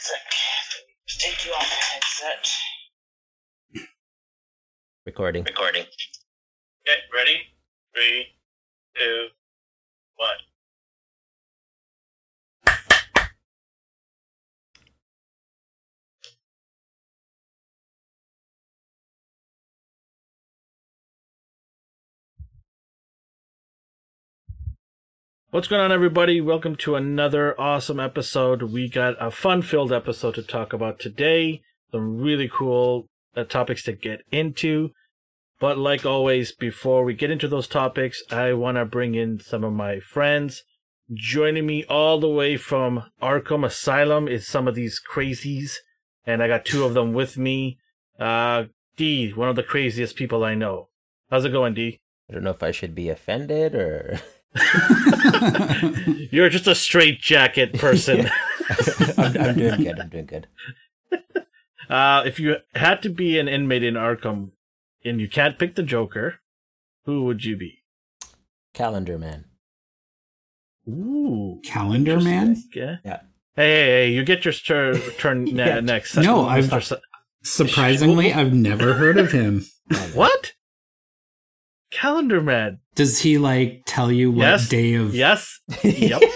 sec. Just take you off the headset. Recording. Recording. Okay, ready? Three, two, one. What's going on, everybody? Welcome to another awesome episode. We got a fun filled episode to talk about today. Some really cool uh, topics to get into. But like always, before we get into those topics, I want to bring in some of my friends. Joining me all the way from Arkham Asylum is some of these crazies, and I got two of them with me. Uh, D, one of the craziest people I know. How's it going, D? I don't know if I should be offended or. You're just a straight jacket person. I'm, I'm doing good. I'm doing good. Uh, if you had to be an inmate in Arkham and you can't pick the Joker, who would you be? Calendar man. Ooh, Calendar Man? Yeah. Yeah. Hey, hey, hey! You get your tur- turn ne- Yeah. next. No, I've- Mr. Surprisingly, I've never heard of him. what? Calendar Man. Does he like tell you what Yes. day of Yes. Yep.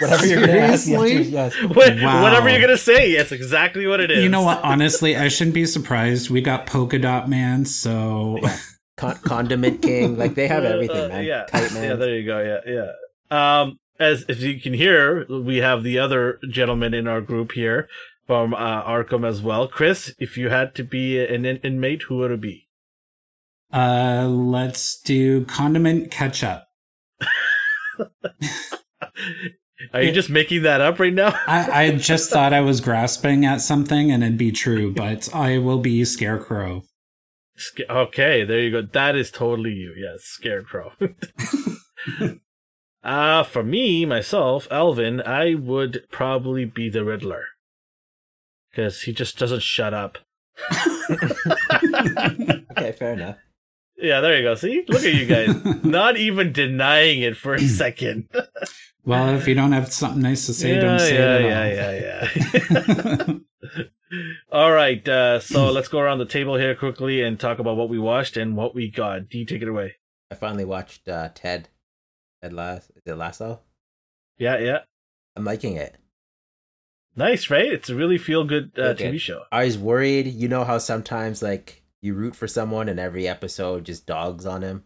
Whatever you're gonna ask, the Seriously? yes. What- Wow. Whatever you're gonna say, it's exactly what it is. You know what? Honestly, I shouldn't be surprised. We got Polka Dot Man, so Con- condiment king. Like they have Uh, everything, uh, man. Yeah. Tight man. Yeah, there you go. Yeah, yeah. Um, as if you can hear, we have the other gentleman in our group here from uh, Arkham as well. Chris, if you had to be an in- inmate, who would it be? Uh let's do condiment ketchup. Are you just making that up right now? I, I just thought I was grasping at something and it'd be true, but I will be Scarecrow. Okay, there you go. That is totally you. Yes, Scarecrow. uh, for me, myself, Alvin, I would probably be the Riddler. Because he just doesn't shut up. Okay, fair enough. Yeah, there you go. See? Look at you guys. Not even denying it for a second. well, if you don't have something nice to say, yeah, don't say yeah, it yeah, all. yeah, yeah, All right, uh, so let's go around the table here quickly and talk about what we watched and what we got. Do you take it away. I finally watched uh, Ted. Ted Lasso. Is it Lasso? Yeah, yeah. I'm liking it. Nice, right? It's a really feel good uh, TV show. I was worried. You know how sometimes like you root for someone and every episode just dogs on him.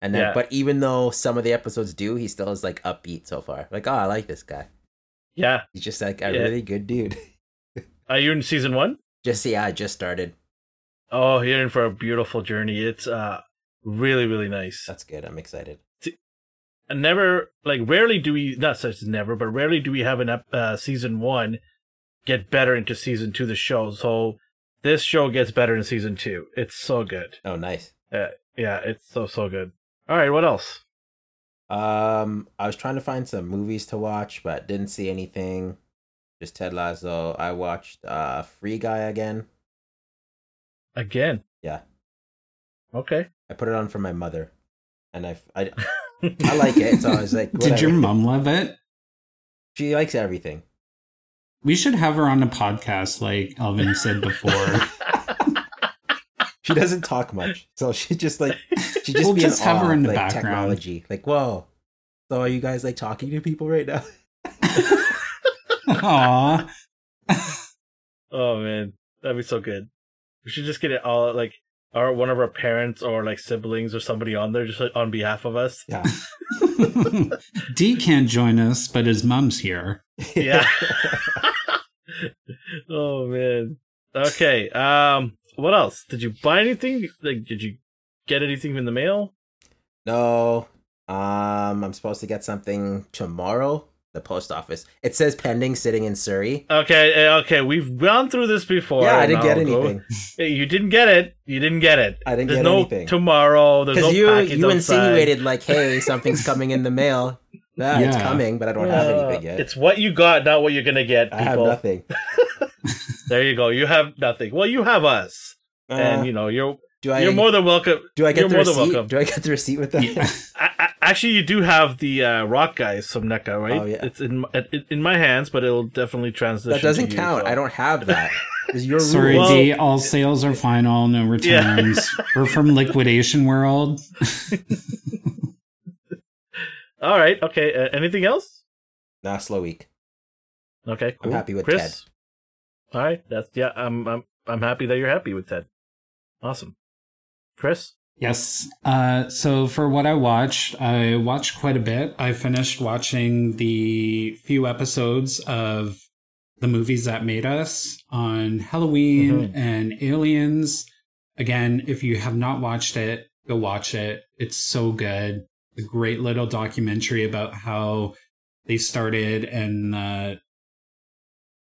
And then, Yeah. but even though some of the episodes do, he still is like upbeat so far. Like, oh, I like this guy. Yeah. He's just like a Yeah. really good dude. Are you in season one? just yeah, I just started. Oh, you're in for a beautiful journey. It's uh really, really nice. That's good. I'm excited. And never, like, rarely do we, not such as never, but rarely do we have an uh, season one get better into season two, the show. So this show gets better in season two. It's so good. Oh, nice. Yeah, it's so, so good. All right, what else? Um, I was trying to find some movies to watch, but didn't see anything. Just Ted Lasso. I watched uh Free Guy again. Again. Yeah. Okay. I put it on for my mother, and I I, I like it. So I was like, Did your whatever. mom love it? She likes everything. We should have her on a podcast, like Elvin said before. She doesn't talk much, so she just like she just We'll be just have awe her in the like, background. technology. Like, whoa. So are you guys like talking to people right now? Aw. oh man, that'd be so good. We should just get it all like our one of our parents or like siblings or somebody on there just like, on behalf of us. Yeah. D can't join us, but his mom's here. Yeah. oh man. Okay. Um. What else? Did you buy anything? Like, did you get anything in the mail? no. Um, I'm supposed to get something tomorrow. The post office. It says pending, sitting in Surrey. Okay. eh, Okay. We've gone through this before. yeah, I didn't get go- anything You didn't get it. You didn't get it. I didn't There's get no anything. tomorrow. There's no you you outside. insinuated like, hey, something's coming in the mail. Yeah, it's coming, but I don't have Uh, anything yet. It's what you got, not what you're gonna get. I have nothing. There you go. You have nothing. Well, you have us, and Uh, you know you're do I you're more than welcome. do I get you're the more than receipt? welcome. Do I get the receipt with that? I, I, actually, you do have the uh, rock guys from NECA, right? Oh, yeah. It's in in, in my hands, but it'll definitely transition. That doesn't to you, count. so- I don't have that. Your Sorry. Well- D. All sales are final. No Yeah. returns. We're from Liquidation World. All right. Okay. Uh, anything else? Nah, slow week. Okay. I'm happy with Chris. All right. That's yeah. I'm I'm I'm happy that you're happy with Ted. Awesome. Chris. Yes. Uh, so for what I watched, I watched quite a bit. I finished watching the few episodes of the movies that made us on Halloween Mhm. and Aliens. Again, if you have not watched it, go watch it. It's so good. A great little documentary about how they started and uh,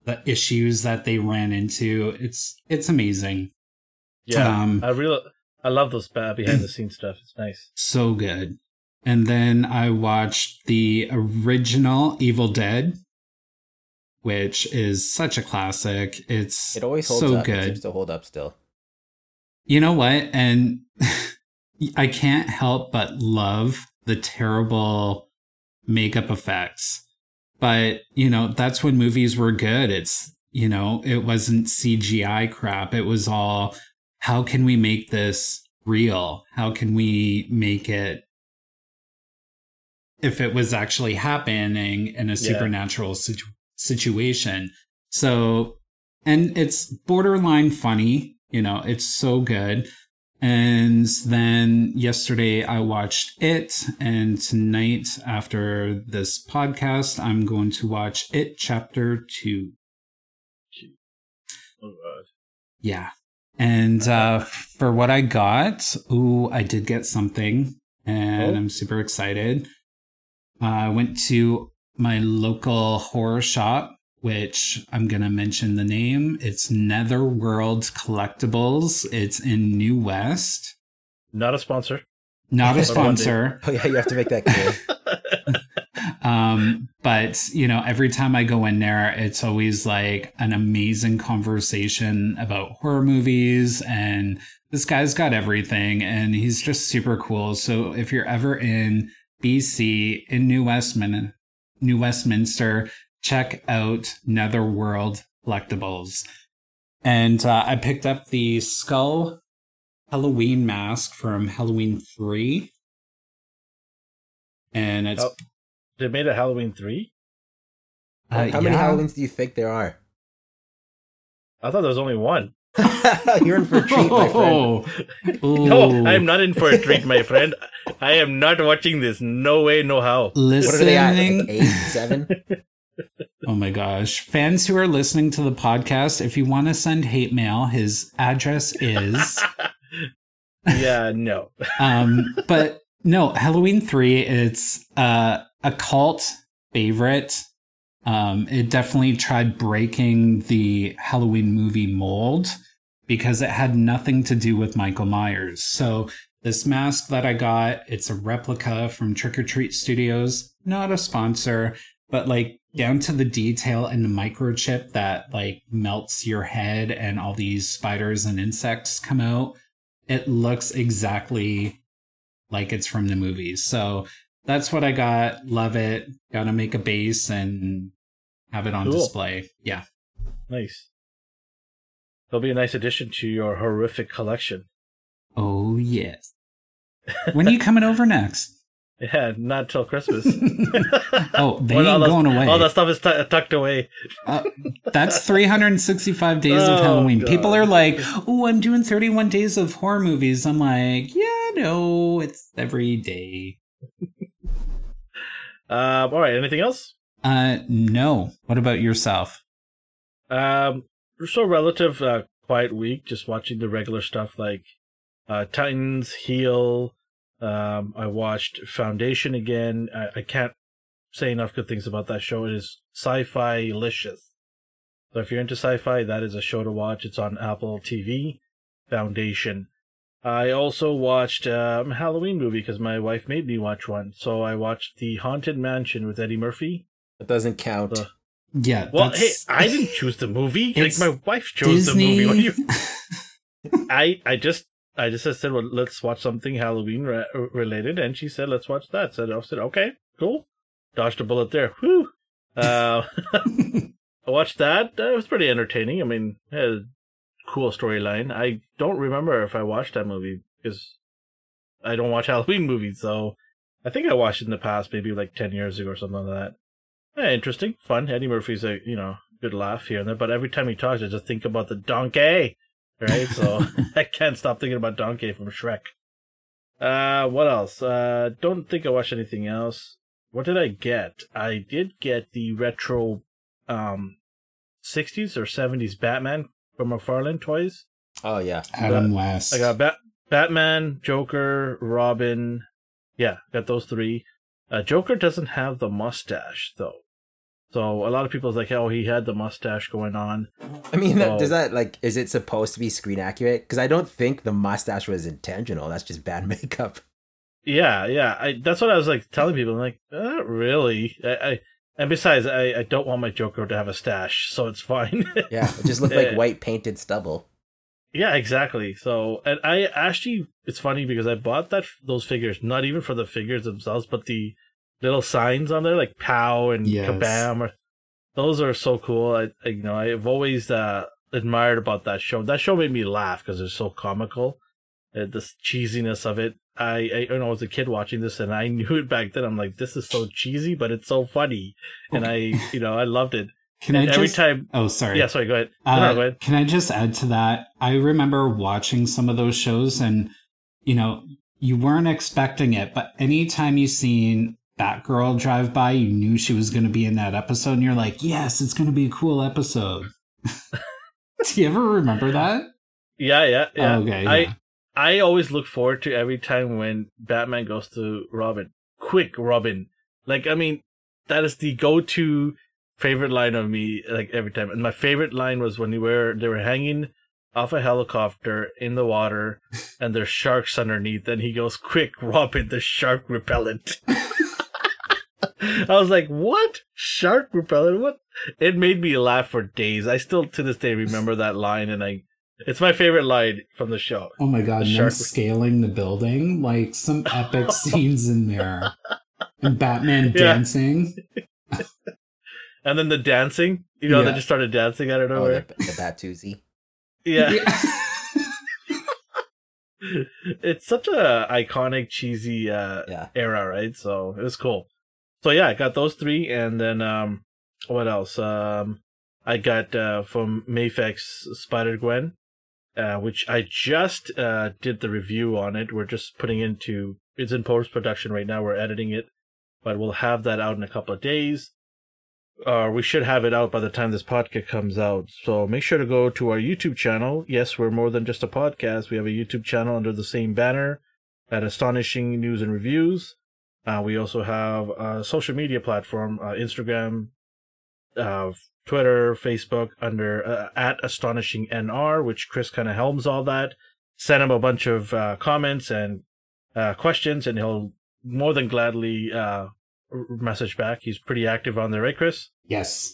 the issues that they ran into. It's it's amazing. Yeah. Um, I really I love those behind the scenes stuff. It's nice. so good. And then I watched the original Evil Dead, which is such a classic. It's It always holds so up. It good. seems to hold up still. You know what? And I can't help but love the terrible makeup effects. But, you know, that's when movies were good. It's, you know, it wasn't CGI crap. It was all, how can we make this real? How can we make it if it was actually happening in a supernatural situ- situation? So, and it's borderline funny, you know, it's so good. And then yesterday I watched it, and tonight after this podcast, I'm going to watch it chapter two. Oh, God. Yeah. And uh, for what I got, ooh, I did get something, and Oh. I'm super excited. Uh, I went to my local horror shop, which I'm going to mention the name. It's Netherworld Collectibles. It's in New West. Not a sponsor. Not a But one day. sponsor. Oh yeah, you have to make that clear. um but you know every time i go in there it's always like an amazing conversation about horror movies and this guy's got everything and he's just super cool so if you're ever in bc in new westminster new westminster check out netherworld collectibles and uh, i picked up the skull halloween mask from halloween 3 and it's Oh, They made a Halloween three. uh, How many. Halloweens do you think there are? I thought there was only one. You're in for a treat, my friend. Oh. No, I am not in for a treat, my friend. I am not watching this. No way, no how. What are they at? Listening. Like eight, seven? oh my gosh. Fans who are listening to the podcast, if you want to send hate mail, his address is. yeah, no. um, but no, Halloween 3, it's uh, a cult favorite. Um, it definitely tried breaking the Halloween movie mold because it had nothing to do with Michael Myers. So this mask that I got, it's a replica from Trick or Treat Studios, not a sponsor, but like down to the detail and the microchip that like melts your head and all these spiders and insects come out. It looks exactly like it's from the movies. So that's what I got. Love it. Gotta make a base and have it on Cool. display. Yeah. Nice. It'll be a nice addition to your horrific collection. Oh yes. when are you coming over next? Yeah, not till Christmas. Oh, they When all ain't that- going away. All that stuff is tu- tucked away. Uh, that's 365 days Oh, of Halloween. God. People are like, "Oh, I'm doing 31 days of horror movies." I'm like, "Yeah, no, it's every day." Um, all right. Anything else? Uh, no. What about yourself? Um, so relative uh, quiet week. Just watching the regular stuff like uh, Titans, Heal. Um, I watched Foundation again. I, I can't say enough good things about that show. It is sci-fi licious. So if you're into sci-fi, that is a show to watch. It's on Apple TV. Foundation. I also watched um, a Halloween movie because my wife made me watch one. So I watched The Haunted Mansion with Eddie Murphy. That doesn't count. The- Yeah. Well, hey, I didn't choose the movie. Like my wife chose Disney. the movie. What do you? I I just I just said, well, let's watch something Halloween re- related, and she said, let's watch that. So I said, okay, cool. Dodged a bullet there. Whew. Uh, I watched that. It was pretty entertaining. I mean, cool storyline. I don't remember if I watched that movie because I don't watch Halloween movies. So I think I watched it in the past, maybe like 10 years ago or something like that. Yeah, interesting, fun. Eddie Murphy's a, you know, good laugh here and there, but every time he talks, I just think about the donkey, right? So I can't stop thinking about Donkey from Shrek. Uh, what else? Uh, don't think I watched anything else. What did I get? I did get the retro, um, 60s or 70s Batman from McFarlane toys. Oh yeah. Adam West. I got Bat- Batman, Joker, Robin. Yeah, got those three. Uh, Joker doesn't have the mustache though. So a lot of people's like, oh, he had the mustache going on. I mean, So- does that like is it supposed to be screen accurate? Because I don't think the mustache was intentional. That's just bad makeup. Yeah, yeah. I that's what I was like telling people. I'm like, not really. I, I and besides, I, I don't want my Joker to have a stash, so it's fine. Yeah, it just looked like white painted stubble. Yeah, exactly. So, and I actually, it's funny because I bought that those figures not even for the figures themselves, but the little signs on there, like "pow" and Yes. "kabam." Or, those are so cool. I, I, you know, I've always uh, admired about that show. That show made me laugh because it's so comical. Uh, the cheesiness of it. I, I, you know, I was a kid watching this, and I knew it back then. I'm like, this is so cheesy, but it's so funny, and I, you know, I loved it. Can I And just? every time, oh, sorry. yeah. Sorry, go ahead. No, Uh, no, go ahead. Can I just add to that? I remember watching some of those shows and, you know, you weren't expecting it, but anytime you seen Batgirl drive by, you knew she was going to be in that episode and you're like, yes, it's going to be a cool episode. Do you ever remember that? Yeah, yeah, yeah. Oh, okay. I, yeah. I always look forward to every time when Batman goes to Robin. Quick, Robin. Like, I mean, that is the go-to favorite line of me. Like every time, and my favorite line was when they were they were hanging off a helicopter in the water, and there's sharks underneath, and he goes, "Quick, Robin, the shark repellent." I was like, "What shark repellent? What?" It made me laugh for days. I still to this day remember that line, and I. It's my favorite line from the show. Oh my god, The them shark- scaling the building, like some epic scenes in there. And Batman Yeah. dancing. And then the dancing, you know, Yeah. they just started dancing out of Oh, nowhere. the, the Batusi. yeah. it's such a iconic, cheesy uh, Yeah. era, right? So it was cool. So yeah, I got those three, and then um, what else? Um, I got uh, from Mafex Spider Gwen, uh, which I just uh did the review on it. We're just putting into it's in post production right now. We're editing it, but we'll have that out in a couple of days. Uh, we should have it out by the time this podcast comes out. So make sure to go to our YouTube channel. Yes, we're more than just a podcast. We have a YouTube channel under the same banner at Astonishing News and Reviews. Uh, we also have a social media platform, uh, Instagram, uh, Twitter, Facebook, under uh, at Astonishing NR, which Chris kind of helms all that. Send him a bunch of uh, comments and uh, questions, and he'll more than gladly uh, message back. He's pretty active on there, right, Chris? Yes.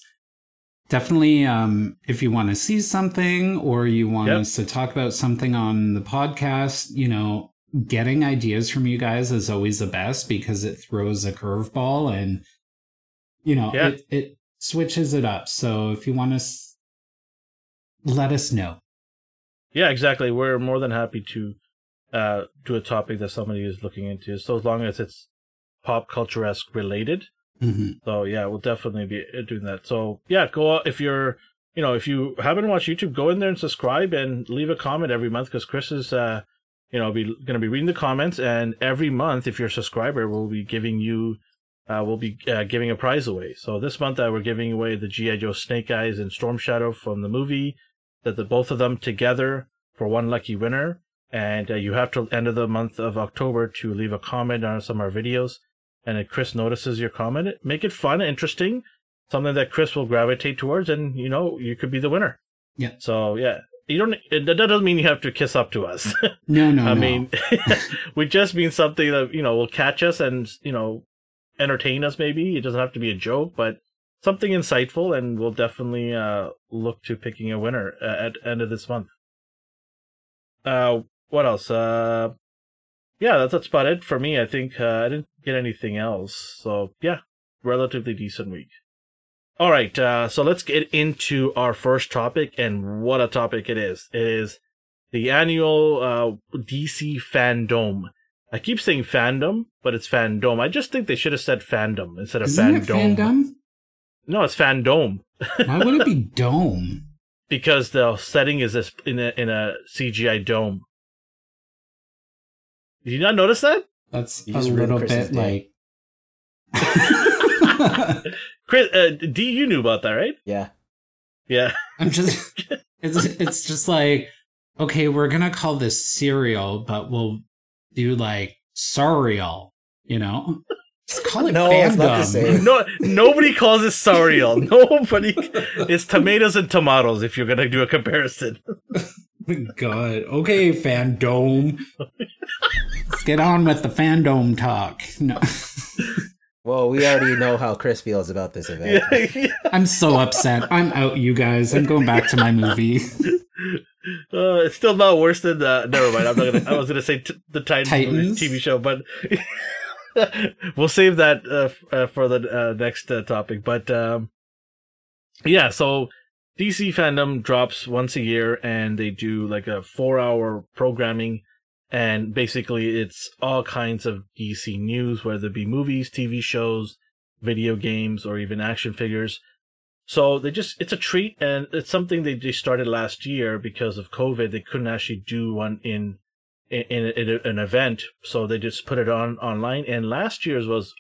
Definitely, um, if you want to see something or you want Yep. us to talk about something on the podcast, you know, getting ideas from you guys is always the best because it throws a curveball and, you know, Yeah. it, it switches it up. So if you want us, let us know. Yeah, exactly. We're more than happy to uh, do a topic that somebody is looking into, so as long as it's pop culture esque related. hmm So yeah, we'll definitely be uh, doing that. So yeah, go out if you're, you know, if you haven't watched YouTube, go in there and subscribe and leave a comment every month because Chris is, uh, you know, be going to be reading the comments and every month, if you're a subscriber, we'll be giving you, uh, we'll be uh, giving a prize away. So this month, uh, we're giving away the GI Joe Snake Eyes and Storm Shadow from the movie. That the both of them together for one lucky winner. And uh, you have till end of the month of October to leave a comment on some of our videos and if Chris notices your comment, make it fun, interesting, something that Chris will gravitate towards, and you know you could be the winner. Yeah. So yeah, you don't. It, that doesn't mean you have to kiss up to us. No, no, I no. mean, we just mean something that you know will catch us and you know entertain us. Maybe it doesn't have to be a joke, but something insightful, and we'll definitely uh, look to picking a winner uh, at end of this month. Uh, what else? Uh, yeah, that's, that's about it for me. I think uh, I didn't get anything else. So yeah, relatively decent week. All right, uh, so let's get into our first topic, and what a topic it is! It is the annual uh, DC fandom. I keep saying fandom, but it's fandom. I just think they should have said fandom instead of Isn't it fandom. fandom? No, it's fandom Why would it be dome? because the setting is this in a in a CGI dome. Did you not notice that? That's You a little bit like. Chris, uh, D, you knew about that, right? Yeah. Yeah. I'm just. It's it's just like okay, we're gonna call this cereal, but we'll do like cereal. You know, just call it No, it's not the fandom. same. No, nobody calls it cereal. Nobody. It's tomatoes and tomatoes. If you're gonna do a comparison. God. Okay, fandom. Let's get on with the fandom talk. No. Well, we already know how Chris feels about this event. Yeah, yeah. I'm so upset. I'm out, you guys. I'm going back to my movie. Uh, it's still not worse than uh, never mind. I'm not gonna. I was gonna say t- the Titans, Titans? TV show, but we'll save that uh, f- uh, for the uh, next uh, topic. But um, yeah, so DC fandom drops once a year, and they do like a four-hour programming, and basically it's all kinds of DC news, whether it be movies, TV shows, video games, or even action figures. So they just it's a treat and it's something they just started last year because of COVID. They couldn't actually do one in in, in, in an event, so they just put it on online. And last year's was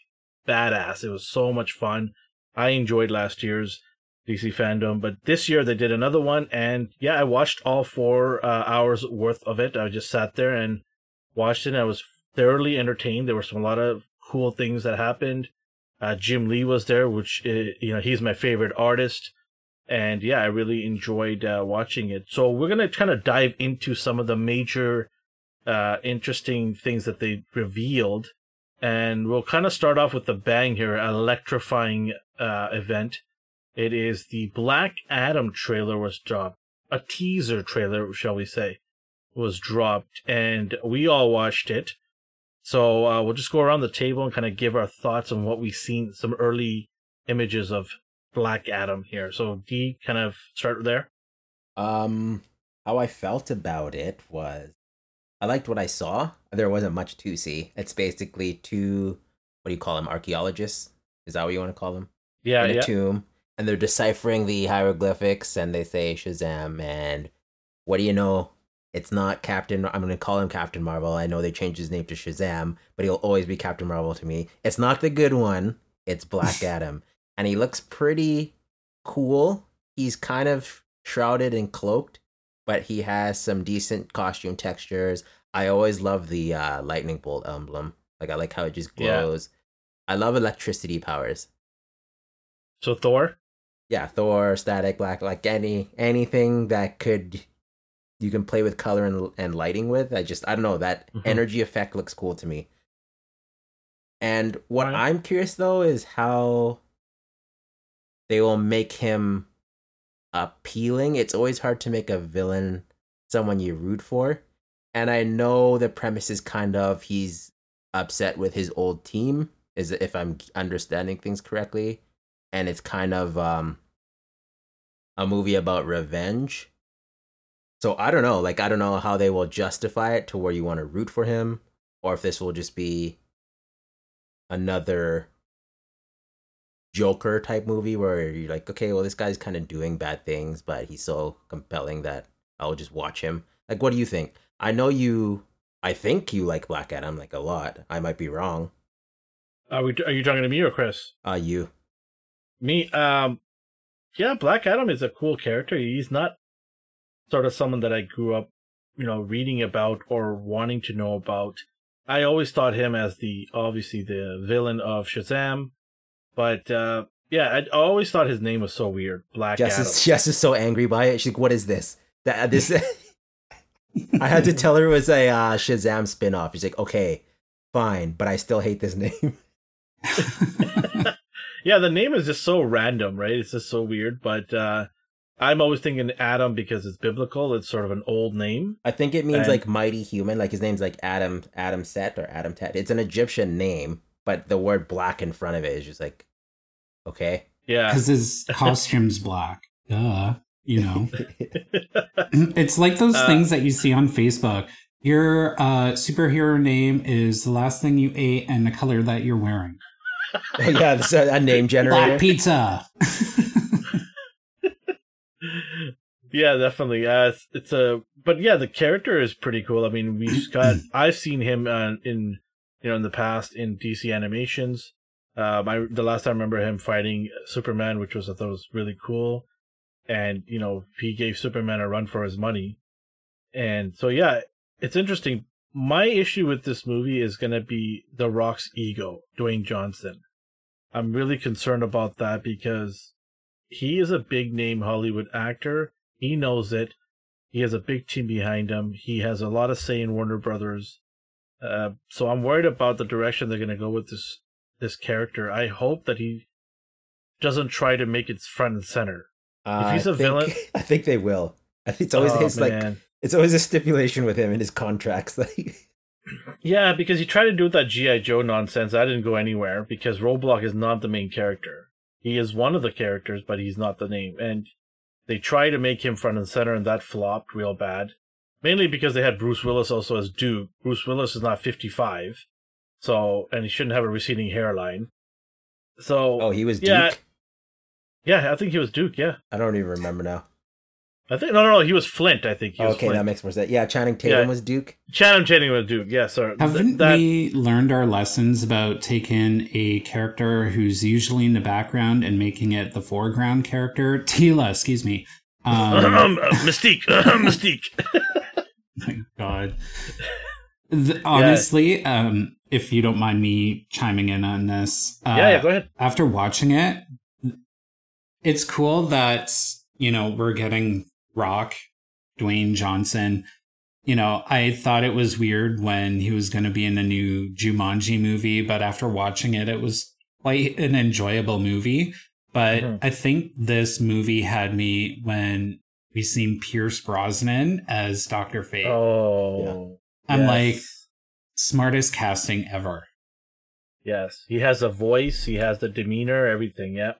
badass. It was so much fun. I enjoyed last year's DC fandom, but this year they did another one, and yeah, I watched all four uh, hours worth of it. I just sat there and watched it. And I was thoroughly entertained. There were some a lot of cool things that happened. Uh, Jim Lee was there, which uh, you know he's my favorite artist, and yeah, I really enjoyed uh, watching it. So we're gonna kind of dive into some of the major, uh, interesting things that they revealed, and we'll kind of start off with the bang here, electrifying uh, event. It is the Black Adam trailer was dropped, a teaser trailer, shall we say, was dropped, and we all watched it. So uh, we'll just go around the table and kind of give our thoughts on what we've seen, some early images of Black Adam here. So D, kind of start there. Um, how I felt about it was, I liked what I saw. There wasn't much to see. It's basically two, what do you call them, archaeologists? Is that what you want to call them? Yeah, in a yeah, tomb, and they're deciphering the hieroglyphics, and they say Shazam, and what do you know? It's not Captain. I'm gonna call him Captain Marvel. I know they changed his name to Shazam, but he'll always be Captain Marvel to me. It's not the good one. It's Black Adam, and he looks pretty cool. He's kind of shrouded and cloaked, but he has some decent costume textures. I always love the uh, lightning bolt emblem. Like I like how it just Yeah. glows. I love electricity powers So Thor. Yeah, Thor, Static, Black, like any anything that could you can play with color and and lighting with. I just I don't know that Mhm. energy effect looks cool to me. And what Right. I'm curious though is how they will make him appealing. It's always hard to make a villain someone you root for. And I know the premise is kind of he's upset with his old team, is if I'm understanding things correctly. And it's kind of um a movie about revenge. So I don't know, like I don't know how they will justify it to where you want to root for him or if this will just be another Joker type movie where you're like, okay, well this guy's kind of doing bad things, but he's so compelling that I'll just watch him. Like what do you think? I know you I think you like Black Adam like a lot. I might be wrong. Are we? Are you talking to me or Chris? Uh you. Me. Um. Yeah, Black Adam is a cool character. He's not sort of someone that I grew up, you know, reading about or wanting to know about. I always thought him as the obviously the villain of Shazam, but uh yeah, I I always thought his name was so weird. Black Jess Adam. is Jess is so angry by it. She's like, "What is this? That this?" I had to tell her it was a uh, Shazam spinoff. She's like, "Okay, fine, but I still hate this name." yeah, the name is just so random, right? It's just so weird. But uh I'm always thinking Adam because it's biblical. It's sort of an old name. I think it means And- like mighty human. Like his name's like Adam Adam Set or Adam Tet. It's an Egyptian name, but the word black in front of it is just like okay. Yeah. Because his costume's black. Duh. You know. It's like those Uh, things that you see on Facebook. Your uh, superhero name is the last thing you ate and the color that you're wearing. yeah, it's a, a name generator. Black pizza. yeah, definitely. Uh, it's, it's a, but yeah, the character is pretty cool. I mean, we've got, I've seen him uh, in, you know, in the past in DC animations. Um, I the last time I remember him fighting Superman, which was I thought was really cool, and you know he gave Superman a run for his money, and so yeah, it's interesting. My issue with this movie is gonna be The Rock's ego, Dwayne Johnson. I'm really concerned about that because he is a big name Hollywood actor. He knows it. He has a big team behind him. He has a lot of say in Warner Brothers. Uh, so I'm worried about the direction they're going to go with this this character. I hope that he doesn't try to make it front and center. Uh, he's I a think- villain- I think they will. I think it's always Oh, like. It's always a stipulation with him in his contracts that he, Yeah, because he tried to do that GI Joe nonsense. That didn't go anywhere because Roadblock is not the main character. He is one of the characters, but he's not the name. And they tried to make him front and center, and that flopped real bad. Mainly because they had Bruce Willis also as Duke. Bruce Willis is not 55, so and he shouldn't have a receding hairline. So oh he was Duke. Yeah. yeah, I think he was Duke. Yeah, I don't even remember now. I think no, no, no. He was Flint. I think he was okay, that makes more sense. Yeah, Channing Tatum Yeah. was Duke. Channing Tatum was Duke. Yeah, sorry. Haven't that, we learned our lessons about taking a character who's usually in the background and making it the foreground character? Tila, excuse me. Um, uh, Mystique, Mystique. my god. The- honestly, um, if you don't mind me chiming in on this, uh, yeah, yeah. Go ahead. after watching it, it's cool that you know we're getting Rock, Dwayne Johnson. You know, I thought it was weird when he was going to be in a new Jumanji movie, but after watching it, it was quite an enjoyable movie. But Mhm. I think this movie had me when we seen Pierce Brosnan as Doctor Fate. Oh, yeah. I'm yes. like smartest casting ever. yes, he has a voice, he has the demeanor, everything. Yeah,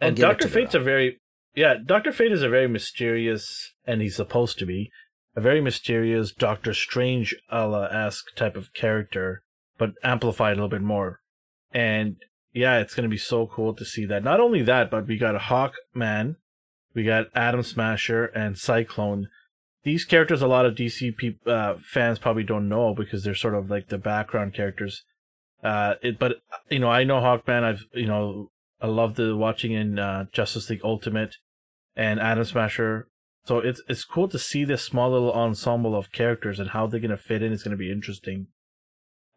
and Doctor Fate's a very, yeah, Doctor Fate is a very mysterious, and he's supposed to be a very mysterious Doctor Strange a esque type of character, but amplified a little bit more. And yeah, it's gonna be so cool to see that. Not only that, but we got Hawkman, we got Atom Smasher, and Cyclone. These characters, a lot of DC peop- uh, fans probably don't know because they're sort of like the background characters. Uh, it, but you know, I know Hawkman. I've you know, I love the watching in uh, Justice League Ultimate and Atom Smasher. So it's it's cool to see this small little ensemble of characters and how they're gonna fit in. It's gonna be interesting.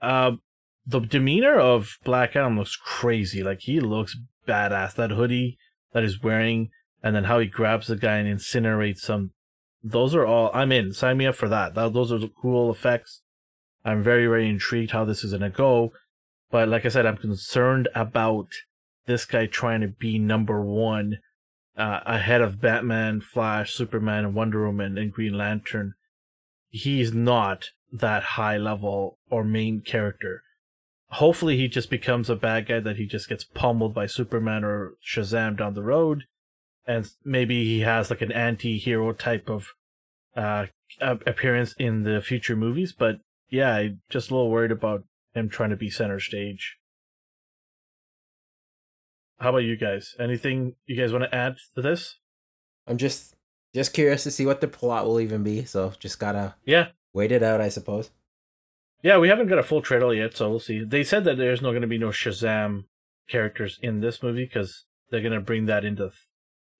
Um, the demeanor of Black Adam looks crazy. Like he looks badass. That hoodie that he's wearing, and then how he grabs the guy and incinerates him. Those are all. I'm in. Sign me up for that. that those are the cool effects. I'm very very intrigued how this is gonna go. But like I said, I'm concerned about this guy trying to be number one uh, ahead of Batman, Flash, Superman, Wonder Woman, and Green Lantern. He's not that high level or main character. Hopefully, he just becomes a bad guy that he just gets pummeled by Superman or Shazam down the road, and maybe he has like an anti-hero type of uh, appearance in the future movies. But yeah, I'm just a little worried about him trying to be center stage. How about you guys? Anything you guys want to add to this? I'm just just curious to see what the plot will even be. So just gotta Yeah. wait it out, I suppose. Yeah, we haven't got a full trailer yet, so we'll see. They said that there's not going to be no Shazam characters in this movie because they're going to bring that into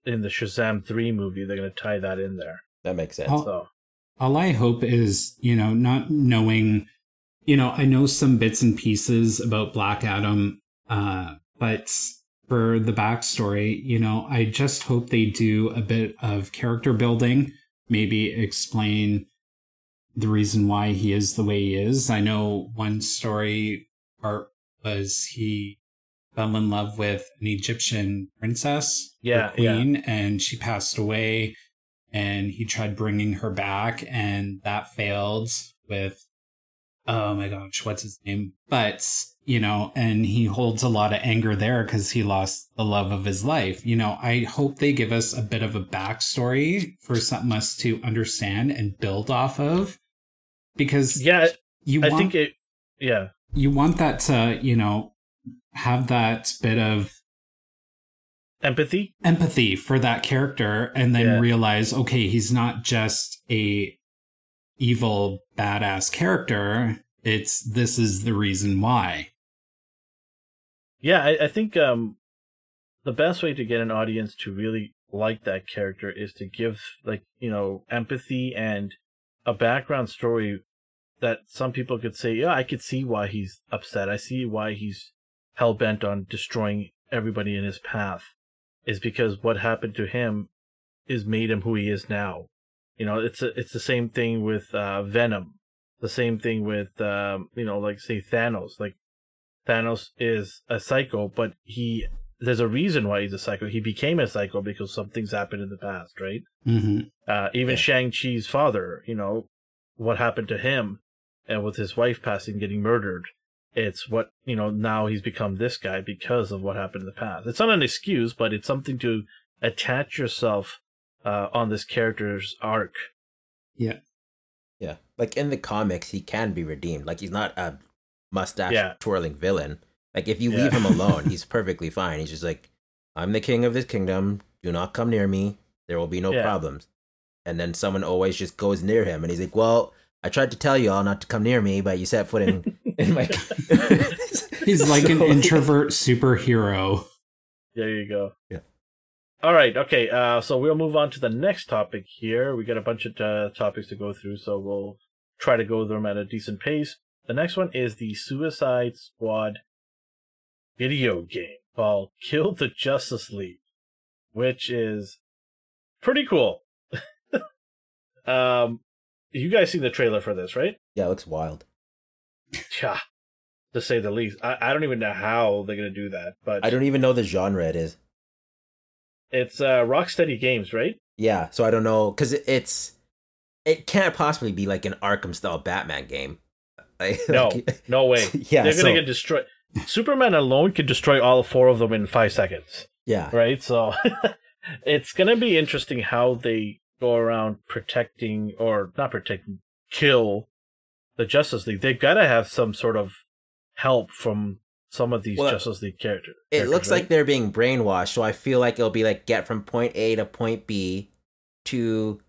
in the Shazam 3 movie. They're going to tie that in there. That makes sense. Oh. So, all I hope is, you know, not knowing, you know, I know some bits and pieces about Black Adam, uh, but for the backstory, you know, I just hope they do a bit of character building, maybe explain the reason why he is the way he is. I know one story part was he fell in love with an Egyptian princess, Yeah, yeah. queen, and she passed away. And he tried bringing her back, and that failed with, oh my gosh, what's his name? But, you know, and he holds a lot of anger there because he lost the love of his life. You know, I hope they give us a bit of a backstory for something us to understand and build off of. Because Yeah, you I want think it. Yeah, you want that to you know have that bit of empathy. empathy for that character and then Yeah. realize okay he's not just a evil badass character it's this is the reason why Yeah, I, I think um, the best way to get an audience to really like that character is to give like you know empathy and a background story that some people could say, yeah, I could see why he's upset. I see why he's hell bent on destroying everybody in his path. Is because what happened to him is made him who he is now. You know, it's a, it's the same thing with uh, Venom. The same thing with um, you know, like say Thanos. Like Thanos is a psycho, but he there's a reason why he's a psycho. He became a psycho because something's happened in the past, right? mm-hmm. Uh, even Yeah. Shang Chi's father, you know, what happened to him, and with his wife passing, getting murdered. It's what you know. Now he's become this guy because of what happened in the past. It's not an excuse, but it's something to attach yourself uh, on this character's arc. yeah Yeah, like in the comics, he can be redeemed. Like he's not a mustache Yeah. twirling villain. Like if you Yeah. leave him alone, he's perfectly fine. He's just like, I'm the king of this kingdom. Do not come near me. There will be no Yeah. problems. And then someone always just goes near him, and he's like, Well, I tried to tell you all not to come near me, but you set foot in in my. he's like an introvert superhero There you go. Yeah. All right. Okay. Uh, so we'll move on to the next topic here. We got a bunch of uh, topics to go through, so we'll try to go through them at a decent pace. The next one is the Suicide Squad video game called Kill the Justice League, which is pretty cool. um, you guys seen the trailer for this, right? yeah, it looks wild. Yeah, to say the least. I, I don't even know how they're gonna do that, but I don't even know the genre it is. It's uh, Rocksteady Games, right? Yeah, so I don't know because it's it can't possibly be like an Arkham style Batman game. Like- No, like- no way. yeah, They're so, gonna get destroyed. Superman alone could destroy all four of them in five seconds, yeah, right? So it's gonna be interesting how they go around protecting or not protecting, kill the Justice League. They've got to have some sort of help from some of these Well, Justice League characters. It looks like they're being brainwashed, so I feel like it'll be like get from point A to point B to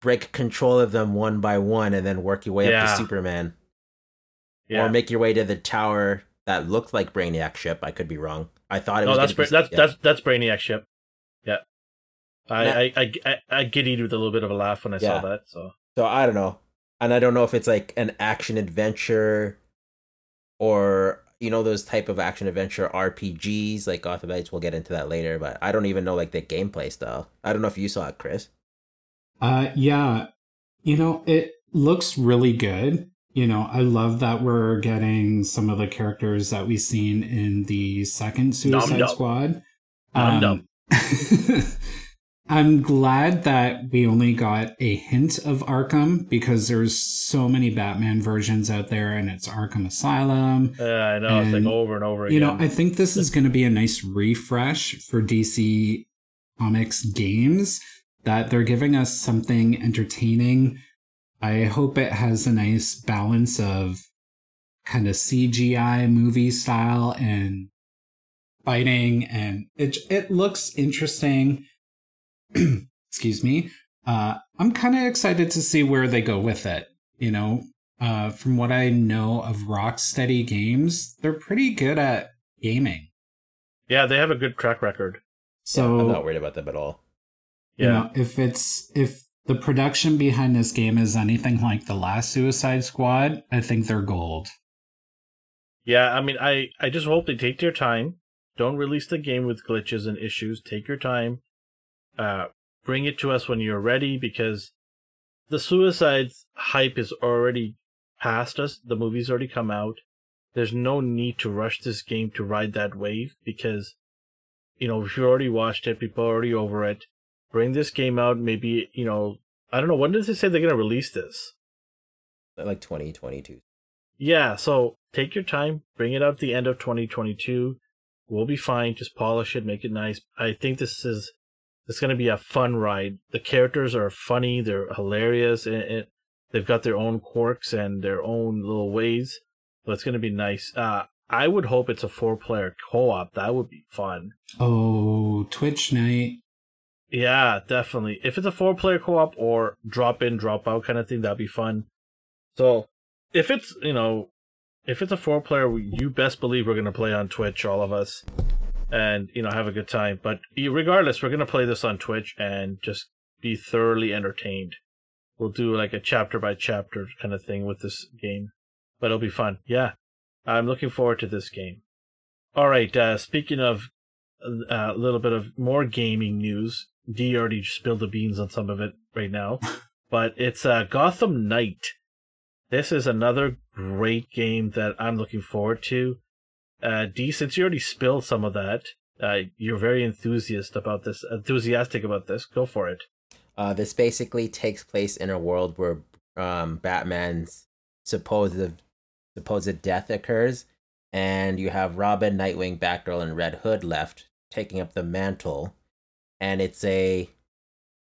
break control of them one by one and then work your way up to Superman. yeah. Or make your way to the tower that looked like Brainiac ship. I could be wrong. I thought it no, was that's gonna be- that's yeah. that's that's Brainiac ship. Yeah, I. I, I I I giddied with a little bit of a laugh when I Yeah. saw that. So So I don't know. And I don't know if it's like an action adventure or you know those type of action adventure RPGs like Gotham Knights. We'll get into that later, but I don't even know like the gameplay style. I don't know if you saw it, Chris. Uh, yeah, you know, it looks really good. You know, I love that we're getting some of the characters that we've seen in the second Suicide Nom-nom. Squad. Nom-nom. I'm glad that we only got a hint of Arkham because there's so many Batman versions out there, and it's Arkham Asylum. yeah, I know it's And, like over and over again. You know, I think this is going to be a nice refresh for DC Comics games that they're giving us something entertaining. I hope it has a nice balance of kind of CGI movie style and fighting and it it looks interesting. Excuse me. Uh I'm kind of excited to see where they go with it. You know, uh from what I know of Rocksteady games, they're pretty good at gaming. yeah, they have a good track record. So I'm not worried about them at all. Yeah, you know, if it's if the production behind this game is anything like the last Suicide Squad, I think they're gold. yeah. I mean, I I just hope they take their time. Don't release the game with glitches and issues. Take your time. Uh, bring it to us when you're ready because the Suicide hype is already past us. The movie's already come out. there's no need to rush this game to ride that wave because, you know, if you already watched it, people are already over it. Bring this game out, maybe, you know, I don't know, when does it say they're going to release this? Like 2022. Yeah, so take your time, bring it out at the end of 2022. We'll be fine. Just polish it, make it nice. I think this is it's going to be a fun ride. The characters are funny, they're hilarious, and it, they've got their own quirks and their own little ways. So it's going to be nice. Uh, I would hope it's a four-player co-op. That would be fun. Oh, Twitch night. Yeah, definitely. If it's a four-player co-op or drop in, drop out kind of thing, that'd be fun. So if it's you know if it's a four player, you best believe we're going to play on Twitch, all of us, and you know have a good time. But regardless, we're going to play this on Twitch and just be thoroughly entertained. We'll do like a chapter by chapter kind of thing with this game, but it'll be fun. Yeah, I'm looking forward to this game. All right, uh, speaking of uh, a little bit of more gaming news, D already spilled the beans on some of it right now, but it's uh, Gotham Knight this is another great game that I'm looking forward to. Uh, D, since you already spilled some of that, uh, you're very enthusiastic about this. Enthusiastic about this. Go for it. Uh, this basically takes place in a world where um, Batman's supposed supposed death occurs, and you have Robin, Nightwing, Batgirl, and Red Hood left taking up the mantle. And it's a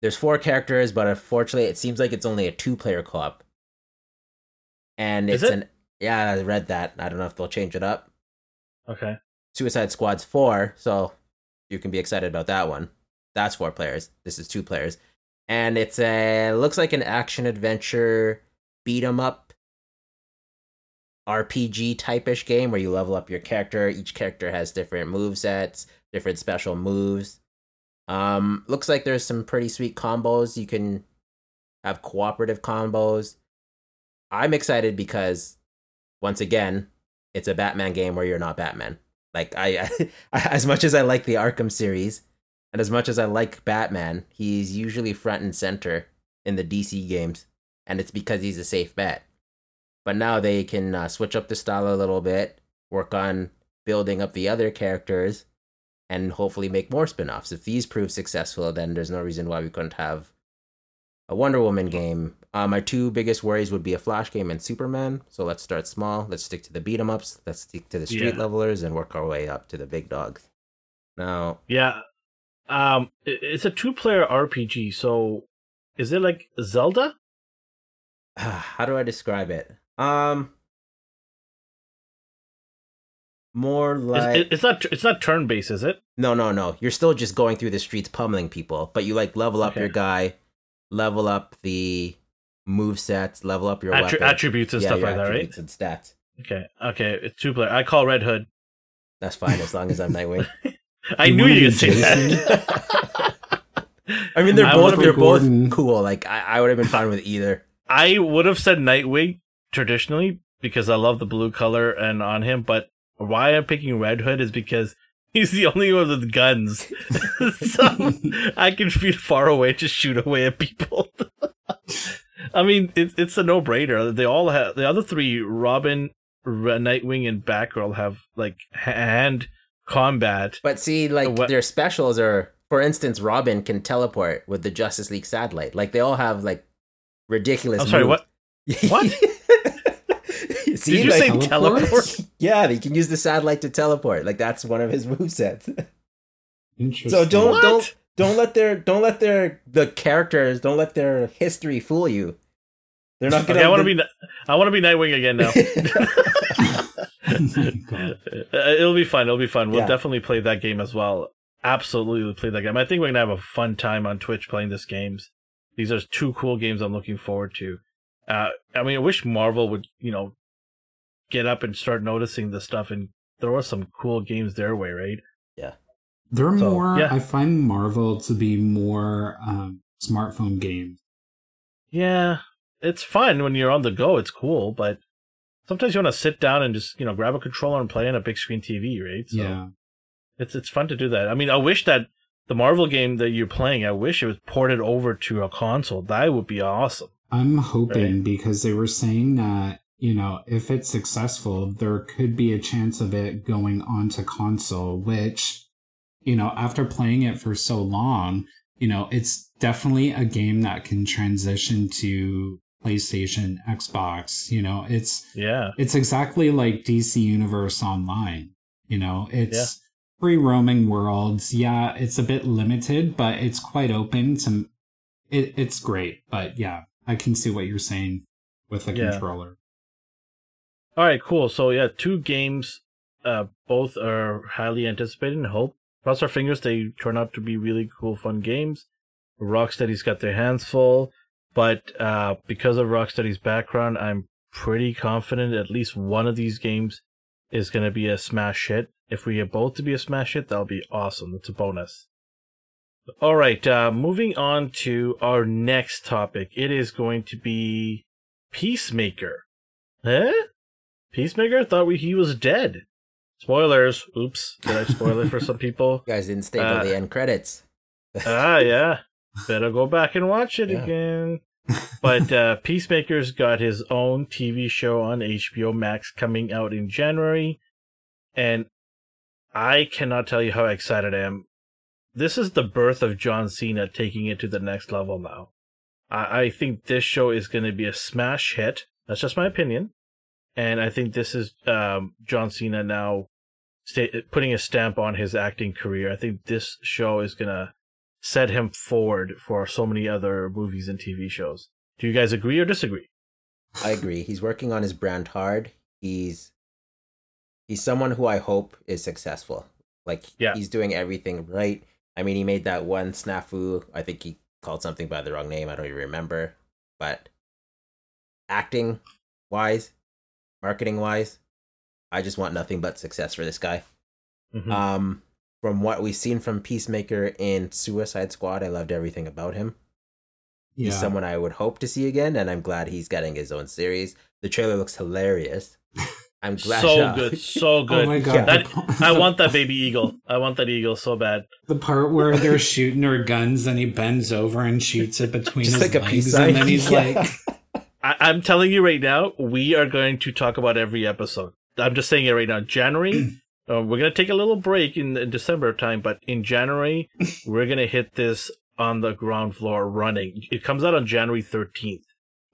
there's four characters, but unfortunately, it seems like it's only a two player co-op and it's it? an yeah. I read that. I don't know if they'll change it up. Okay. Suicide Squad's four, so you can be excited about that one. That's four players. This is two players, and it's a looks like an action adventure beat 'em up RPG type-ish game where you level up your character. Each character has different move sets, different special moves. Um, looks like there's some pretty sweet combos. You can have cooperative combos. I'm excited because once again, it's a Batman game where you're not Batman. Like I, I, as much as I like the Arkham series, and as much as I like Batman, he's usually front and center in the DC games, and it's because he's a safe bet. But now they can uh, switch up the style a little bit, work on building up the other characters, and hopefully make more spin-offs. If these prove successful, then there's no reason why we couldn't have a Wonder Woman game. Uh, my two biggest worries would be a Flash game and Superman. So let's start small. Let's stick to the beat 'em ups. Let's stick to the street yeah. levelers and work our way up to the big dogs. Now, yeah, um, it's a two-player RPG. So is it like Zelda? How do I describe it? Um, more like it's, not it's not turn based, is it? No, no, no. You're still just going through the streets pummeling people, but you like level up okay. your guy level up the move sets, level up your Attri- attributes and yeah, stuff like that, right? And stats. Okay, okay, it's two player. I call Red Hood. That's fine as long as I'm Nightwing. I knew you would say that. I mean, they're both they're Gordon. both cool. Like I, I would have been fine with either. I would have said Nightwing traditionally because I love the blue color and on him, but why I'm picking Red Hood is because He's the only one with guns. so I can be far away, just shoot away at people. I mean, it, it's a no brainer. They all have the other three, Robin, Nightwing, and Batgirl, have like hand combat. But see, like what- their specials are, for instance, Robin can teleport with the Justice League satellite. Like they all have like ridiculous. I'm sorry, what? What? See, Did you like, say teleport? Yeah, he can use the satellite to teleport. Like that's one of his movesets. Interesting. So don't what? don't don't let their don't let their the characters don't let their history fool you. They're not gonna. Okay, I want to be I want to be Nightwing again now. uh, it'll be fun. It'll be fun. We'll yeah. definitely play that game as well. Absolutely play that game. I think we're gonna have a fun time on Twitch playing this games. These are two cool games I'm looking forward to. Uh, I mean, I wish Marvel would, you know, get up and start noticing the stuff and throw us some cool games their way, right? Yeah. They're so, more, yeah. I find Marvel to be more um, smartphone games. Yeah. It's fun when you're on the go. It's cool, but sometimes you want to sit down and just, you know, grab a controller and play on a big screen TV, right? So yeah. It's, it's fun to do that. I mean, I wish that the Marvel game that you're playing, I wish it was ported over to a console. That would be awesome. I'm hoping right? because they were saying that you know, if it's successful, there could be a chance of it going onto console, which, you know, after playing it for so long, you know, it's definitely a game that can transition to PlayStation, Xbox, you know, it's Yeah. it's exactly like DC Universe Online. You know, it's free roaming worlds. Yeah, it's a bit limited, but it's quite open to it, it's great. But yeah, I can see what you're saying with the Yeah. controller. All right, cool. So yeah, two games, uh, both are highly anticipated and hope. Cross our fingers they turn out to be really cool, fun games. Rocksteady's got their hands full, but uh, because of Rocksteady's background, I'm pretty confident at least one of these games is going to be a smash hit. If we get both to be a smash hit, that'll be awesome. That's a bonus. All right, uh, moving on to our next topic. It is going to be Peacemaker. Huh? Peacemaker thought we, he was dead. Spoilers. Oops. Did I spoil it for some people? You guys didn't stay Uh, the end credits. ah, yeah. Better go back and watch it Yeah. again. But uh, Peacemaker's got his own TV show on HBO Max coming out in January. And I cannot tell you how excited I am. This is the birth of John Cena taking it to the next level now. I, I think this show is going to be a smash hit. That's just my opinion. And I think this is um, John Cena now sta- putting a stamp on his acting career. I think this show is going to set him forward for so many other movies and TV shows. Do you guys agree or disagree? I agree. He's working on his brand hard. He's he's someone who I hope is successful. Like Yeah. he's doing everything right. I mean, he made that one snafu. I think he called something by the wrong name. I don't even remember. But acting wise, marketing wise, I just want nothing but success for this guy. Mhm. Um, from what we've seen from Peacemaker in Suicide Squad, I loved everything about him. Yeah. He's someone I would hope to see again, and I'm glad he's getting his own series. The trailer looks hilarious. I'm glad. so good, so good. Oh my god. Yeah. That- I want that baby eagle. I want that eagle so bad. the part where they're shooting her guns and he bends over and shoots it between Just his like a peace legs and then he's Yeah. like I, I'm telling you right now, we are going to talk about every episode. I'm just saying it right now. January, uh, we're going to take a little break in, in December time, but in January, we're going to hit this on the ground floor running. It comes out on January 13th.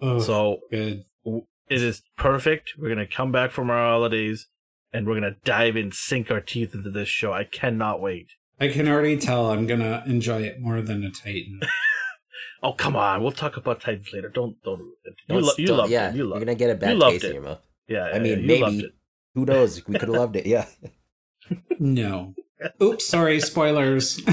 oh So good. it is perfect. We're going to come back from our holidays and we're going to dive in, sink our teeth into this show. I cannot wait. I can already tell I'm gonna enjoy it more than a Titan. Oh, come on. We'll talk about Titans later. Don't, don't ruin it. You, Don't lo- you still- loved yeah, it. You you're gonna get a bad loved taste it. in your mouth. Yeah, I yeah, mean, you loved maybe. it. Who knows? We could have loved it. Yeah. No. Oops, sorry, spoilers.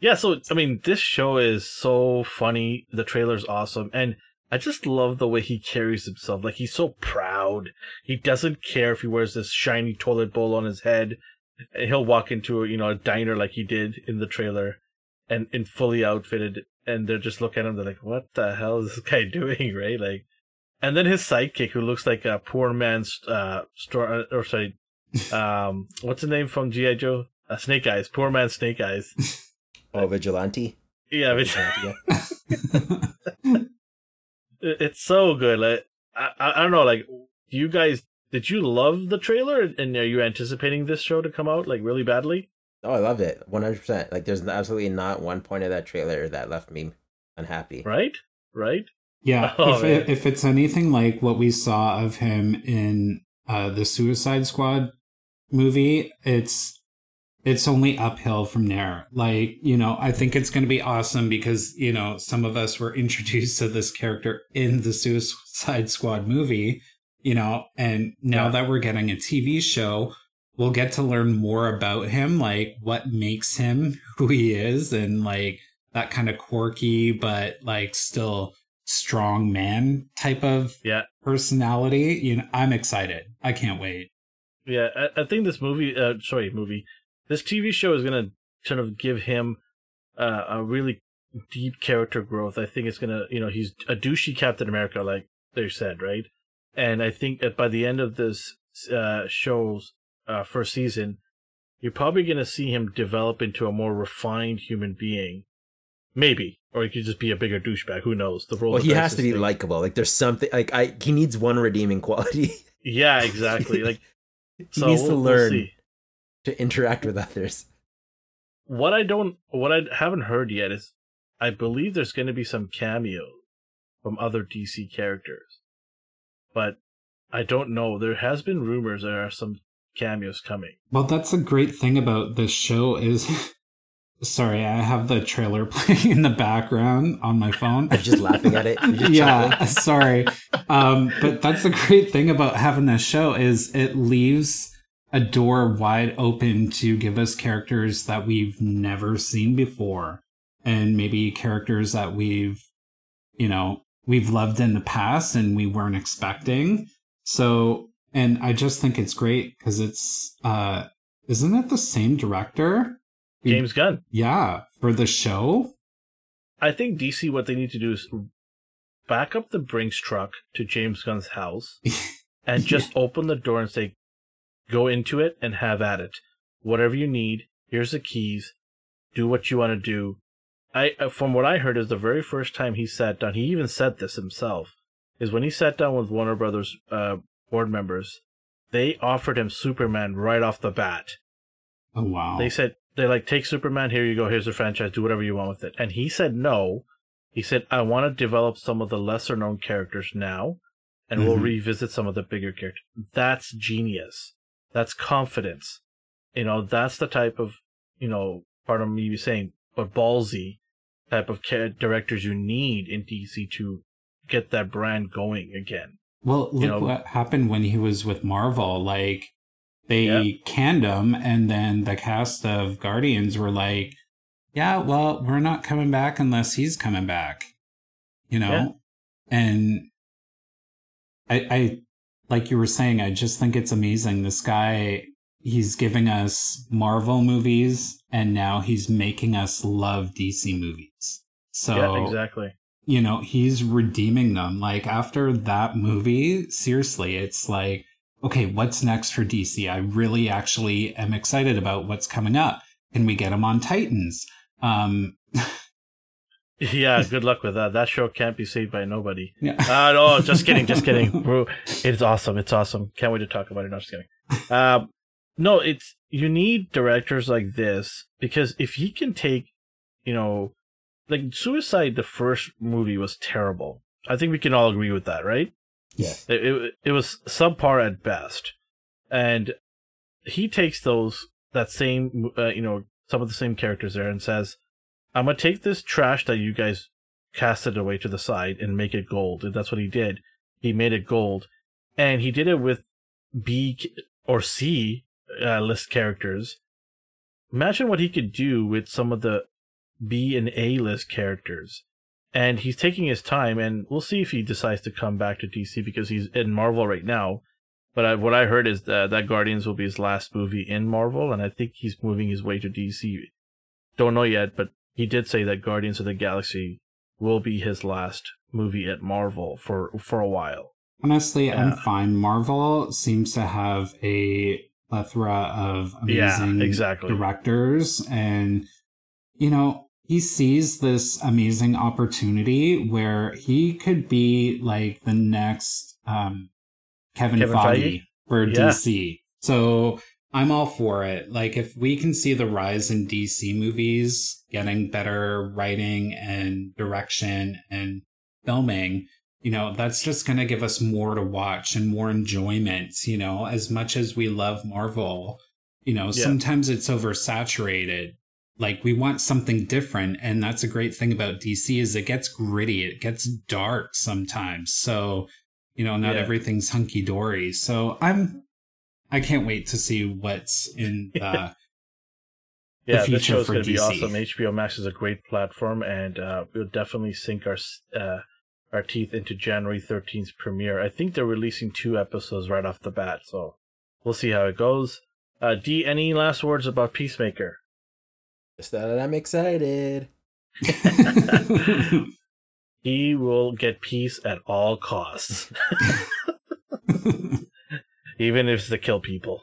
Yeah, so I mean, this show is so funny. The trailer's awesome, and I just love the way he carries himself. Like he's so proud. He doesn't care if he wears this shiny toilet bowl on his head. And he'll walk into a you know a diner like he did in the trailer, and and fully outfitted, and they're just looking at him. They're like, "What the hell is this guy doing?" Right? Like, and then his sidekick, who looks like a poor man's uh store or sorry, um, what's the name from GI Joe? Uh, Snake Eyes, poor man Snake Eyes. Oh, vigilante. Yeah, Vigilante, yeah. it's so good. Like I, I, I don't know. Like, you guys did you love the trailer? And are you anticipating this show to come out like really badly? Oh, I loved it. One hundred percent. Like, there's absolutely not one point of that trailer that left me unhappy. Right, right. Yeah, Oh, if it, if it's anything like what we saw of him in uh, the Suicide Squad movie, it's it's only uphill from there. Like you know, I think it's going to be awesome because you know some of us were introduced to this character in the Suicide Squad movie, you know, and now Yeah. that we're getting a TV show. We'll get to learn more about him, like what makes him who he is, and like that kind of quirky but like still strong man type of Yeah. personality. You know, I'm excited. I can't wait. Yeah, I, I think this movie, uh, sorry, movie, this TV show is gonna sort of give him uh, a really deep character growth. I think it's gonna, you know, he's a douchey Captain America, like they said, right? And I think that by the end of this uh, show's uh, first season, you're probably gonna see him develop into a more refined human being. Maybe, or he could just be a bigger douchebag. Who knows? The role. Well, he has to be likable. Like there's something like I he needs one redeeming quality. Yeah, exactly. Like he So needs to we'll- we'll learn to interact with others. what I don't, what I haven't heard yet is, I believe there's going to be some cameos from other DC characters, but I don't know. There has been rumors there are some cameos coming. Well, that's a great thing about this show is sorry, I have the trailer playing in the background on my phone. I'm just laughing at it. Yeah, sorry. Um, but that's the great thing about having this show is it leaves a door wide open to give us characters that we've never seen before and maybe characters that we've you know we've loved in the past and we weren't expecting so and i just think it's great because it's uh isn't it the same director James Gunn. yeah for the show I think DC what they need to do is back up the Brinks truck to James Gunn's house and just open the door and say, "Go into it and have at it. Whatever you need, here's the keys. Do what you want to do." I, uh, from what I heard, is the very first time he sat down. He even said this himself. Is when he sat down with Warner Brothers uh, board members, they offered him Superman right off the bat. oh wow They said they like take Superman. Here you go. Here's the franchise. Do whatever you want with it. And he said no. He said I want to develop some of the lesser known characters now, and we'll Mhm. revisit some of the bigger characters. That's genius. That's confidence. You know, that's the type of you know part of me saying, but ballsy type of directors you need in DC to get that brand going again. Well, look you know- what happened when he was with Marvel. Like, they Yeah. canned him, and then the cast of Guardians were like, yeah, well, we're not coming back unless he's coming back. You know? Yeah. And I, I, like you were saying, I just think it's amazing. This guy, he's giving us Marvel movies, and now he's making us love DC movies. So, yeah, exactly. You know, he's redeeming them. Like after that movie, seriously, it's like, okay, what's next for DC? I really actually am excited about what's coming up. Can we get him on Titans? Um, Yeah, good luck with that. That show can't be saved by nobody. yeah. Uh, no, just kidding, just kidding. It's awesome. It's awesome. Can't wait to talk about it. No, just kidding. Um, no, it's you need directors like this because if he can take, you know, like Suicide, the first movie was terrible. I think we can all agree with that, right? Yeah. It it, it was subpar at best, and he takes those that same, uh, you know, some of the same characters there and says, "I'm gonna take this trash that you guys casted away to the side and make it gold." And that's what he did. He made it gold, and he did it with B or C uh, list characters. Imagine what he could do with some of the B and A list characters. And he's taking his time, and we'll see if he decides to come back to DC because he's in Marvel right now. But I, what I heard is that, that Guardians will be his last movie in Marvel, and I think he's moving his way to DC. Don't know yet, but he did say that Guardians of the Galaxy will be his last movie at Marvel for for a while. Honestly, I'm fine. Marvel seems to have a plethora of Yeah, amazing exactly. directors, and you know, he sees this amazing opportunity where he could be like the next um, Kevin, Kevin Feige, Feige? for Yeah. DC. So I'm all for it. Like if we can see the rise in DC movies getting better writing and direction and filming, you know, that's just going to give us more to watch and more enjoyment, you know, as much as we love Marvel, you know, Yeah. sometimes it's oversaturated. Like we want something different and that's a great thing about DC is it gets gritty, it gets dark sometimes. So, you know, not Yeah. everything's hunky dory. So I'm I can't wait to see what's in the Yeah, the this future show's for going to be DC. awesome. HBO Max is a great platform, and uh, we'll definitely sink our uh, our teeth into January 13th premiere. I think they're releasing two episodes right off the bat, so we'll see how it goes. Uh, D, any last words about Peacemaker? Just that I'm excited. He will get peace at all costs, even if it's to kill people.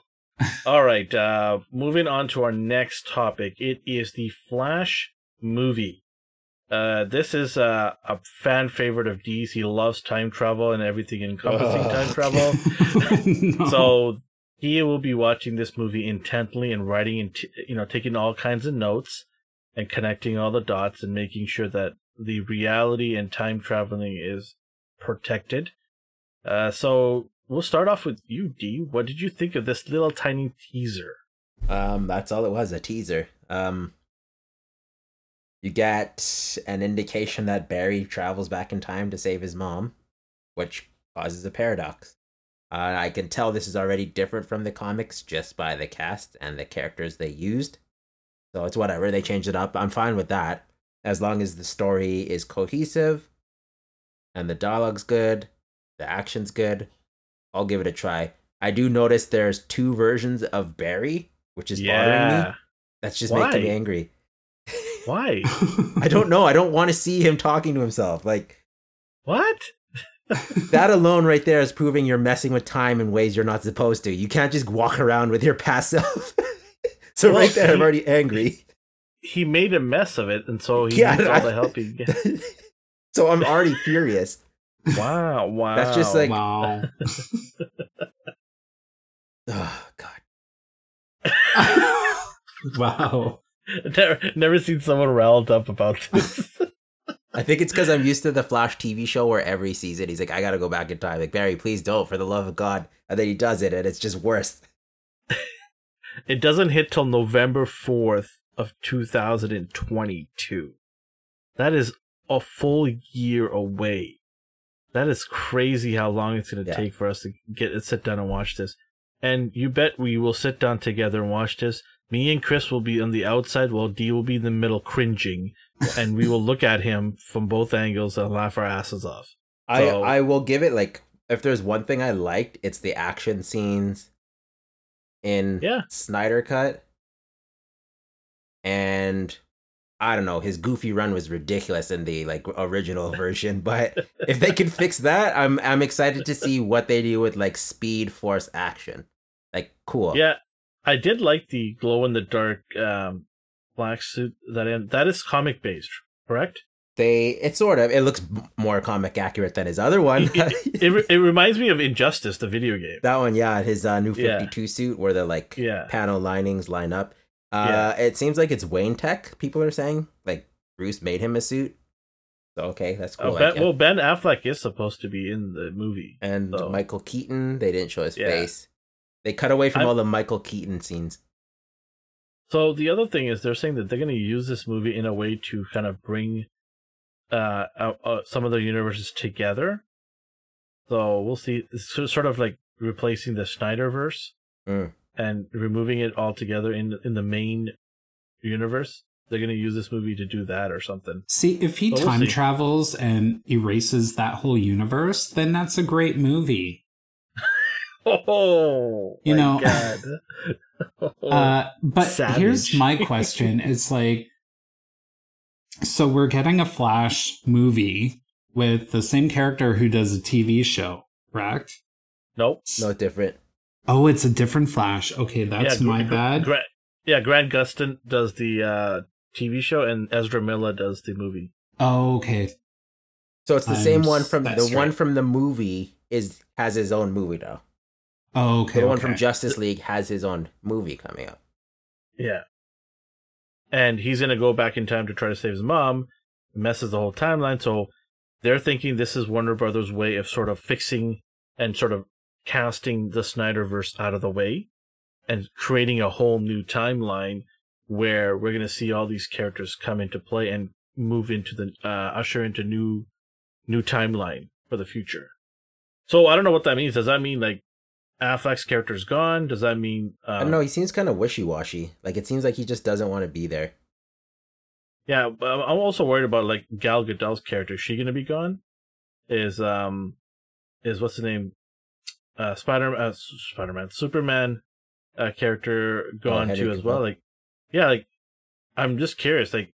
all right, uh, moving on to our next topic. It is the Flash movie. Uh, this is uh, a fan favorite of Dee's. He loves time travel and everything encompassing Ugh. time travel. No. So he will be watching this movie intently and writing and t- you know taking all kinds of notes and connecting all the dots and making sure that the reality and time traveling is protected. Uh, so we'll start off with you, D. What did you think of this little tiny teaser? Um, that's all it was, a teaser. Um, you get an indication that Barry travels back in time to save his mom, which causes a paradox. Uh, I can tell this is already different from the comics just by the cast and the characters they used. So it's whatever, they changed it up. I'm fine with that. As long as the story is cohesive and the dialogue's good, the action's good, I'll give it a try. I do notice there's two versions of Barry, which is bothering me. That's just making me angry. Why? I don't know. I don't want to see him talking to himself. Like what? That alone right there is proving you're messing with time in ways you're not supposed to. You can't just walk around with your past self. so Well, right there, I'm already angry. He made a mess of it, and so he Yeah, needs all I- the help he can get. so I'm already furious. Wow! Wow! That's just like- wow. Oh god. wow. never, never seen someone riled up about this. I think it's because I'm used to the Flash TV show where every season he's like, I gotta go back in time. Like, Barry, please don't, for the love of God. And then he does it, and it's just worse. it doesn't hit till November fourth of two thousand and twenty-two. That is a full year away. That is crazy how long it's going to Yeah. take for us to get it sit down and watch this. And you bet we will sit down together and watch this. Me and Chris will be on the outside, while D will be in the middle, cringing, and we will look at him from both angles and laugh our asses off. I I will give it like if there's one thing I liked, it's the action scenes in Yeah. Snyder cut. And I don't know, his goofy run was ridiculous in the like original version, but if they can fix that, I'm I'm excited to see what they do with like speed force action. Like cool. Yeah, I did like the glow in the dark um, black suit that in that is comic based, correct? They it's sort of it looks more comic accurate than his other one. it, it, it reminds me of Injustice, the video game. that one, yeah, his uh, new Yeah. 52 suit where the like Yeah. panel linings line up. Uh, It seems like it's Wayne Tech. People are saying like Bruce made him a suit. So okay, that's cool. Oh, ben, well, Ben Affleck is supposed to be in the movie. and so- Michael Keaton, they didn't show his Yeah. face. They cut away from I'm- all the Michael Keaton scenes. So the other thing is, they're saying that they're going to use this movie in a way to kind of bring uh, out, uh some of the universes together. So we'll see. It's sort of like replacing the Snyderverse Mm. and removing it altogether in in the main universe. They're going to use this movie to do that or something. See, if he But we'll time see. travels and erases that whole universe, then that's a great movie. Oh, You my know- God. Uh, but Savage. here's my question: It's like, so we're getting a Flash movie with the same character who does a TV show, correct? nope. No different. Oh, it's a different Flash. Okay, that's Yeah, my Gra- bad. Gra- yeah, Grant Gustin does the uh, TV show, and Ezra Miller does the movie. oh, okay. So it's the I'm same one from the that's one from the movie is has his own movie though. Oh, okay. the one okay. from Justice League has his own movie coming up. Yeah. And he's going to go back in time to try to save his mom, messes the whole timeline. So they're thinking this is Warner Brothers' way of sort of fixing and sort of casting the Snyderverse out of the way and creating a whole new timeline where we're going to see all these characters come into play and move into the uh, usher into new new timeline for the future. So I don't know what that means. Does that mean like Affleck's character's gone? Does that mean uh, I don't know. He seems kind of wishy washy. Like it seems like he just doesn't want to be there. Yeah, but I'm I'm also worried about like Gal Gadot's character. Is she gonna be gone? Is um, is what's the name? Uh, Spider uh, Spider Man, Superman, uh, character gone Henry too as well. Cavill. Like, yeah, like I'm just curious, like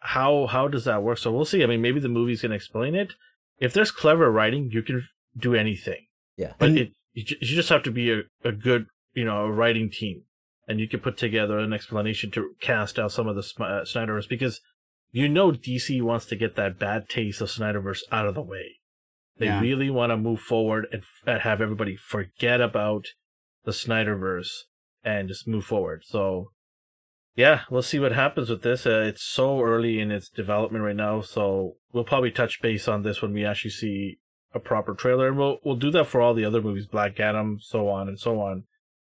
how how does that work? So we'll see. I mean, maybe the movie's gonna explain it. If there's clever writing, you can do anything. Yeah. but And- it you, ju- you just have to be a, a good you know a writing team and you can put together an explanation to cast out some of the Sm- uh, Snyderverse because you know DC wants to get that bad taste of Snyderverse out of the way. They Yeah. really want to move forward and f- and have everybody forget about the Snyderverse and just move forward. So, yeah, we'll see what happens with this. Uh, it's so early in its development right now, so we'll probably touch base on this when we actually see a proper trailer, and we'll we'll do that for all the other movies, Black Adam, so on and so on.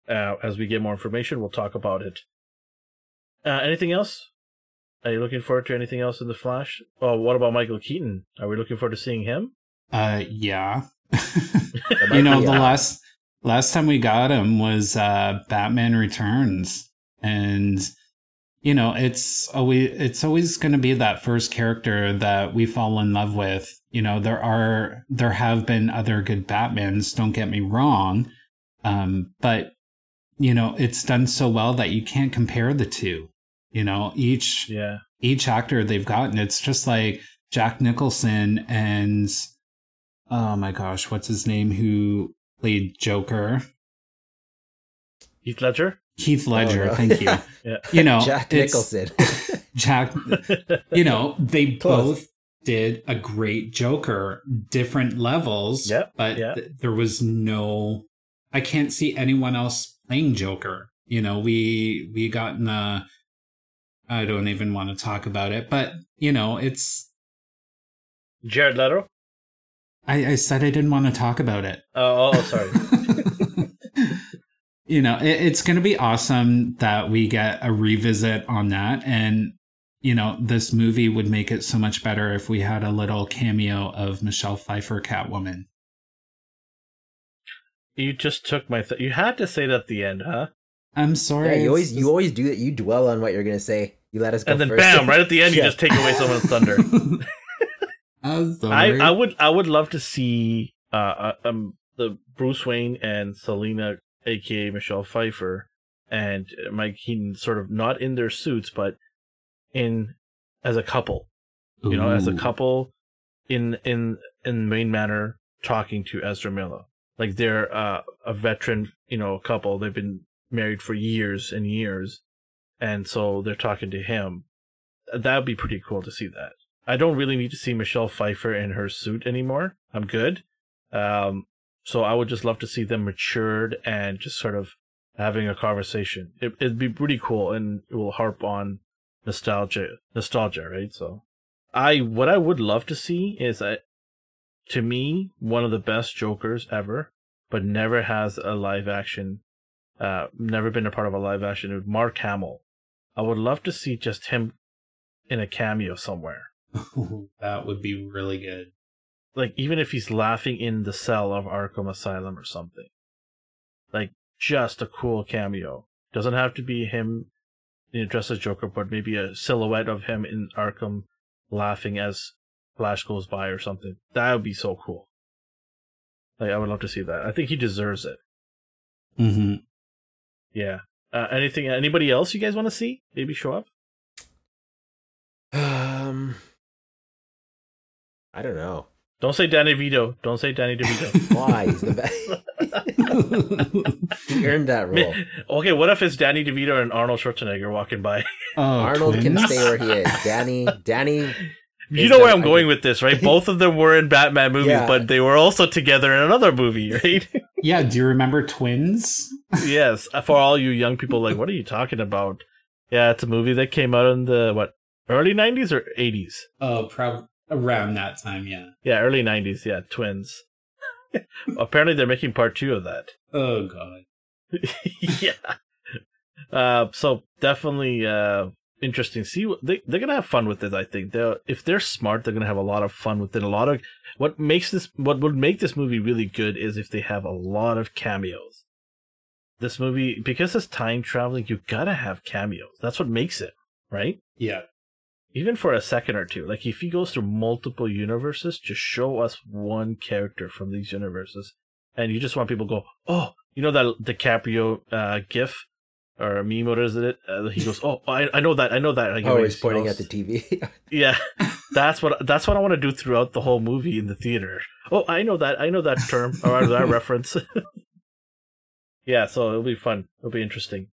Uh, as we get more information, we'll talk about it. Uh, anything else? Are you looking forward to anything else in the Flash? Oh, what about Michael Keaton? Are we looking forward to seeing him? Uh, yeah. you know, the last last time we got him was uh, Batman Returns, and you know, it's always it's always going to be that first character that we fall in love with. You know, there are there have been other good Batmans. Don't get me wrong, um, but you know, it's done so well that you can't compare the two. You know, each Yeah. each actor they've gotten. It's just like Jack Nicholson and oh my gosh, what's his name who played Joker? Heath Ledger? Heath oh, Ledger, Oh, no. thank you. Yeah. You know, Jack Nicholson. Jack, you know, they Close. both did a great Joker, different levels, Yep, but yeah. th- there was no I can't see anyone else playing Joker. You know, we we got in a I don't even want to talk about it, but you know, it's Jared Leto? I, I said I didn't want to talk about it. Oh, oh, oh sorry. You know, it, it's going to be awesome that we get a revisit on that. And, you know, this movie would make it so much better if we had a little cameo of Michelle Pfeiffer Catwoman. you just took my. Th- you had to say that at the end, huh? I'm sorry. yeah, you always you always do that. You dwell on what you're gonna say. You let us go And then first. bam, right at the end, you just take away someone's thunder. I'm I, sorry. I would I would love to see uh, uh um the Bruce Wayne and Selina, aka Michelle Pfeiffer, and Mike Keaton, sort of not in their suits, but in as a couple. You know, as a couple in in in Wayne Manor talking to Ezra Miller. Like they're uh, a veteran, you know, couple. They've been married for years and years, and so they're talking to him. That would be pretty cool to see that. I don't really need to see Michelle Pfeiffer in her suit anymore. I'm good. Um, so I would just love to see them matured and just sort of having a conversation. It, it'd be pretty cool, and it will harp on nostalgia, nostalgia, right? So, I what I would love to see is that, to me, one of the best Jokers ever, but never has a live action, uh, never been a part of a live action. Mark Hamill. I would love to see just him in a cameo somewhere. that would be really good. Like even if he's laughing in the cell of Arkham Asylum or something. Like just a cool cameo. Doesn't have to be him you know, dressed as Joker, but maybe a silhouette of him in Arkham laughing as Flash goes by or something. That would be so cool. Like I would love to see that. I think he deserves it. hmm Yeah. Uh, anything? Anybody else you guys want to see? Maybe show up. Um, I don't know Don't say Danny Vito. Don't say Danny DeVito. why he's the best. he earned that role. okay, what if it's Danny DeVito and Arnold Schwarzenegger walking by? oh, Arnold can stay where he is. Danny, Danny. You know that- where I'm I going did- with this, right? Both of them were in Batman movies, Yeah. but they were also together in another movie, right? Yeah, do you remember Twins? yes. Uh, for all you young people, like, what are you talking about? Yeah, it's a movie that came out in the what early '90s or '80s? Oh, probably around that time, yeah. Yeah, early '90s. Yeah, twins. Apparently, they're making part two of that. Oh god. yeah. Uh, so definitely uh, interesting. See, they they're gonna have fun with it. I think they if they're smart, they're gonna have a lot of fun with it. A lot of what makes this what would make this movie really good is if they have a lot of cameos. This movie because it's time traveling, you gotta have cameos. That's what makes it right. Yeah. Even for a second or two, like if he goes through multiple universes, just show us one character from these universes, and you just want people to go, oh, you know that DiCaprio uh, GIF or meme, what is it? Uh, he goes, oh, I, I know that, I know that. Like, Oh, he's pointing goes- at the TV. Yeah, that's what that's what I want to do throughout the whole movie in the theater. Oh, I know that, I know that term or that reference. yeah, so it'll be fun. It'll be interesting.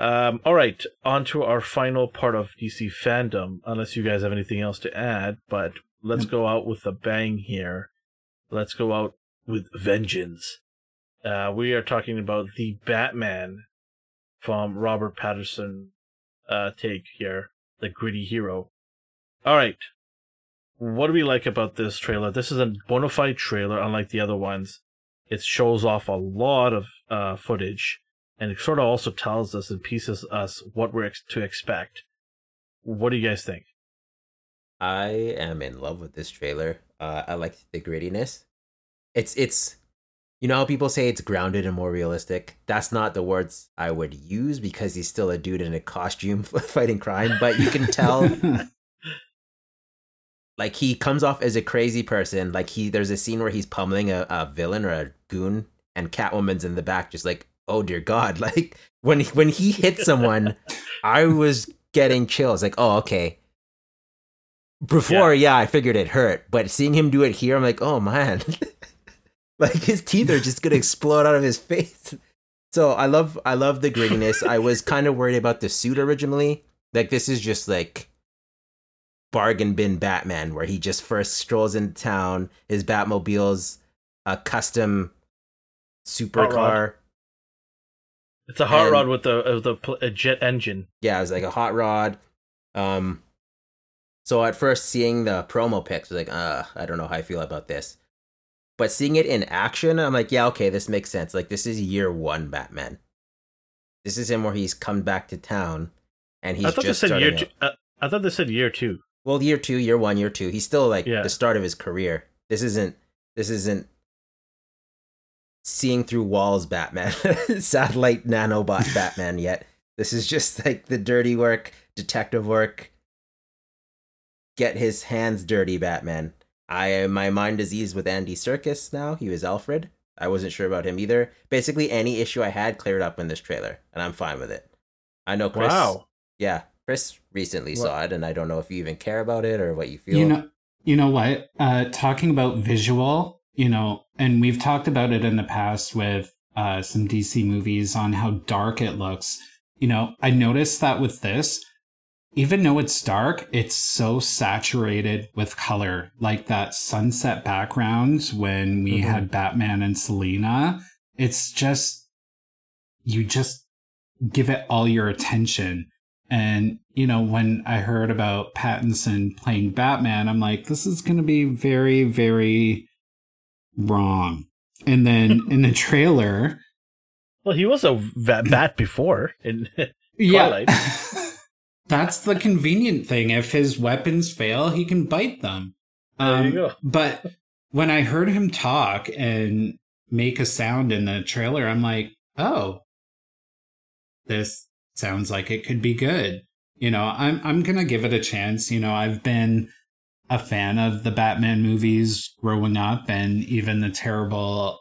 Um, all right, on to our final part of DC fandom, unless you guys have anything else to add, but let's go out with a bang here. Let's go out with vengeance. Uh, we are talking about the Batman from Robert Pattinson uh, take here, the gritty hero. All right, what do we like about this trailer? This is a bona fide trailer, unlike the other ones. It shows off a lot of uh, footage, and it sort of also tells us and pieces us what we're ex- to expect. What do you guys think? I am in love with this trailer. Uh, I like the grittiness. It's it's you know how people say it's grounded and more realistic. That's not the words I would use because he's still a dude in a costume fighting crime, but you can tell like he comes off as a crazy person. Like he there's a scene where he's pummeling a, a villain or a goon and Catwoman's in the back just like, "Oh dear god." Like when when he hit someone, I was getting chills like, "Oh, okay." Before, yeah. yeah, I figured it hurt, but seeing him do it here, I'm like, "Oh man." like his teeth are just going to explode out of his face. So I love I love the grittiness. I was kind of worried about the suit originally. Like this is just like bargain bin Batman, where he just first strolls into town. His Batmobile's a custom supercar. It's a hot and, rod with a with a, a, jet engine. Yeah, it was like a hot rod. Um, so at first seeing the promo pics, I was like, uh, I don't know how I feel about this. But seeing it in action, I'm like, yeah, okay, this makes sense. Like this is year one Batman. This is him where he's come back to town, and he's I thought just they said year two. Uh, I thought they said year two. Well, year two, year one, year two. He's still like yeah. the start of his career. This isn't. This isn't seeing through walls Batman, satellite nanobot Batman yet. This is just like the dirty work, detective work, get his hands dirty Batman. I my mind is eased with Andy Serkis now. He was Alfred. I wasn't sure about him either. Basically, any issue I had cleared up in this trailer, and I'm fine with it. I know Chris. Wow. Yeah, Chris recently what? saw it, and I don't know if you even care about it or what you feel. You know, you know what? Uh, talking about visual, you know, and we've talked about it in the past with uh, some DC movies on how dark it looks. You know, I noticed that with this, even though it's dark, it's so saturated with color, like that sunset background when we mm-hmm. had Batman and Selina. It's just, you just give it all your attention. And, you know, when I heard about Pattinson playing Batman, I'm like, this is going to be very, very wrong. And then in the trailer. Well, he was a bat before in Twilight. Yeah. That's the convenient thing. If his weapons fail, he can bite them. Um, there you go. but when I heard him talk and make a sound in the trailer, I'm like, oh, this sounds like it could be good. You know, I'm I'm gonna give it a chance. You know, I've been a fan of the Batman movies growing up, and even the terrible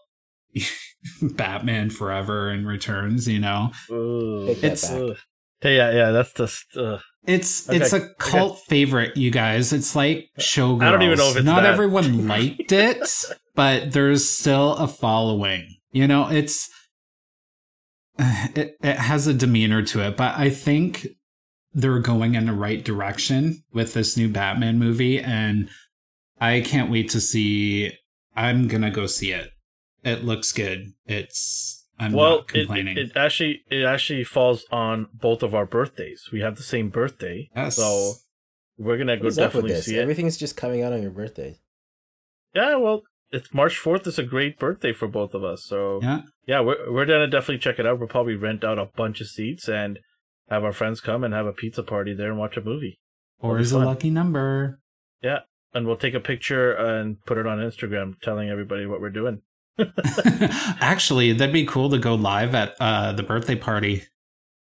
Batman Forever and Returns. You know, Ooh, it's Hey, yeah, yeah, that's just. Uh, it's okay. it's a cult okay. favorite, you guys. It's like Showgirls. I don't even know if it's not that. everyone liked it, but there's still a following. You know, it's it, it has a demeanor to it, but I think they're going in the right direction with this new Batman movie, and I can't wait to see. I'm gonna go see it. It looks good. It's I'm well, it, it, actually it actually falls on both of our birthdays. We have the same birthday, yes. so we're gonna go definitely see it. Everything's just coming out on your birthday. Yeah, well, it's March fourth is a great birthday for both of us. So yeah, yeah, we're we're gonna definitely check it out. We'll probably rent out a bunch of seats and have our friends come and have a pizza party there and watch a movie. Or is a lucky number. Yeah, and we'll take a picture and put it on Instagram, telling everybody what we're doing. Actually, that'd be cool to go live at uh, the birthday party.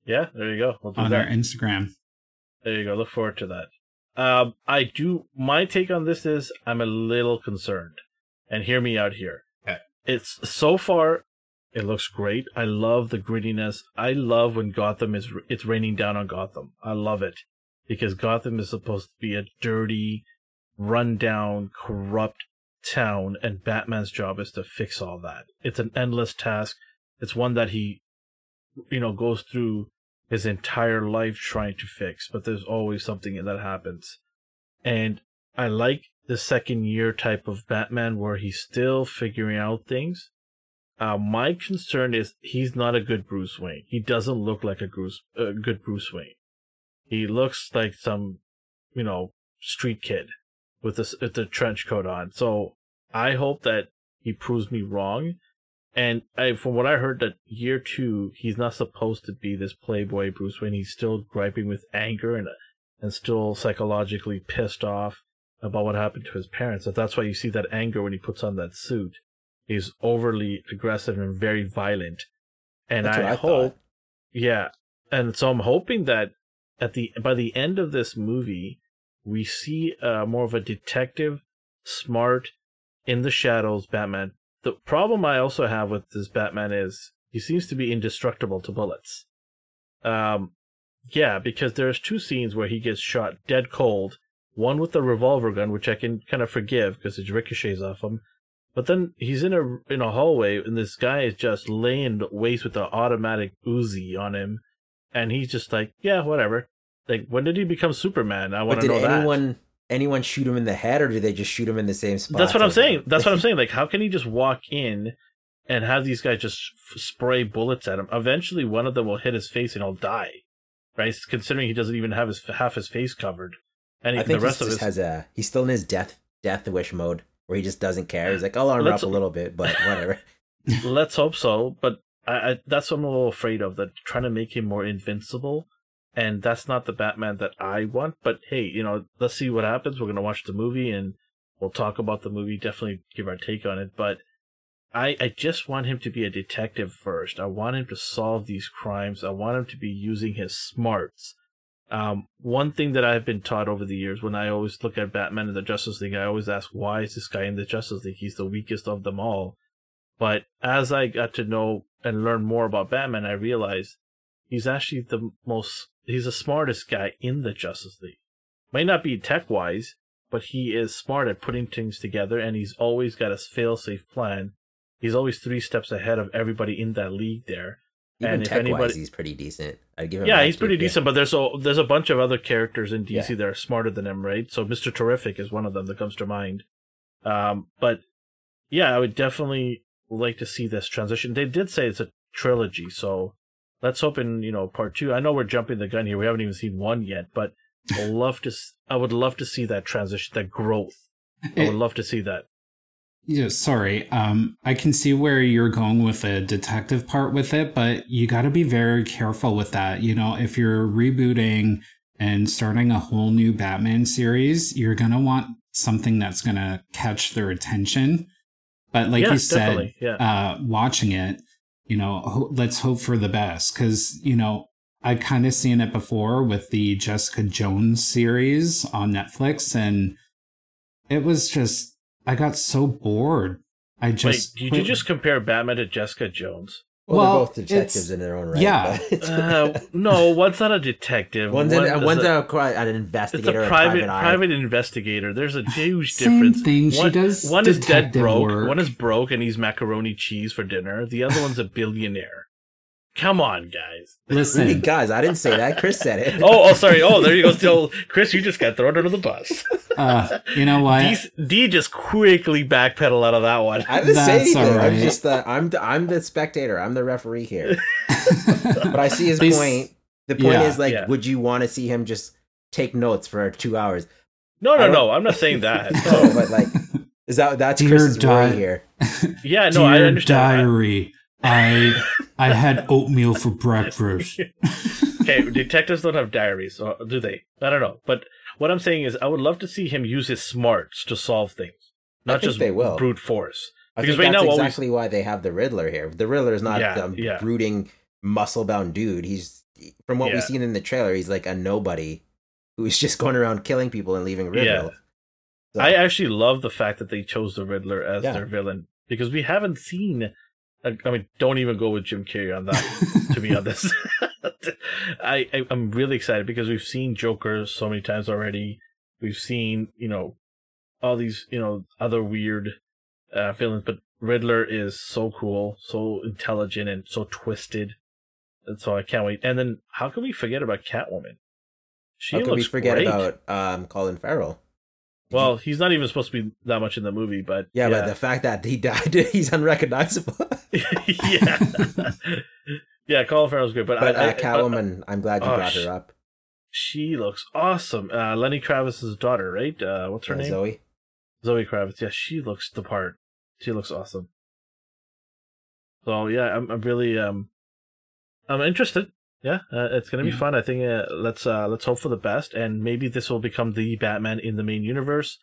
Yeah, there you go. We'll on that. our Instagram. There you go. Look forward to that. Um, I do. My take on this is I'm a little concerned, and hear me out here. Okay. It's so far, it looks great. I love the grittiness. I love when Gotham is it's raining down on Gotham. I love it because Gotham is supposed to be a dirty, rundown, corrupt town, and Batman's job is to fix all that. It's an endless task. It's one that he, you know, goes through his entire life trying to fix, but there's always something that happens. And I like the second year type of Batman where he's still figuring out things. Uh, my concern is he's not a good Bruce Wayne. He doesn't look like a Bruce, a good Bruce Wayne. He looks like some, you know, street kid with the with the trench coat on. So I hope that he proves me wrong. And I, from what I heard, that year two, he's not supposed to be this playboy Bruce Wayne. He's still griping with anger and and still psychologically pissed off about what happened to his parents. If that's why you see that anger when he puts on that suit. He's overly aggressive and very violent. And I, I hope, thought. yeah. And so I'm hoping that at the by the end of this movie, we see uh, more of a detective, smart, in the shadows Batman. The problem I also have with this Batman is he seems to be indestructible to bullets. Um, yeah, because there's two scenes where he gets shot dead cold. One with a revolver gun, which I can kind of forgive because it ricochets off him. But then he's in a in a hallway, and this guy is just laying waste with an automatic Uzi on him, and he's just like, yeah, whatever. Like, when did he become Superman? I want to know that. anyone anyone shoot him in the head, or did they just shoot him in the same spot? That's what I'm saying. That's what I'm saying. Like, how can he just walk in and have these guys just f- spray bullets at him? Eventually, one of them will hit his face and he'll die. Right? Considering he doesn't even have his half his face covered, and he, I think the rest of his has a. He's still in his death death wish mode, where he just doesn't care. He's like, I'll armor Let's- up a little bit, but whatever. Let's hope so. But I, I that's what I'm a little afraid of. That trying to make him more invincible, and that's not the Batman that I want. But hey, you know, let's see what happens. We're gonna watch the movie and we'll talk about the movie. Definitely give our take on it. But I I just want him to be a detective first. I want him to solve these crimes. I want him to be using his smarts. Um, one thing that I've been taught over the years when I always look at Batman and the Justice League, I always ask, why is this guy in the Justice League? He's the weakest of them all. But as I got to know and learn more about Batman, I realized he's actually the most, he's the smartest guy in the Justice League. Might not be tech wise, but he is smart at putting things together and he's always got a fail safe plan. He's always three steps ahead of everybody in that league there. Even And if tech wise, anybody- he's pretty decent. I give him. Yeah, he's pretty yeah. decent, but there's a there's a bunch of other characters in DC Yeah. that are smarter than him, right? So Mister Terrific is one of them that comes to mind. Um, but yeah, I would definitely like to see this transition. They did say it's a trilogy, so let's hope in you know part two. I know we're jumping the gun here; we haven't even seen one yet, but I'd love to. I would love to see that transition, that growth. I would love to see that. Yeah, sorry. Um, I can see where you're going with the detective part with it, but you got to be very careful with that. You know, if you're rebooting and starting a whole new Batman series, you're gonna want something that's gonna catch their attention. But like yeah, you said. Yeah, uh, watching it, you know, ho- let's hope for the best because you know I kind of seen it before with the Jessica Jones series on Netflix, and it was just I got so bored. I just Wait, did you just compare Batman to Jessica Jones? Well, Well, they're both detectives in their own right. yeah. Uh, no, one's not a detective. one's One an, is one's a- a, an investigator, a a private private, private investigator. There's a huge Same difference. thing, she One, does one is dead broke. work. One is broke and he's macaroni cheese for dinner. The other one's a billionaire. Come on, guys. Hey, listen. guys, I didn't say that. Chris said it. Oh, oh, sorry. Oh, there you go. Still, Chris, you just got thrown under the bus. Uh, you know what? D, D just quickly backpedal out of that one. I didn't say That's anything. all I'm just the I'm the, I'm the spectator. I'm the referee here. But I see his They point. The point Yeah. is like, Yeah. would you want to see him just take notes for two hours? No, I no, no. I'm not saying that. No, but like, is that that's Dear Chris's Di- worry here? Yeah, no, I understand. diary, I I had oatmeal for breakfast. okay, detectives don't have diaries, or do they? I don't know. But what I'm saying is, I would love to see him use his smarts to solve things, not just they will. brute force. I Because think right that's now, what we- exactly why they have the Riddler here. The Riddler is not Yeah, some yeah. brooding, muscle-bound dude. He's from what Yeah. we've seen in the trailer, he's like a nobody who's just going around killing people and leaving Yeah. So- I actually love the fact that they chose the Riddler as Yeah. their villain because we haven't seen. I I mean, don't even go with Jim Carrey on that. to be honest, I, I I'm really excited because we've seen Joker so many times already. We've seen you know all these you know other weird uh, villains, but Riddler is so cool, so intelligent, and so twisted. and so I can't wait. And then how can we forget about Catwoman? She How can we forget great. about um, Colin Farrell? Well, he's not even supposed to be that much in the movie, but Yeah, but the fact that he died, he's unrecognizable. yeah, yeah. Colin Farrell's good, but, but I, I, uh, Catwoman, I'm glad you oh, brought her up. she looks awesome. Uh, Lenny Kravitz's daughter, right? Uh, what's her Uh, name? Zoe. Zoe Kravitz. Yeah, she looks the part. She looks awesome. So yeah, I'm, I'm really um, I'm interested. Yeah, uh, it's gonna be Yeah. fun. I think uh, let's uh, let's hope for the best, and maybe this will become the Batman in the main universe,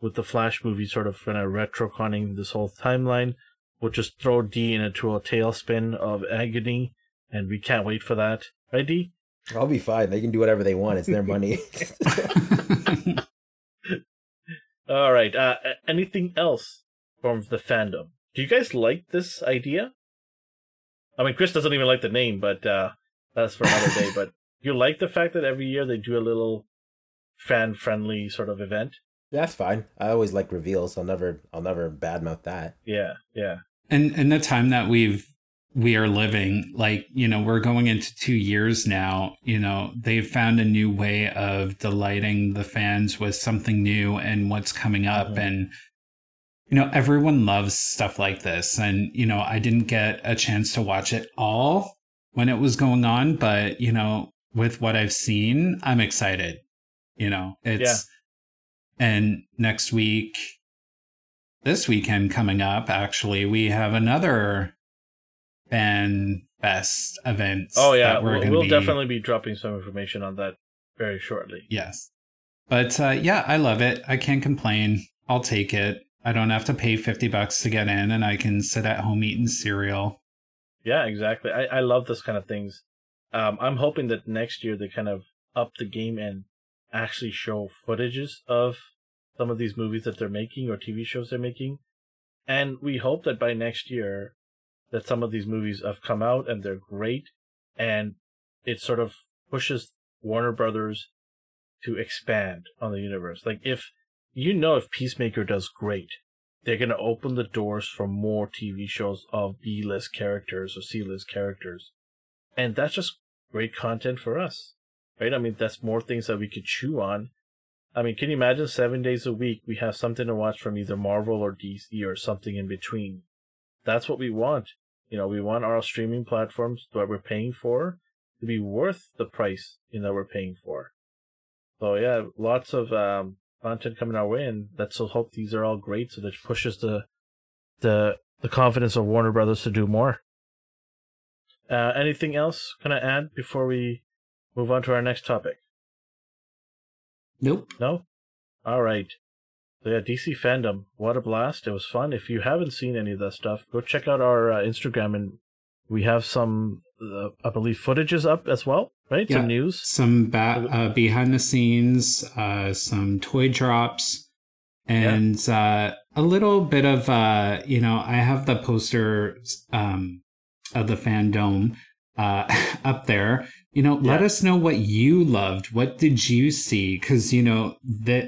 with the Flash movie sort of kind of retroconning this whole timeline. We'll just throw D into a tailspin of agony, and we can't wait for that, right, D? I'll be fine. They can do whatever they want. It's their money. All right. Uh, anything else from the fandom? Do you guys like this idea? I mean, Chris doesn't even like the name, but uh, that's for another day. But you like the fact that every year they do a little fan-friendly sort of event? That's fine. I always like reveals. I'll never, I'll never badmouth that. Yeah, yeah, and in the time that we've we are living like you know we're going into two years now you know they've found a new way of delighting the fans with something new and what's coming up Mhm. and you know everyone loves stuff like this and you know i didn't get a chance to watch it all when it was going on but you know with what i've seen i'm excited you know it's and next week this weekend coming up actually we have another fan fest event Oh yeah, that we're we'll, we'll be- definitely be dropping some information on that very shortly. yes. But uh, yeah i love it. I can't complain. I'll take it. I don't have to pay 50 bucks to get in and i can sit at home eating cereal Yeah, exactly. I, I love this kind of things. Um, I'm hoping that next year they kind of up the game and actually show footages of some of these movies that they're making or TV shows they're making. And we hope that by next year that some of these movies have come out and they're great and it sort of pushes Warner Brothers to expand on the universe. Like if you know if Peacemaker does great, they're going to open the doors for more TV shows of B list characters or C list characters. And that's just great content for us, right? I mean, that's more things that we could chew on. I mean, can you imagine seven days a week we have something to watch from either Marvel or DC or something in between? That's what we want. You know, we want our streaming platforms that we're paying for to be worth the price you know we're paying for. So yeah, lots of um, content coming our way, and let's hope these are all great, so that pushes the the the confidence of Warner Brothers to do more. Uh, anything else can I add before we move on to our next topic? nope No? All right. So yeah, DC fandom, what a blast! It was fun. If you haven't seen any of that stuff, go check out our uh, Instagram, and we have some, uh, I believe, footages up as well, right? Yeah. Some news. some ba- uh, behind the scenes, uh, some toy drops, and uh, a little bit of uh, you know I have the poster um, of the fandom uh, up there. You know, let us know what you loved. What did you see? Because you know that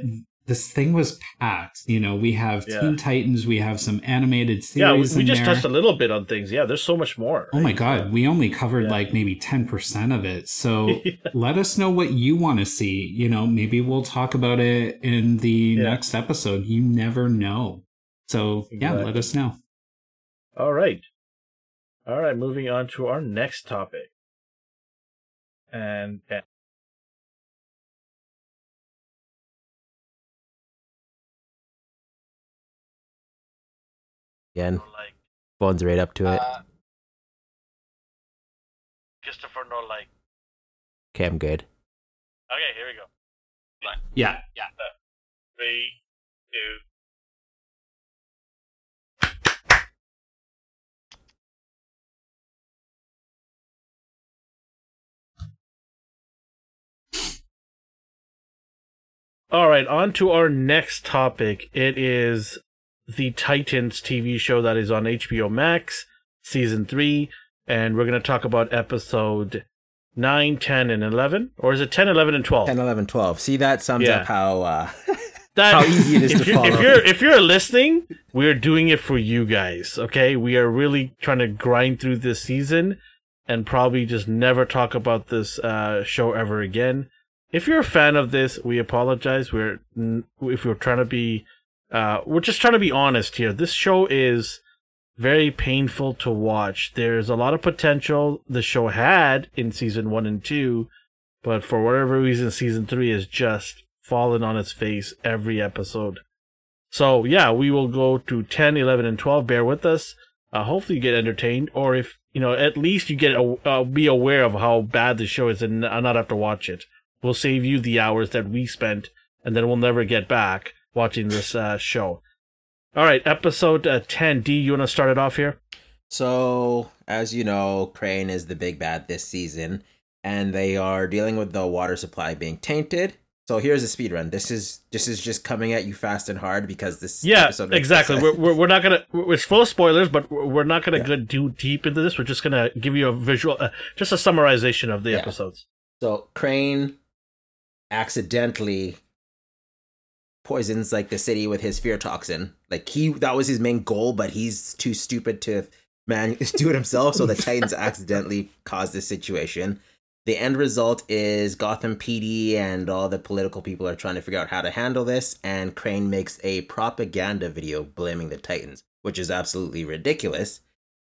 this thing was packed. You know, we have Yeah. Teen Titans, we have some animated series. Yeah, we, just there. touched a little bit on things. Yeah, there's so much more. Oh my god, we only covered Yeah. like maybe 10% of it. So Yeah. let us know what you want to see. You know, maybe we'll talk about it in the next episode. You never know. So yeah, Exactly. let us know. All right. All right, moving on to our next topic. And Again, like phone's right up to it. uh, Christopher no like. Okay, I'm good. Okay, here we go. Yeah. Yeah. Three, two. All right, on to our next topic. It is the Titans TV show that is on HBO Max, season 3, and we're going to talk about episode 9, 10, and 11. Or is it 10, 11, and 12? 10, 11, 12. See, that sums Yeah. up how uh, That- how easy it is if to you're, If you're if you're listening, we're doing it for you guys. Okay, we are really trying to grind through this season, and probably just never talk about this uh, show ever again. If you're a fan of this, we apologize. We're if we're trying to be, uh, we're just trying to be honest here. This show is very painful to watch. There's a lot of potential the show had in season one and two, but for whatever reason, season three is just fallen on its face every episode. So yeah, we will go to 10, 11, and 12. Bear with us. Uh, hopefully you get entertained, or if, you know, at least you get, a, uh, be aware of how bad the show is and not have to watch it. We'll save you the hours that we spent, and then we'll never get back watching this uh, show. All right, episode uh, 10. D, you want to start it off here? So, as you know, Crane is the big bad this season, and they are dealing with the water supply being tainted. So here's a speed run. This is this is just coming at you fast and hard because this Yeah, exactly. We're, we're, we're not gonna. It's full of spoilers, but we're we're not gonna Yeah. go too deep into this. We're just gonna give you a visual, uh, just a summarization of the Yeah. episodes. So Crane accidentally poisons like the city with his fear toxin. Like he that was his main goal, but he's too stupid to man do it himself. So the Titans accidentally caused this situation. The end result is Gotham PD and all the political people are trying to figure out how to handle this, and Crane makes a propaganda video blaming the Titans, which is absolutely ridiculous.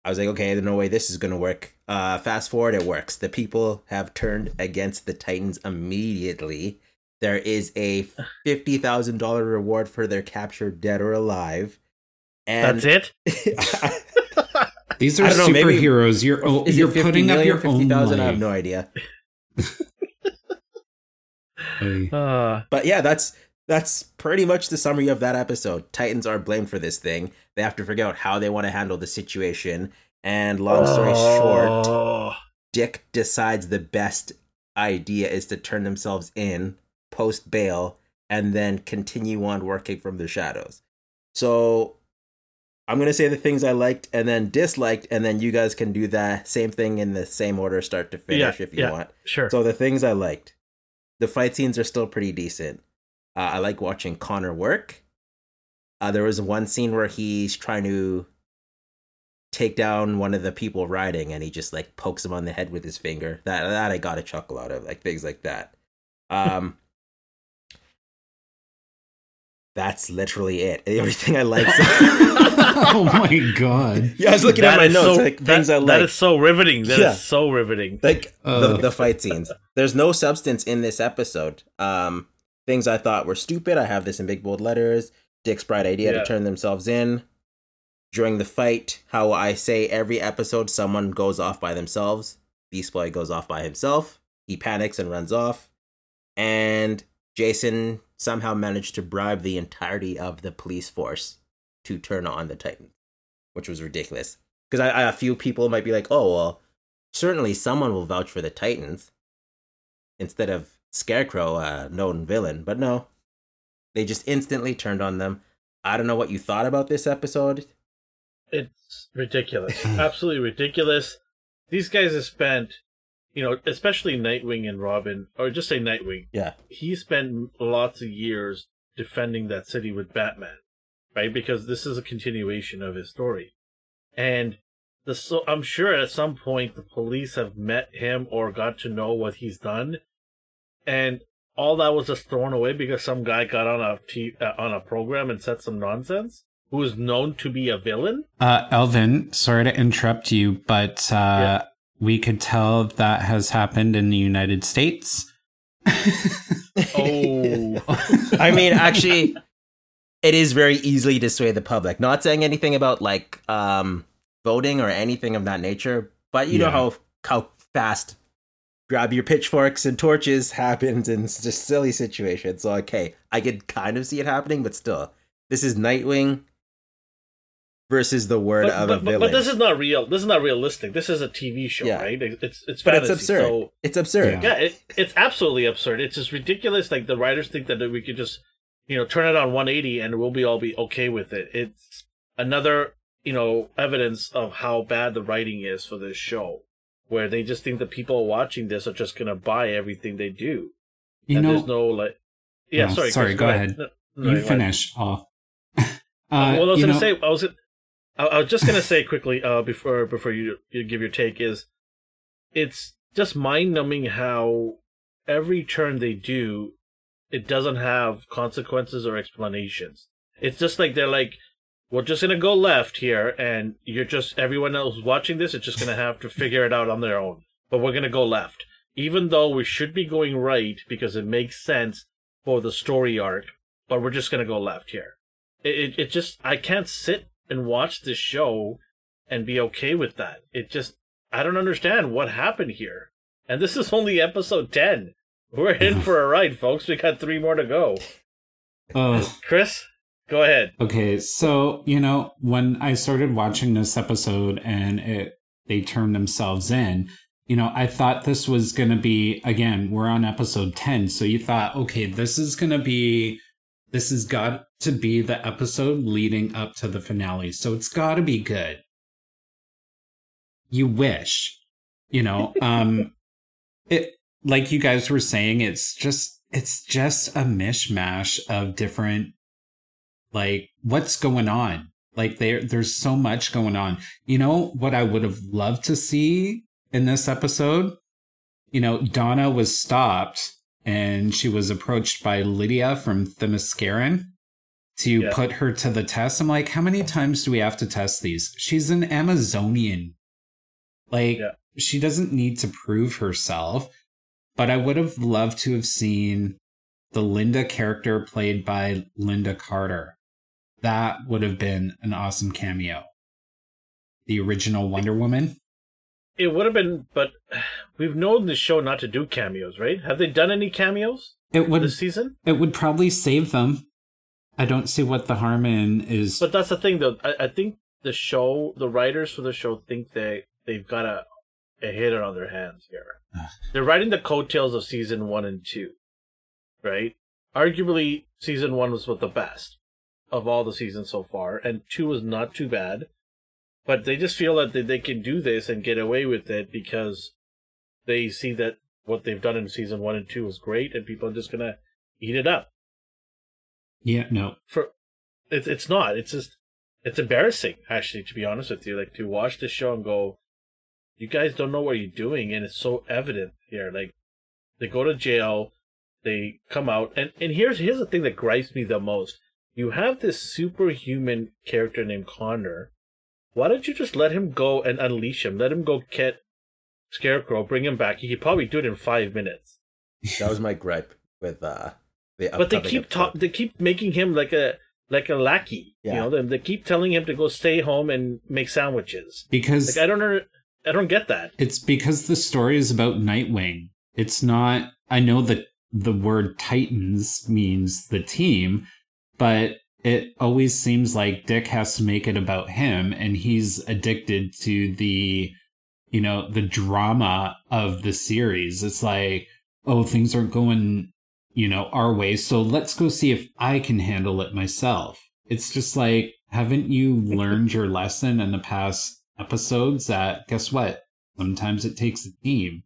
I was like, okay, there's no way this is gonna work. Uh, fast forward, it works. The people have turned against the Titans immediately. There is a fifty thousand dollar reward for their capture, dead or alive. And That's it. These are I don't maybe- superheroes. you're oh, Is you're it 50 putting up million your or own 50,000? life. I have no idea. Uh, But yeah, that's that's pretty much the summary of that episode. Titans are blamed for this thing. They have to figure out how they want to handle the situation. And long story short, oh. Dick decides the best idea is to turn themselves in post bail and then continue on working from the shadows. So I'm gonna say the things I liked and then disliked, and then you guys can do that same thing in the same order, start to finish, Yeah, if you yeah. want. Sure. So the things I liked, the fight scenes are still pretty decent. Uh, I like watching Connor work. Uh, there was one scene where he's trying to take down one of the people riding, and he just like pokes him on the head with his finger. That that I got a chuckle out of, like things like that. Um, that's literally it. Everything I like. oh my god. yeah, I was looking That at my is notes, so- like things I like. That is so riveting. That is Yeah. so riveting. like the, Uh. the fight scenes. There's no substance in this episode. Um, things I thought were stupid. I have this in big bold letters. Dick's bright idea Yeah. to turn themselves in during the fight. How I say every episode someone goes off by themselves. Beast Boy goes off by himself. He panics and runs off, and Jason somehow managed to bribe the entirety of the police force to turn on the Titans, which was ridiculous. Because I, I, a few people might be like, "Oh well, certainly someone will vouch for the Titans instead of Scarecrow, uh, a known villain. But no, they just instantly turned on them. I don't know what you thought about this episode. It's ridiculous. Absolutely ridiculous. These guys have spent, you know, especially Nightwing and Robin, or just say Nightwing. Yeah. He spent lots of years defending that city with Batman, right? Because this is a continuation of his story. And the so I'm sure at some point the police have met him or got to know what he's done, and all that was just thrown away because some guy got on a t- uh, on a program and said some nonsense. Who is known to be a villain? Uh, Elvin, sorry to interrupt you, but uh, Yeah. We could tell that has happened in the United States. Oh, I mean, actually, it is very easily to sway the public. Not saying anything about like um voting or anything of that nature, but you know how how fast grab your pitchforks and torches happens in s- just silly situations. So okay, I could kind of see it happening, but still, this is Nightwing versus the word but, of but, a but, villain. but this is not real. This is not realistic. This is a TV show, Yeah. right? It's it's but fantasy. it's absurd. So it's absurd. yeah, it, it's absolutely absurd. It's just ridiculous. Like the writers think that we could just, you know, turn it on 180 and we'll be all be okay with it. It's another, you know, evidence of how bad the writing is for this show, where they just think the people watching this are just gonna buy everything they do, You and know, there's no like. Yeah, No, sorry. sorry, Chris, go ahead. No, no, you go finish off. uh, well, I was gonna know- say, I was, I, was just gonna say quickly uh, before before you you give your take is, it's just mind numbing how every turn they do, it doesn't have consequences or explanations. It's just like they're like, we're just gonna go left here, and you're just everyone else watching this is just gonna have to figure it out on their own. But we're gonna go left, even though we should be going right because it makes sense for the story arc. But we're just gonna go left here. It it, it just I can't sit and watch this show and be okay with that. It just I don't understand what happened here. And this is only episode 10. We're in for a ride, folks. We got 3 more to go. Oh, Chris, go ahead. okay. So you know, when I started watching this episode and it they turned themselves in, you know, I thought this was gonna be again. We're on episode ten, so you thought, okay, this is gonna be, this has got to be the episode leading up to the finale, so it's got to be good. You wish, you know, um, it like you guys were saying, it's just it's just a mishmash of different like what's going on? Like there there's so much going on. You know what i would have loved to see in this episode? You know donna was stopped and she was approached by lydia from themysciran to Yeah. put her to the test i'm like how many times do we have to test these she's an amazonian like Yeah. she doesn't need to prove herself but i would have loved to have seen the linda character played by Lynda Carter that would have been an awesome cameo. The original Wonder Woman. It would have been, but we've known the show not to do cameos, right? Have they done any cameos It would this season? it would probably save them. I don't see what the harm in is. But that's the thing, though. I, I think the show, the writers for the show, think they they've got a a hitter on their hands here. They're writing the coattails of season one and two, right? Arguably, season one was what the best of all the seasons so far, and two was not too bad. But they just feel that they, they can do this and get away with it because they see that what they've done in season one and two was great, and people are just gonna eat it up yeah, no. for it's it's not. It's just it's embarrassing actually to be honest with you. Like to watch this show and go, you guys don't know what you're doing, and it's so evident here. Like they go to jail, they come out, and and here's here's the thing that gripes me the most. You have this superhuman character named Connor. Why don't you just let him go and unleash him? Let him go get Scarecrow, bring him back. He could probably do it in five minutes. That was my gripe with uh the but they keep episode. talk they keep making him like a like a lackey you know they, they keep telling him to go stay home and make sandwiches Because like i don't know i don't get that it's because the story is about Nightwing. It's not I know that the word Titans means the team, but it always seems like Dick has to make it about him and he's addicted to the you know, the drama of the series. It's like, oh, things aren't going, you know, our way, so let's go see if I can handle it myself. It's just like, haven't you learned your lesson in the past episodes that guess what? Sometimes it takes a team.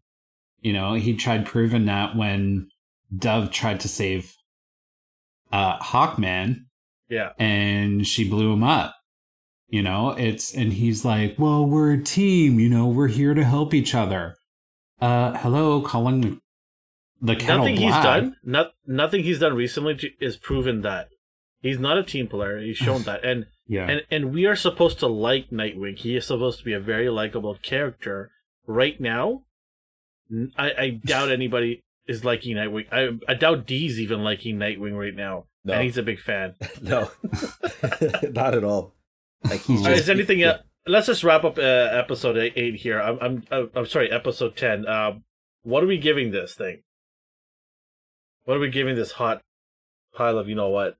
You know, he tried proving that when Dove tried to save uh Hawkman yeah. And she blew him up. You know, it's and he's like, "Well, we're a team. You know, we're here to help each other." Uh, hello, calling the, kettle nothing he's done not nothing he's done recently is proven that. He's not a team player he's shown that. And Yeah, and and we are supposed to like nightwing. He is supposed to be a very likable character. Right now I, I doubt anybody is liking nightwing. I, I doubt d's even liking nightwing right now No. and he's a big fan no, not at all. Like he's All All right, just is anything? yeah. Uh, let's just wrap up uh, episode eight, eight here. I'm, I'm, I'm I'm sorry, episode ten. Um, what are we giving this thing? What are we giving this hot pile of you know what?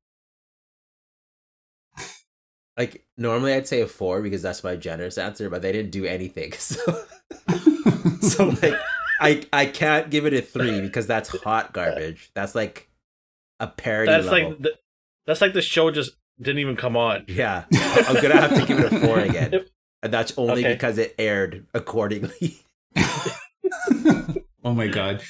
like normally I'd say a four because that's my generous answer, but they didn't do anything. So so like I I can't give it a three because that's hot garbage. That's like a parody That's level. like the, that's like the show just didn't even come on. yeah, I'm gonna have to give it a four again, and that's only Okay. because it aired accordingly. oh my god.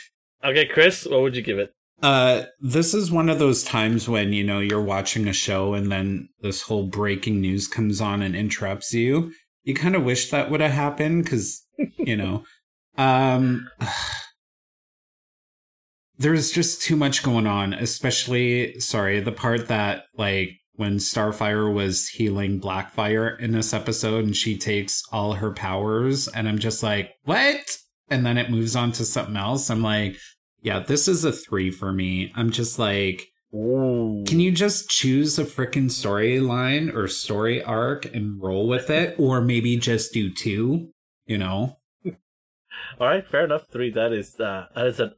Okay, Chris, what would you give it? Uh, this is one of those times when you know you're watching a show and then this whole breaking news comes on and interrupts you. You kind of wish that would have happened because you know. Um, there's just too much going on, especially, sorry, the part that, like, when Starfire was healing Blackfire in this episode and she takes all her powers, and I'm just like, what? And then it moves on to something else. I'm like, yeah, this is a three for me. I'm just like, Ooh. can you just choose a freaking storyline or story arc and roll with it? Or maybe just do two, you know? All right, fair enough. Three. That is uh, that is an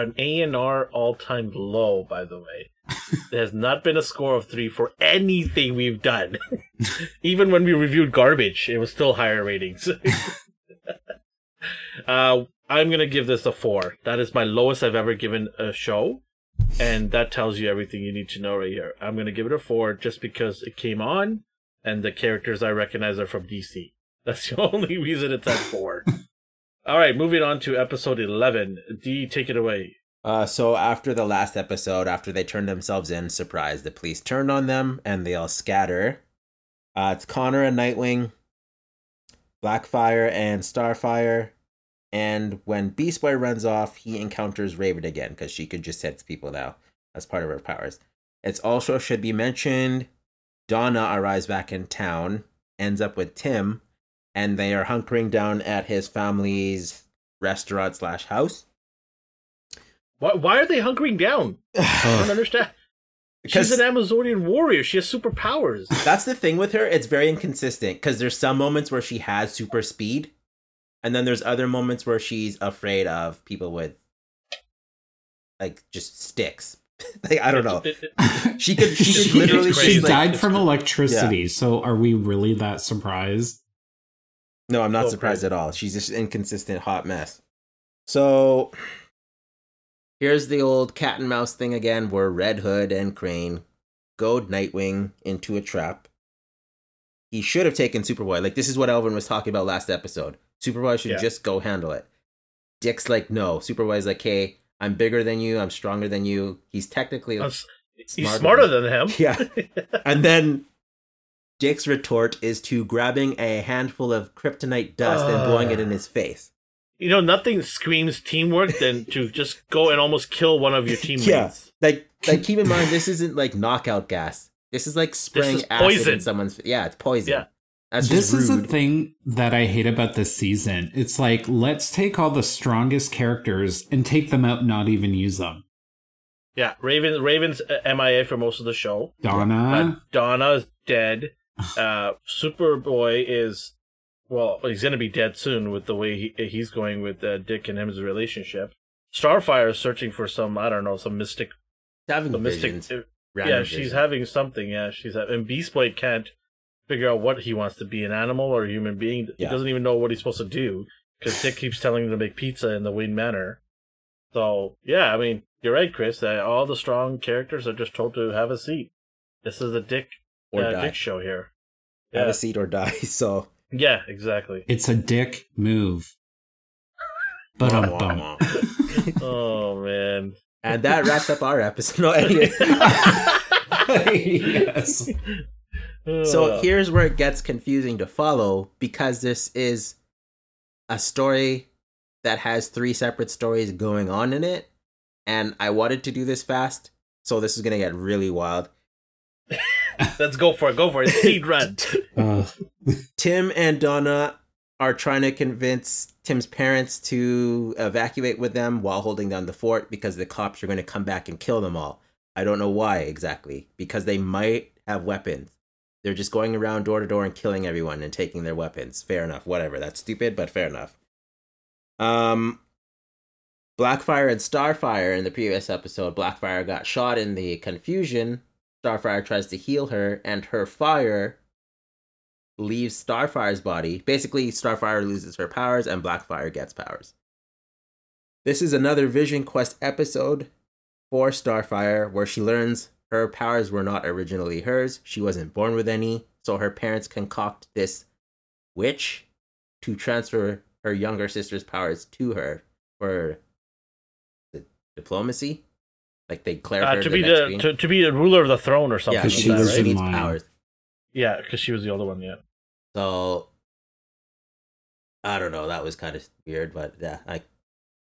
an A and R all time low. By the way, there has not been a score of three for anything we've done. Even when we reviewed garbage, it was still higher ratings. uh, I'm gonna give this a four. That is my lowest I've ever given a show, and that tells you everything you need to know right here. I'm gonna give it a four just because it came on, and the characters I recognize are from DC. That's the only reason it's at four. All right, moving on to episode 11. D, take it away. Uh, so after the last episode, after they turned themselves in, surprise, the police turned on them and they all scatter. Uh, it's Connor and Nightwing, Blackfire and Starfire, and when Beast Boy runs off, he encounters Raven again because she could just sense people now as part of her powers. It's also should be mentioned. Donna arrives back in town, ends up with Tim, and they are hunkering down at his family's restaurant slash house. Why, why are they hunkering down? I don't understand. She's an Amazonian warrior. She has superpowers. that's the thing with her. It's very inconsistent because there's some moments where she has super speed, and then there's other moments where she's afraid of people with like just sticks. like I don't know. She could. She could literally. she just, like- died from electricity, so are we really that surprised? No, I'm not surprised crazy. at all. She's just inconsistent hot mess. So here's the old cat and mouse thing again, where Red Hood and Crane goad Nightwing into a trap. He should have taken Superboy. Like this is what Elvin was talking about last episode. Superboy should Yeah. just go handle it. Dick's like, no. Superboy's like, hey, I'm bigger than you. I'm stronger than you. He's technically He's Smarter smarter than him. yeah. And then Dick's retort is to grabbing a handful of kryptonite dust and blowing it in his face. You know, nothing screams teamwork than to just go and almost kill one of your teammates. Yeah. Like, like keep in mind, this isn't like knockout gas. This is like spraying is acid poison. in someone's. Yeah, it's poison. Yeah. That's this is the thing that I hate about this season. It's like, let's take all the strongest characters and take them out not even use them. Yeah, Raven Raven's uh, MIA for most of the show. Uh, Donna, Donna's dead. Uh, Superboy is, well, he's gonna be dead soon with the way he, he's going with uh, Dick and him's relationship. Starfire is searching for some, I don't know, some mystic, having the mystic. visions. yeah, she's visions. having something. Yeah, she's having. And Beast Boy can't figure out what he wants to be, an animal or a human being. He doesn't even know what he's supposed to do because Dick keeps telling him to make pizza in the Wayne Manor. So yeah, I mean, you're right, Chris. Uh, all the strong characters are just told to have a seat. This is a Dick or uh, die. Dick show here. Have a seat or die. So. yeah, exactly. it's a dick move. But Wah, um bum. oh man. And that wraps up our episode. No, anyway. yes. So Uh, here's where it gets confusing to follow because this is a story that has three separate stories going on in it. And I wanted to do this fast, so this is gonna get really wild. Let's go for it. Go for it. Speed run. Ugh. Tim and Donna are trying to convince Tim's parents to evacuate with them while holding down the fort because the cops are going to come back and kill them all. I don't know why exactly, because they might have weapons. They're just going around door to door and killing everyone and taking their weapons. Fair enough, whatever. That's stupid, but fair enough. Um Blackfire and Starfire in the previous episode, Blackfire got shot in the confusion. Starfire tries to heal her, and her fire leaves Starfire's body. Basically, Starfire loses her powers and Blackfire gets powers. This is another Vision Quest episode for Starfire where she learns her powers were not originally hers. She wasn't born with any, so her parents concoct this witch to transfer her younger sister's powers to her for the diplomacy. Like they clarify Uh, to be the to, to be the ruler of the throne or something. yeah, like she that, was right? she needs powers. Yeah, because she was the older one. Yeah. So I don't know. That was kind of weird, but yeah, I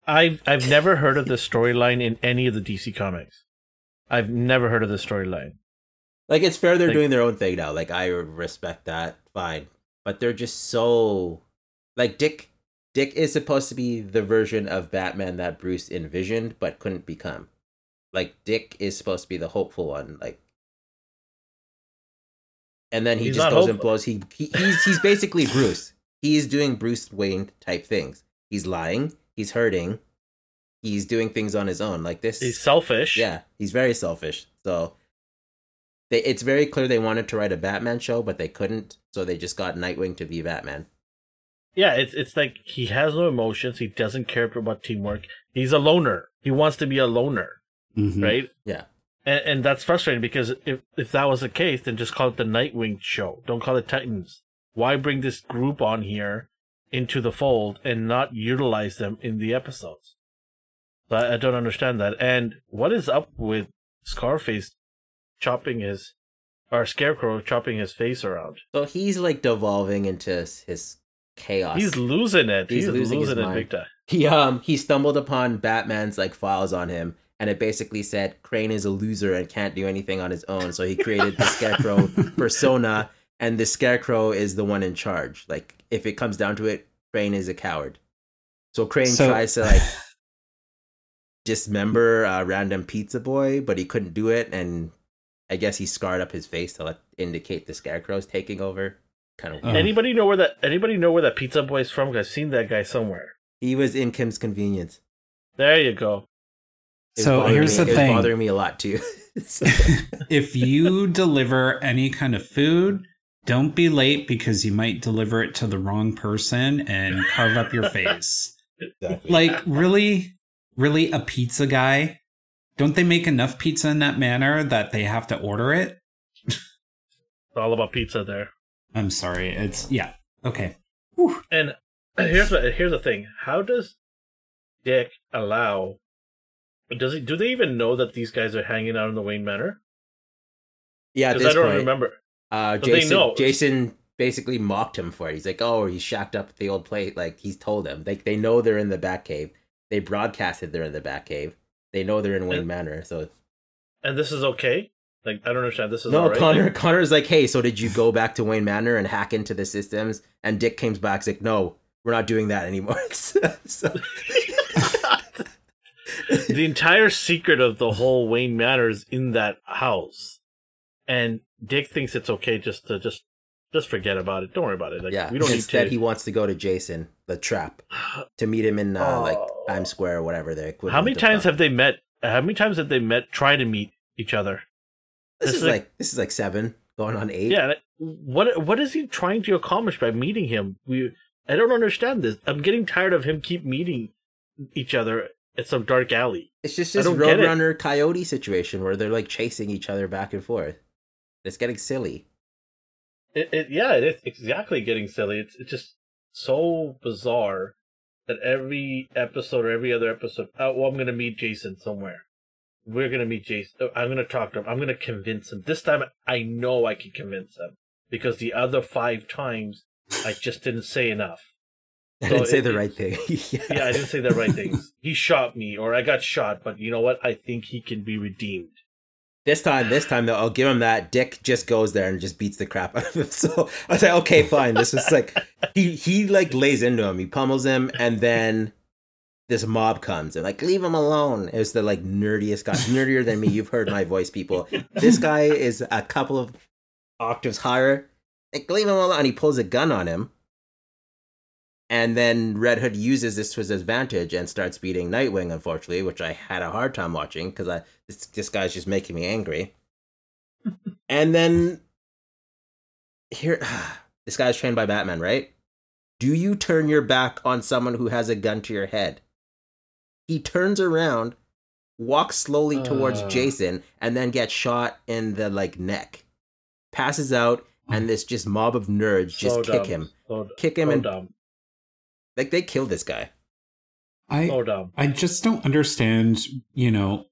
I've I've never heard of this storyline in any of the DC comics. I've never heard of this storyline. like it's fair they're Like- doing their own thing now. Like I respect that, fine. But they're just so like Dick. Dick is supposed to be the version of Batman that Bruce envisioned but couldn't become. Like Dick is supposed to be the hopeful one. Like, and then he He's just goes and blows. He, he he's he's basically Bruce. He's doing Bruce Wayne type things. He's lying. He's hurting. He's doing things on his own. Like this. He's selfish. Yeah, he's very selfish. So they it's very clear they wanted to write a Batman show, but they couldn't, so they just got Nightwing to be Batman. Yeah, it's it's like he has no emotions. He doesn't care about teamwork. He's a loner. He wants to be a loner, Mhm. right? Yeah. And, and that's frustrating because if if that was the case, then just call it the Nightwing show. Don't call it Titans. Why bring this group on here into the fold and not utilize them in the episodes? So I, I don't understand that. And what is up with Scarface chopping his or Scarecrow chopping his face around? So he's like devolving into his- his chaos. He's losing it. He's He's, losing losing, his it mind. big time. he um he stumbled upon Batman's like files on him and it basically said Crane is a loser and can't do anything on his own. So he created the Scarecrow persona and the Scarecrow is the one in charge. Like if it comes down to it, Crane is a coward. So Crane So- tries to like dismember a random pizza boy, but he couldn't do it and I guess he scarred up his face to like indicate the Scarecrow's taking over. Kind of weird. Anybody know where that? Anybody know where that pizza boy boy's from? 'Cause I've seen that guy somewhere. He was in Kim's convenience. There you go. It was So here's me- the it was thing. bothering me a lot too. So- if you deliver any kind of food, don't be late because you might deliver it to the wrong person and carve up your face. Exactly. Like, really? Really? A pizza guy? Don't they make enough pizza in that manor that they have to order it? It's all about pizza there. I'm sorry. It's, yeah. Okay. And here's what here's the thing. How does Dick allow? Does he? Do they even know that these guys are hanging out in the Wayne Manor? yeah, at Because this I don't point, remember. uh, But they Jason, know. Jason basically mocked him for it. He's like, "Oh, he's shacked up at the old plate." Like he's told them, like they know they're in the Batcave. They broadcasted they're in the Batcave. They know they're in Wayne And- Manor. So And this is okay. Like I don't understand. This is no, all right? Connor. Like, Connor's like, "Hey, so did you go back to Wayne Manor and hack into the systems?" And Dick comes back, like, "No, we're not doing that anymore." so, the entire secret of the whole Wayne Manor is in that house, and Dick thinks it's okay just to just just forget about it. Don't worry about it. Like yeah. we don't Instead, need he wants to go to Jason, the trap, to meet him in uh, like Oh. Times Square or whatever. They're How many times have they met? How many times have they met? Try to meet each other. this it's is like- like this is like seven going on eight? Yeah. What what is he trying to accomplish by meeting him? We I don't understand this. I'm getting tired of him keep meeting each other at some dark alley. It's just this. Roadrunner Coyote situation where they're like chasing each other back and forth. It's getting silly. It, it yeah, it is exactly getting silly. It's it's just so bizarre that every episode or every other episode, oh, well, I'm gonna meet Jason somewhere. We're gonna meet Jason. oh, I'm gonna talk to him. I'm gonna convince him. This time, I know I can convince him because the other five times I just didn't say enough. I didn't say it- the right thing. Yeah, I didn't say the right things. He shot me, or I got shot. But you know what? I think he can be redeemed. This time, this time though, I'll give him that. Dick just goes there and just beats the crap out of him. So I was like, okay, fine. This is like he he like lays into him. He pummels him, and then this mob comes and like leave him alone. It was the like nerdiest guy, nerdier than me. You've heard my voice, people. This guy is a couple of octaves higher. Like leave him alone. And he pulls a gun on him. And then Red Hood uses this to his advantage and starts beating Nightwing, unfortunately, which I had a hard time watching because I this this guy's just making me angry. and then here this guy's trained by Batman, right? Do you turn your back on someone who has a gun to your head? He turns around, walks slowly towards Uh. Jason, and then gets shot in the like neck. Passes out, and this just mob of nerds just So kick him. So, Kick him so and dumb. Like they kill this guy. I So dumb. I just don't understand, you know,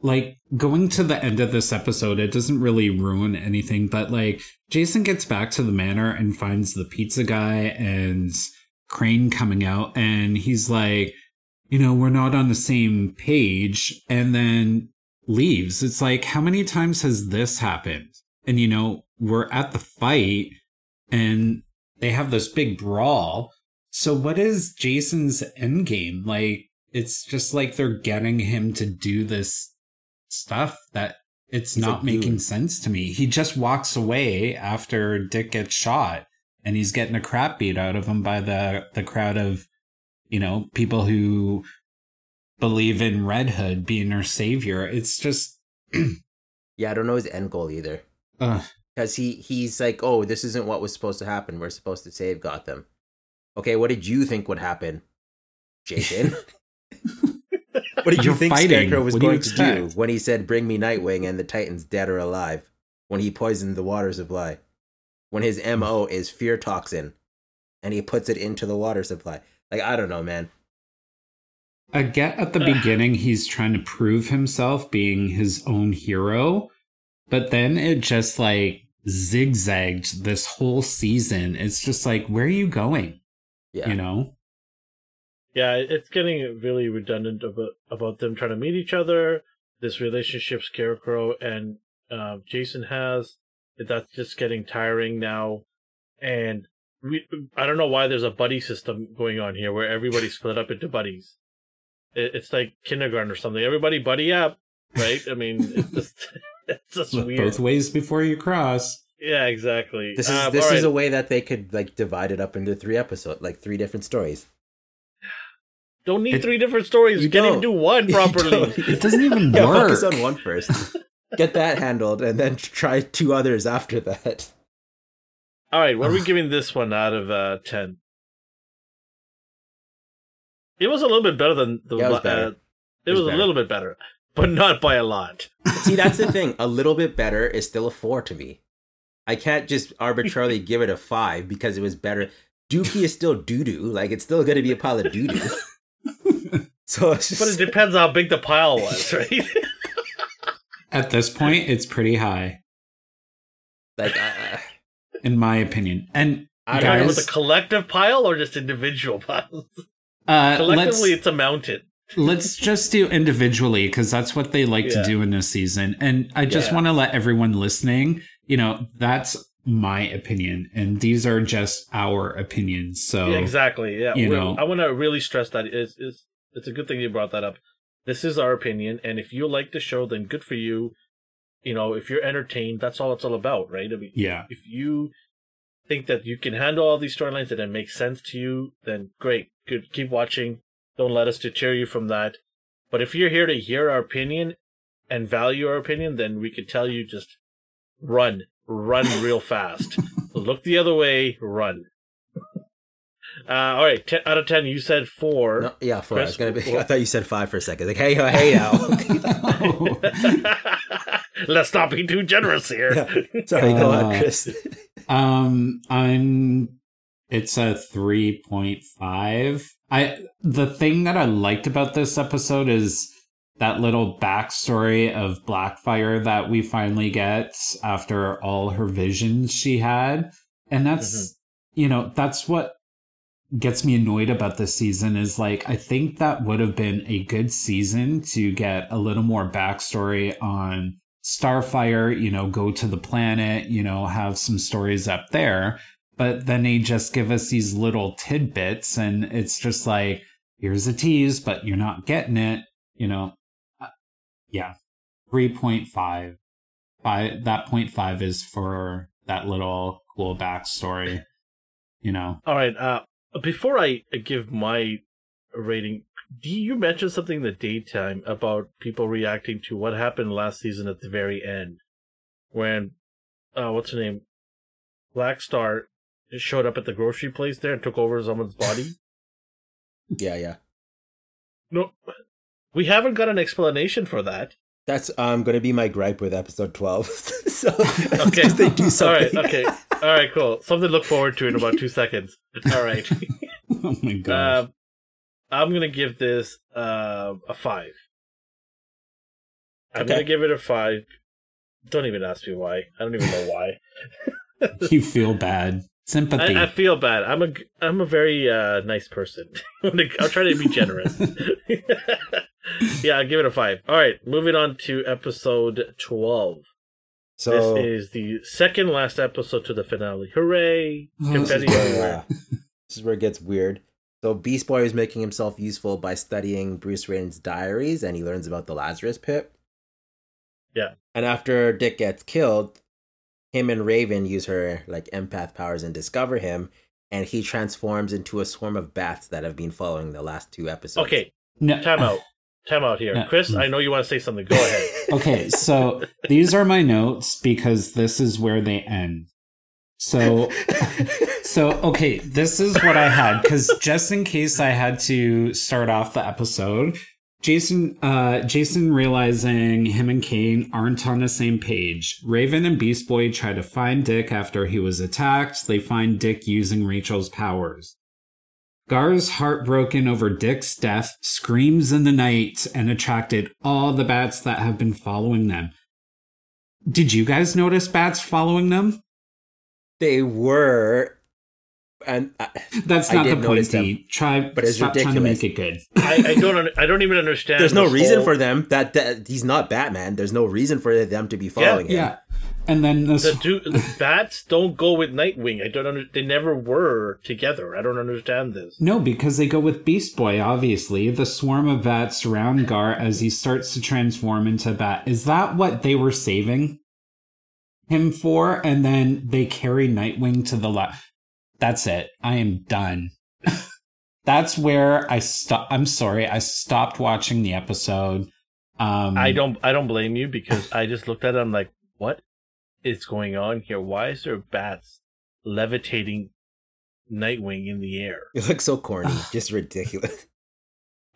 like going to the end of this episode, it doesn't really ruin anything, but like Jason gets back to the manor and finds the pizza guy and Crane coming out, and he's like, you know, we're not on the same page, and then leaves. It's like, how many times has this happened? And you know, we're at the fight and they have this big brawl. So what is Jason's end game? Like, it's just like they're getting him to do this stuff that it's He's not making goon. sense to me. He just walks away after Dick gets shot and he's getting a crap beat out of him by the the crowd of you know people who believe in Red Hood being their savior. It's just Yeah, I don't know his end goal either. uh, Because he he's like, oh, this isn't what was supposed to happen. We're supposed to save Gotham. Okay, what did you think would happen, Jason? what did you You're think fighting. Scarecrow was What going to do when he said, "Bring me Nightwing" and the Titans dead or alive? When he poisoned the water supply, when his hmm. mo is fear toxin, and he puts it into the water supply. Like I don't know, man. I get at the beginning he's trying to prove himself being his own hero, but then it just like zigzagged this whole season. It's just like, where are you going? Yeah, You know? Yeah, it's getting really redundant about about them trying to meet each other. This relationship Scarecrow and uh, Jason has that's just getting tiring now, and we I don't know why there's a buddy system going on here where everybody's split up into buddies. It, it's like kindergarten or something. Everybody buddy up, right? I mean, it's just it's just Look weird. both ways before you cross. Yeah, exactly. This is Um, this is right. a way that they could like divide it up into three episodes, like three different stories. don't need it- three different stories. You Get him don't. do one properly. It doesn't even yeah, work. focus on one first. Get that handled, and then try two others after that. All right, what are we giving this one out of uh, ten? It was a little bit better than the. Yeah, it was uh, it, It was, was a little bit better, but not by a lot. See, that's the thing. A little bit better is still a four to me. I can't just arbitrarily give it a five because it was better. Dookie is still doo doo. Like it's still going to be a pile of doo doo. So, it's just, But it depends how big the pile was, right? At this point, it's pretty high, like I, in my opinion. And I, I Are you don't know. about Guys- the collective pile or just individual piles? uh, let's, Collectively, it's a mountain. let's just do individually because that's what they like Yeah. to do in this season. And I just Yeah. want to let everyone listening, you know, that's my opinion, and these are just our opinions. So Yeah, exactly. Yeah, you We're- know. I want to really stress that it's, it's it's a good thing you brought that up. This is our opinion, and if you like the show, then good for you. You know, if you're entertained, that's all it's all about, right? I mean, yeah, if you think that you can handle all these storylines and it makes sense to you, then great. Good. Keep watching. Don't let us deter you from that. But if you're here to hear our opinion and value our opinion, then we could tell you just run, run real fast. Look the other way, run. Uh, all right, 10, out of 10, you said four. No, yeah, four. I was Chris, gonna be. what- I thought you said five for a second. Like, hey, hey, now. Let's not be too generous here. Sorry, go on, Uh, Chris. um, I'm. It's a three point five. I the thing that I liked about this episode is that little backstory of Blackfire that we finally get after all her visions she had, and that's mm-hmm. you know that's what gets me annoyed about this season is like I think that would have been a good season to get a little more backstory on Starfire, you know, go to the planet, you know, have some stories up there. But then they just give us these little tidbits and it's just like, here's a tease, but you're not getting it, you know. Yeah. 3.5. Five, that point five is for that little cool backstory, you know. All right. Uh, before I give my rating, do you mention something in the daytime about people reacting to what happened last season at the very end, when, uh, what's her name, Black Star showed up at the grocery place there and took over someone's body? yeah, yeah. no, we haven't got an explanation for that. That's um gonna be my gripe with episode twelve. so Okay. they do something. right. Okay. All right. Cool. Something to look forward to in about two seconds. All right. oh my god. Uh, I'm gonna give this uh, a five. I'm Okay. gonna give it a five. Don't even ask me why. I don't even know why. You feel bad. Sympathy. I, I feel bad. I'm a I'm a very uh, nice person. I'll try to be generous. yeah, I'll give it a five. All right, moving on to episode twelve. So this is the second last episode to the finale. Hooray! Oh, Confetti this is, everywhere. where, uh, this is where it gets weird. So Beast Boy is making himself useful by studying Bruce Wayne's diaries, and he learns about the Lazarus Pit. Yeah. And after Dick gets killed, him and Raven use her like empath powers and discover him, and he transforms into a swarm of bats that have been following the last two episodes. Okay, no, time out. Time out here. Yeah. Chris, I know you want to say something. Go ahead. okay, so these are my notes because this is where they end. So So, okay, this is what I had because just in case I had to start off the episode, Jason, uh, Jason realizing him and Kane aren't on the same page. Raven and Beast Boy try to find Dick after he was attacked. They find Dick using Rachel's powers. Gar's heartbroken over Dick's death, screams in the night and attracted all the bats that have been following them. Did you guys notice bats following them? they were, and uh, That's I not the point. notice them, Try, but it's stop trying to ridiculous. make it good. I, I don't. I don't even understand. there's no this reason whole- for them that, that he's not Batman. There's no reason for them to be following him. Yeah, and then this. the, du- the bats don't go with Nightwing. I don't. Under- they never were together. I don't understand this. no, because they go with Beast Boy. Obviously, the swarm of bats surround Gar as he starts to transform into bat. Is that what they were saving him for? And then they carry Nightwing to the left. That's it. I am done. That's where I stop. I'm sorry. I stopped watching the episode. Um, I don't. I don't blame you because I just looked at it. I'm like, what is going on here? Why is there bats levitating Nightwing in the air? It looks so corny, just ridiculous.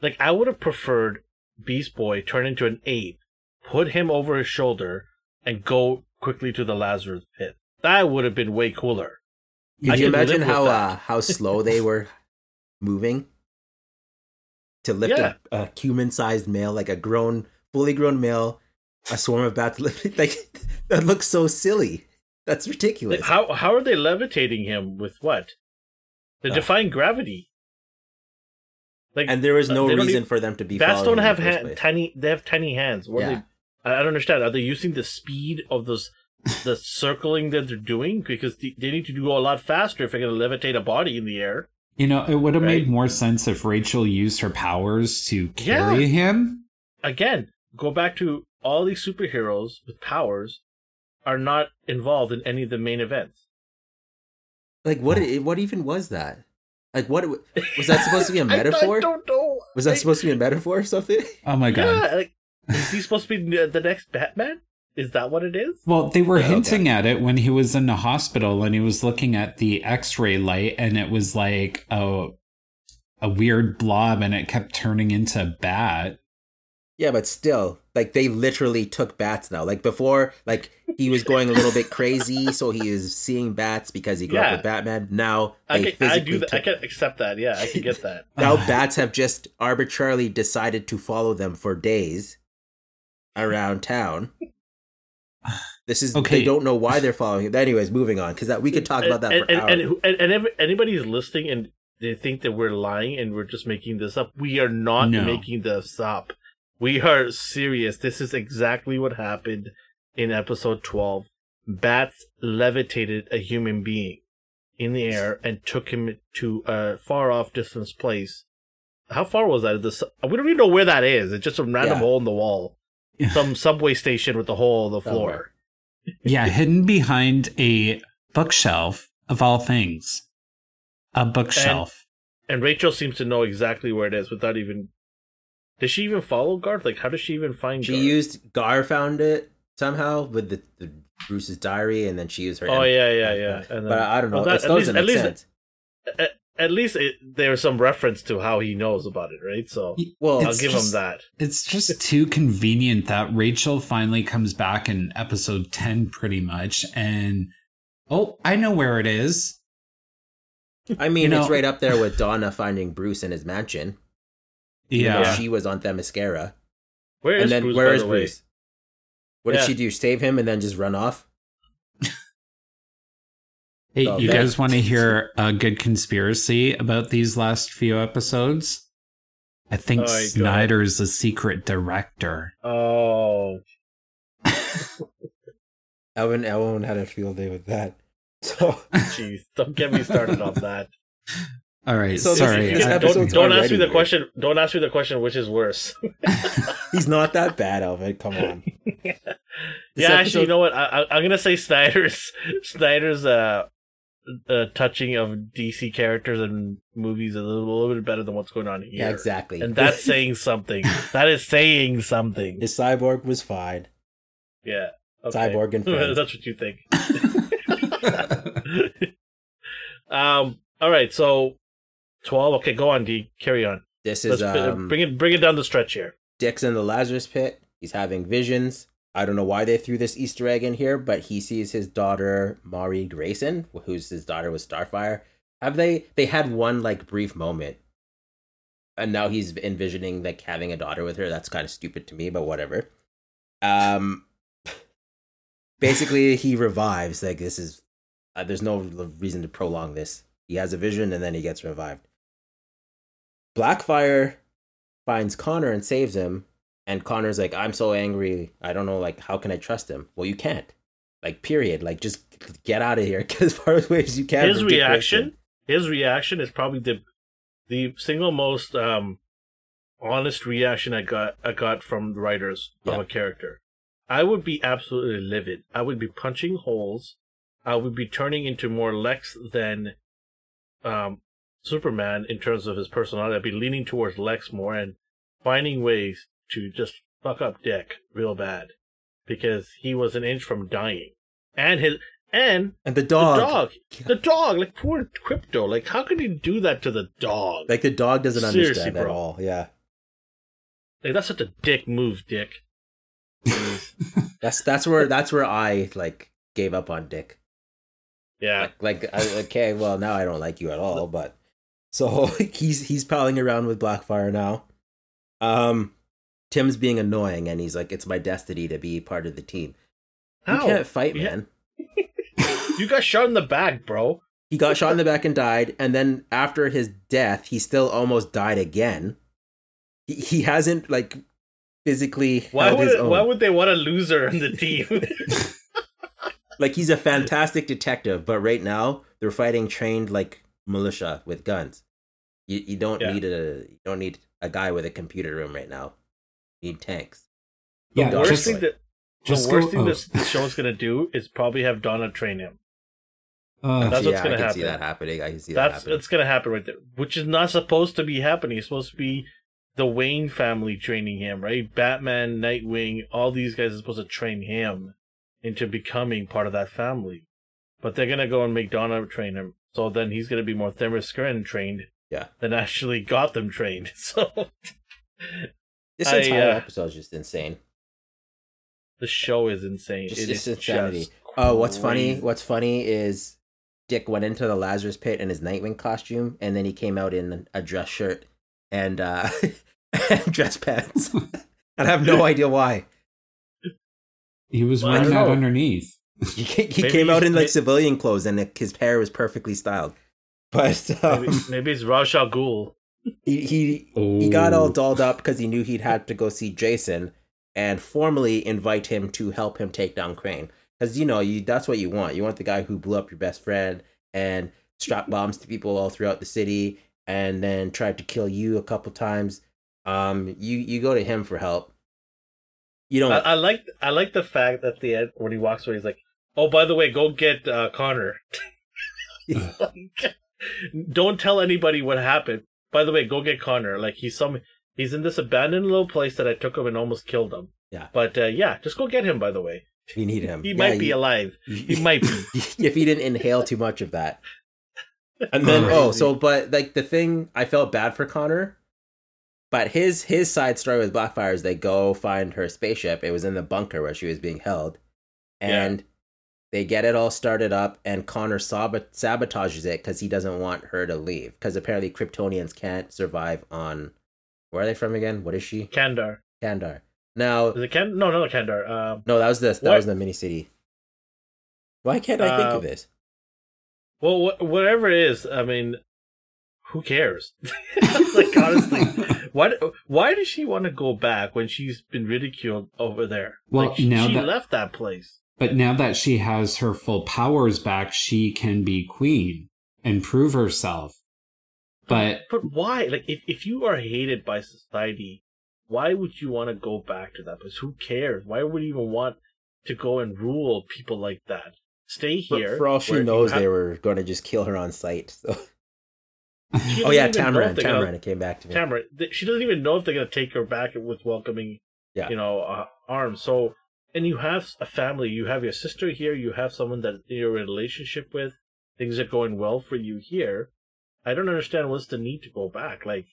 Like I would have preferred Beast Boy turn into an ape, put him over his shoulder, and go quickly to the Lazarus pit. That would have been way cooler. I Could you imagine how uh, how slow they were moving to lift Yeah. a, a human-sized male, like a grown, fully grown male, a swarm of bats lifting? Like that looks so silly. That's ridiculous. Like, how how are they levitating him with what? They're Uh. defying gravity. Like and there was uh, no reason even- for them to be. bats don't have tiny. They have tiny hands. What Yeah. they? I don't understand. Are they using the speed of those the circling that they're doing because they, they need to do a lot faster if they're going to levitate a body in the air? You know, it would have Right. made more sense if Rachel used her powers to carry him. Again, go back to all these superheroes with powers are not involved in any of the main events. Like what? What even was that? Like what was that supposed to be a metaphor? I, don't know. Was that Like, supposed to be a metaphor or something? Oh my god. Yeah, like, is he supposed to be the the next Batman? Is that what it is? Well, they were Yeah, okay. hinting at it when he was in the hospital and he was looking at the X-ray light, and it was like a a weird blob, and it kept turning into a bat. Yeah, but still, like they literally took bats now. Like before, like he was going a little bit crazy, so he is seeing bats because he grew Yeah. up with Batman. Now I they can, I physically do that. I can accept that. Yeah, I can get that. now bats have just arbitrarily decided to follow them for days around town. This is Okay. they don't know why they're following him. Anyways, moving on because that we could talk about that and, for and, hours. and, who- and, and every, anybody who's listening and they think that we're lying and we're just making this up. We are not No. making this up. We are serious. This is exactly what happened in episode 12. Bats levitated a human being in the air and took him to a far off distance place. How far was that? The, su- we don't even know where that is. It's just a random Yeah. hole in the wall. Yeah. Some subway station with a hole in the floor. Yeah, hidden behind a bookshelf of all things, a bookshelf. And Rachel seems to know exactly where it is without even. Does she even follow Garth? Like, how does she even find she Garth? used Gar found it somehow with the, the Bruce's diary, and then she used her. Oh em- yeah, yeah, uh, yeah. Uh, and then, But I don't know. Well, that- it at least- at make least- at, at least it, there's some reference to how he knows about it, right? So Well, I'll give just- him that. It's just too convenient that Rachel finally comes back in episode 10 pretty much and oh, I know where it is. I mean, You know- it's right up there with Donna finding Bruce in his mansion. Yeah. she was on Themyscira. Where is and then Bruce? where by is the way? Bruce? What Yeah. did she do? Save him and then just run off? Hey, So you that- guys want to hear a good conspiracy about these last few episodes? I think All right, go ahead. Snyder's a secret director. Oh, Elvin, Elvin had a field day with that. So jeez! Don't get me started on that. All right, So sorry. this I- episode- don't don't ask me the weird. question. Don't ask me the question. Which is worse? he's not that bad, Elvin. Come on. yeah, This actually, you know what? I, I, I'm gonna say Snyder's Snyder's uh, uh touching of DC characters and movies is a little, little bit better than what's going on here. Yeah, exactly. And that's saying something. that is saying something. his cyborg was fine. Yeah. Okay. Cyborg and friends. That's what you think. um. All right. So twelve. Okay, go on, D. Carry on. This Let's is um, bring it. Bring it down the stretch here. Dick's in the Lazarus pit. He's having visions. I don't know why they threw this Easter egg in here, but he sees his daughter Mari Grayson, who's his daughter was Starfire. Have they? They had one like brief moment, and now he's envisioning like having a daughter with her. That's kind of stupid to me, but whatever. Um, basically, he revives. Like this is, uh, there's no reason to prolong this. He has a vision, and then he gets revived. Blackfire finds Connor and saves him. And Connor's like, I'm so angry. I don't know, like, how can I trust him? Well, you can't. Like, period. Like, just get out of here. As far away as you can. his reaction. His reaction is probably the the single most um honest reaction I got I got from the writers of Yeah. a character. I would be absolutely livid. I would be punching holes. I would be turning into more Lex than um Superman in terms of his personality. I'd be leaning towards Lex more and finding ways to just fuck up Dick real bad because he was an inch from dying. And his and And the dog. the dog. The dog. Like poor Krypto. Like how could you do that to the dog? Like, Like, the dog doesn't Seriously, understand at bro. all. Yeah. Like that's such a dick move, Dick. That's that's where that's where I like gave up on Dick. Yeah. Like like I, okay, well now I don't like you at all, but so he's he's palling around with Blackfire now. Um Tim's being annoying and he's like, It's my destiny to be part of the team. You can't fight, Yeah. man. You got shot in the back, bro. He got shot in the back and died, and then after his death, he still almost died again. He, he hasn't like physically Why held would his it, own. why would they want a loser in the team? like he's a fantastic detective, but right now they're fighting trained like militia with guns. You you don't Yeah. need a you don't need a guy with a computer room right now. You need tanks. yeah, the Dog worst just, thing that just the worst go- thing oh. this, this show's gonna do is probably have Donna train him. Uh, That's yeah, what's gonna I can see happen. that happening. I can see that That's happening. it's gonna happen right there, which is not supposed to be happening. It's supposed to be the Wayne family training him, right? Batman, Nightwing, all these guys are supposed to train him into becoming part of that family. But they're gonna go and make Donna train him, so then he's gonna be more Themyscira trained Yeah. than actually Gotham trained. So This I, entire uh, episode is just insane. the show is insane. Just- It just insanity. just Oh, what's funny? What's funny is Dick went into the Lazarus pit in his Nightwing costume, and then he came out in a dress shirt and uh, dress pants. and I have no idea why. he was Well, I wearing that underneath. He, he came out in like may- civilian clothes, and his hair was perfectly styled. But um, maybe, maybe it's Ra's al Ghul. He he he got all Oh. dolled up because he knew he'd had to go see Jason and formally invite him to help him take down Crane. Because you know you that's what you want. You want the guy who blew up your best friend and strapped bombs to people all throughout the city, and then tried to kill you a couple times. Um, you you go to him for help. You don't. I, I like I like the fact that the end when he walks away, he's like, "Oh, by the way, go get uh, Connor. Like, Don't tell anybody what happened. By the way, go get Connor. Like he's some he's in this abandoned little place that I took him and almost killed him. Yeah. But uh, yeah, just go get him. By the way, you need him. he Yeah, might be alive. He might be. if he didn't inhale too much of that. And then Crazy. oh, so but like the thing I felt bad for Connor, but his his side story with Blackfire is they go find her spaceship. It was in the bunker where she was being held, and they get it all started up. And Connor sabot- sabotages it because he doesn't want her to leave. Because apparently Kryptonians can't survive on where are they from again? What is she? Kandor. Kandor. Now, Is it Ken? No, no, Kendar. Um, no, that was the that What? was the mini city. Why can't I think Uh, of this? well, wh- whatever it is, I mean, who cares? like honestly, why? Why does she want to go back when she's been ridiculed over there? Well, like, she, now she that- left that place. But now that she has her full powers back, she can be queen and prove herself. But But why? Like, if if you are hated by society, why would you want to go back to that place? Who cares? Why would you even want to go and rule people like that? Stay But here. for all she knows, have- they were going to just kill her on sight. So. Oh yeah, doesn't even know if Tamaran. they're gonna- It came back to me. Tamara, she doesn't even know if they're gonna take her back with welcoming, Yeah. you know, uh, arms. So, and you have a family. You have your sister here. You have someone that you're in a relationship with. Things are going well for you here. I don't understand what's the need to go back. Like,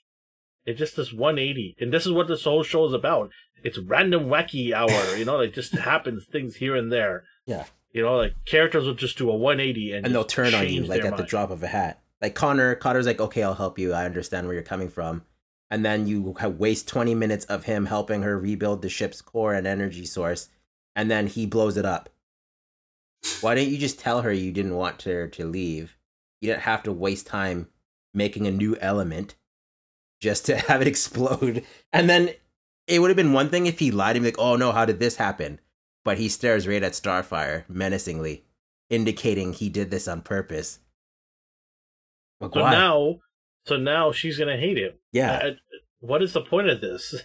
it's just this 180, and this is what this whole show is about. It's random wacky hour. You know, like just happens things here and there. Yeah. You know, like characters will just do a 180 and and they'll turn on you like at the drop of a hat. Like Connor, Connor's like, okay, I'll help you. I understand where you're coming from. And then you waste 20 minutes of him helping her rebuild the ship's core and energy source, and then he blows it up. Why didn't you just tell her you didn't want her to leave? You didn't have to waste time making a new element just to have it explode. And then it would have been one thing if he lied and be like, oh no, how did this happen? But he stares right at Starfire menacingly, indicating he did this on purpose. Like, So why? now, so now she's gonna hate him. yeah. I- what is the point of this?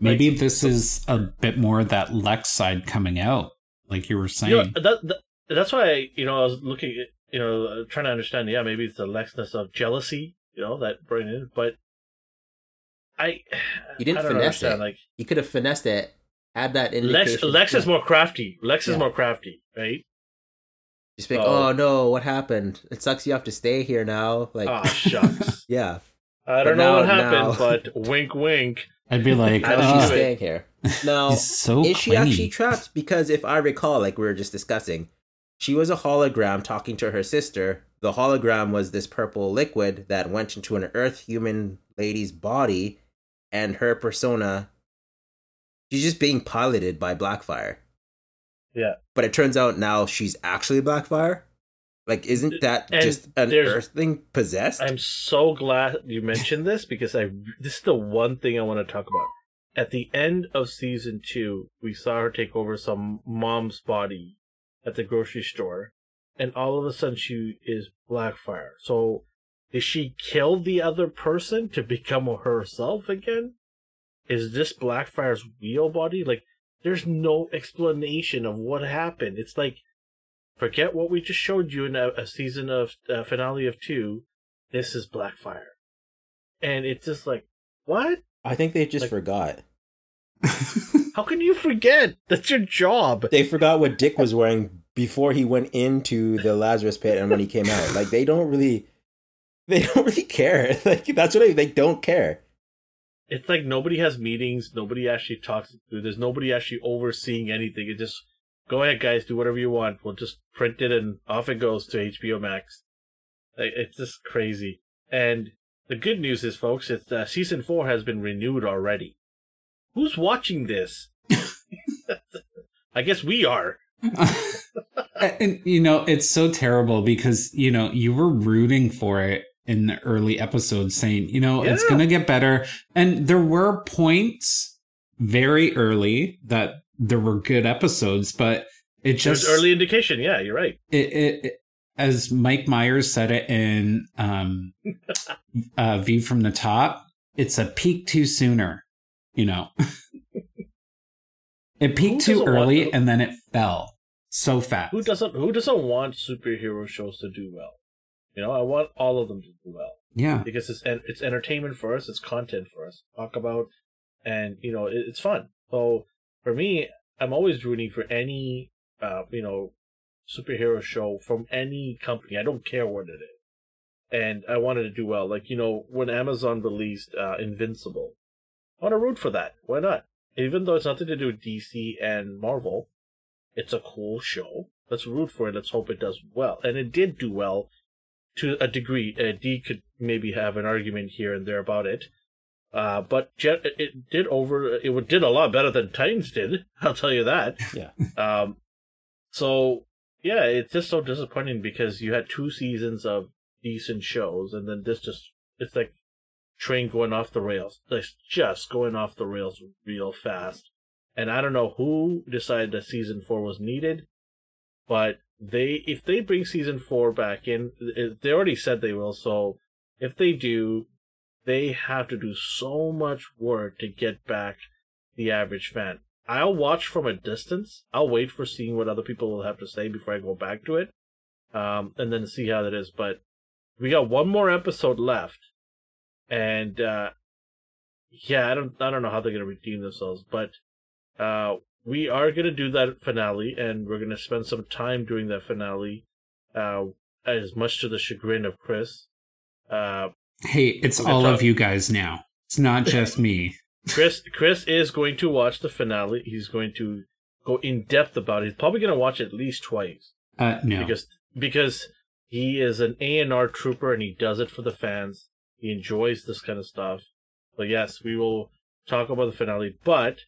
Maybe this is a bit more of that Lex side coming out, like you were saying. You know, that, that that's why I, you know I was looking at you know uh, trying to understand. Yeah, maybe it's the lexness of jealousy. You know that brought it in, but I You didn't I don't finesse it. Like you could have finessed it, had that Lex, indication. Lex is more crafty. Lex is more crafty, right? Just be like, Oh. oh no, what happened? It sucks you have to stay here now. Like, Ah, shucks. yeah. I don't know now- what happened, now- but wink, wink. I'd be like, Now don't uh, it. staying here. Now, he's so is she clingy. actually trapped? Because if I recall, like we were just discussing, she was a hologram talking to her sister. The hologram was this purple liquid that went into an Earth human lady's body, and her persona. She's just being piloted by Blackfire. Yeah. But it turns out now she's actually Blackfire. Like, isn't that And just an Earthling possessed? I'm so glad you mentioned this because I this is the one thing I want to talk about. At the end of season two, we saw her take over some mom's body at the grocery store, and all of a sudden she is Blackfire. So, did she kill the other person to become herself again? Is this Blackfire's real body? Like, there's no explanation of what happened. It's like, forget what we just showed you in a, a season of uh, finale of two this is Blackfire. And it's just like, what? I think they just Like- forgot. How can you forget? That's your job. They forgot what Dick was wearing before he went into the Lazarus pit and when he came out. Like they don't really, they don't really care. Like that's what I, they don't care. It's like nobody has meetings, nobody actually talks. There's nobody actually overseeing anything. It just go ahead, guys, do whatever you want. We'll just print it and off it goes to HBO Max. It's just crazy. And the good news is, folks, it's uh, season four has been renewed already. Who's watching this? I guess we are. and you know, it's so terrible because you know you were rooting for it in the early episodes, saying, you know, it's gonna get better, and there were points very early that there were good episodes, but it Just just early indication. Yeah, you're right. it, it, it as Mike Myers said it in um, uh, View from the Top, it's a peak too sooner. You know, it peaked too early to- and then it fell so fast. Who doesn't who doesn't want superhero shows to do well? You know, I want all of them to do well Yeah, because it's it's entertainment for us, it's content for us. Talk about and you know, it, it's fun. So for me, I'm always rooting for any uh, you know, superhero show from any company. I don't care what it is. And I wanted to do well. Like, you know, when Amazon released uh, Invincible, I want to root for that. Why not? Even though it's nothing to do with DC and Marvel, it's a cool show. Let's root for it. Let's hope it does well. And it did do well to a degree. Uh, D could maybe have an argument here and there about it. Uh, but it did over. It did a lot better than Titans did. I'll tell you that. Yeah. Um. So yeah, it's just so disappointing because you had two seasons of decent shows, and then this just it's like train going off the rails. It's just going off the rails real fast. And I don't know who decided that season four was needed, but they if they bring season four back in, they already said they will. So if they do, they have to do so much work to get back the average fan. I'll watch from a distance. I'll wait for seeing what other people will have to say before I go back to it, um, and then see how that is. But we got one more episode left, and uh, yeah, I don't, I don't know how they're gonna redeem themselves, but uh, we are gonna do that finale, and we're gonna spend some time doing that finale, uh, as much to the chagrin of Chris. Uh, Hey, it's We're all talk- of you guys now. It's not just me. Chris Chris is going to watch the finale. He's going to go in depth about it. He's probably going to watch it at least twice Uh, no. because because he is an A and R trooper and he does it for the fans. He enjoys this kind of stuff. But yes, we will talk about the finale. But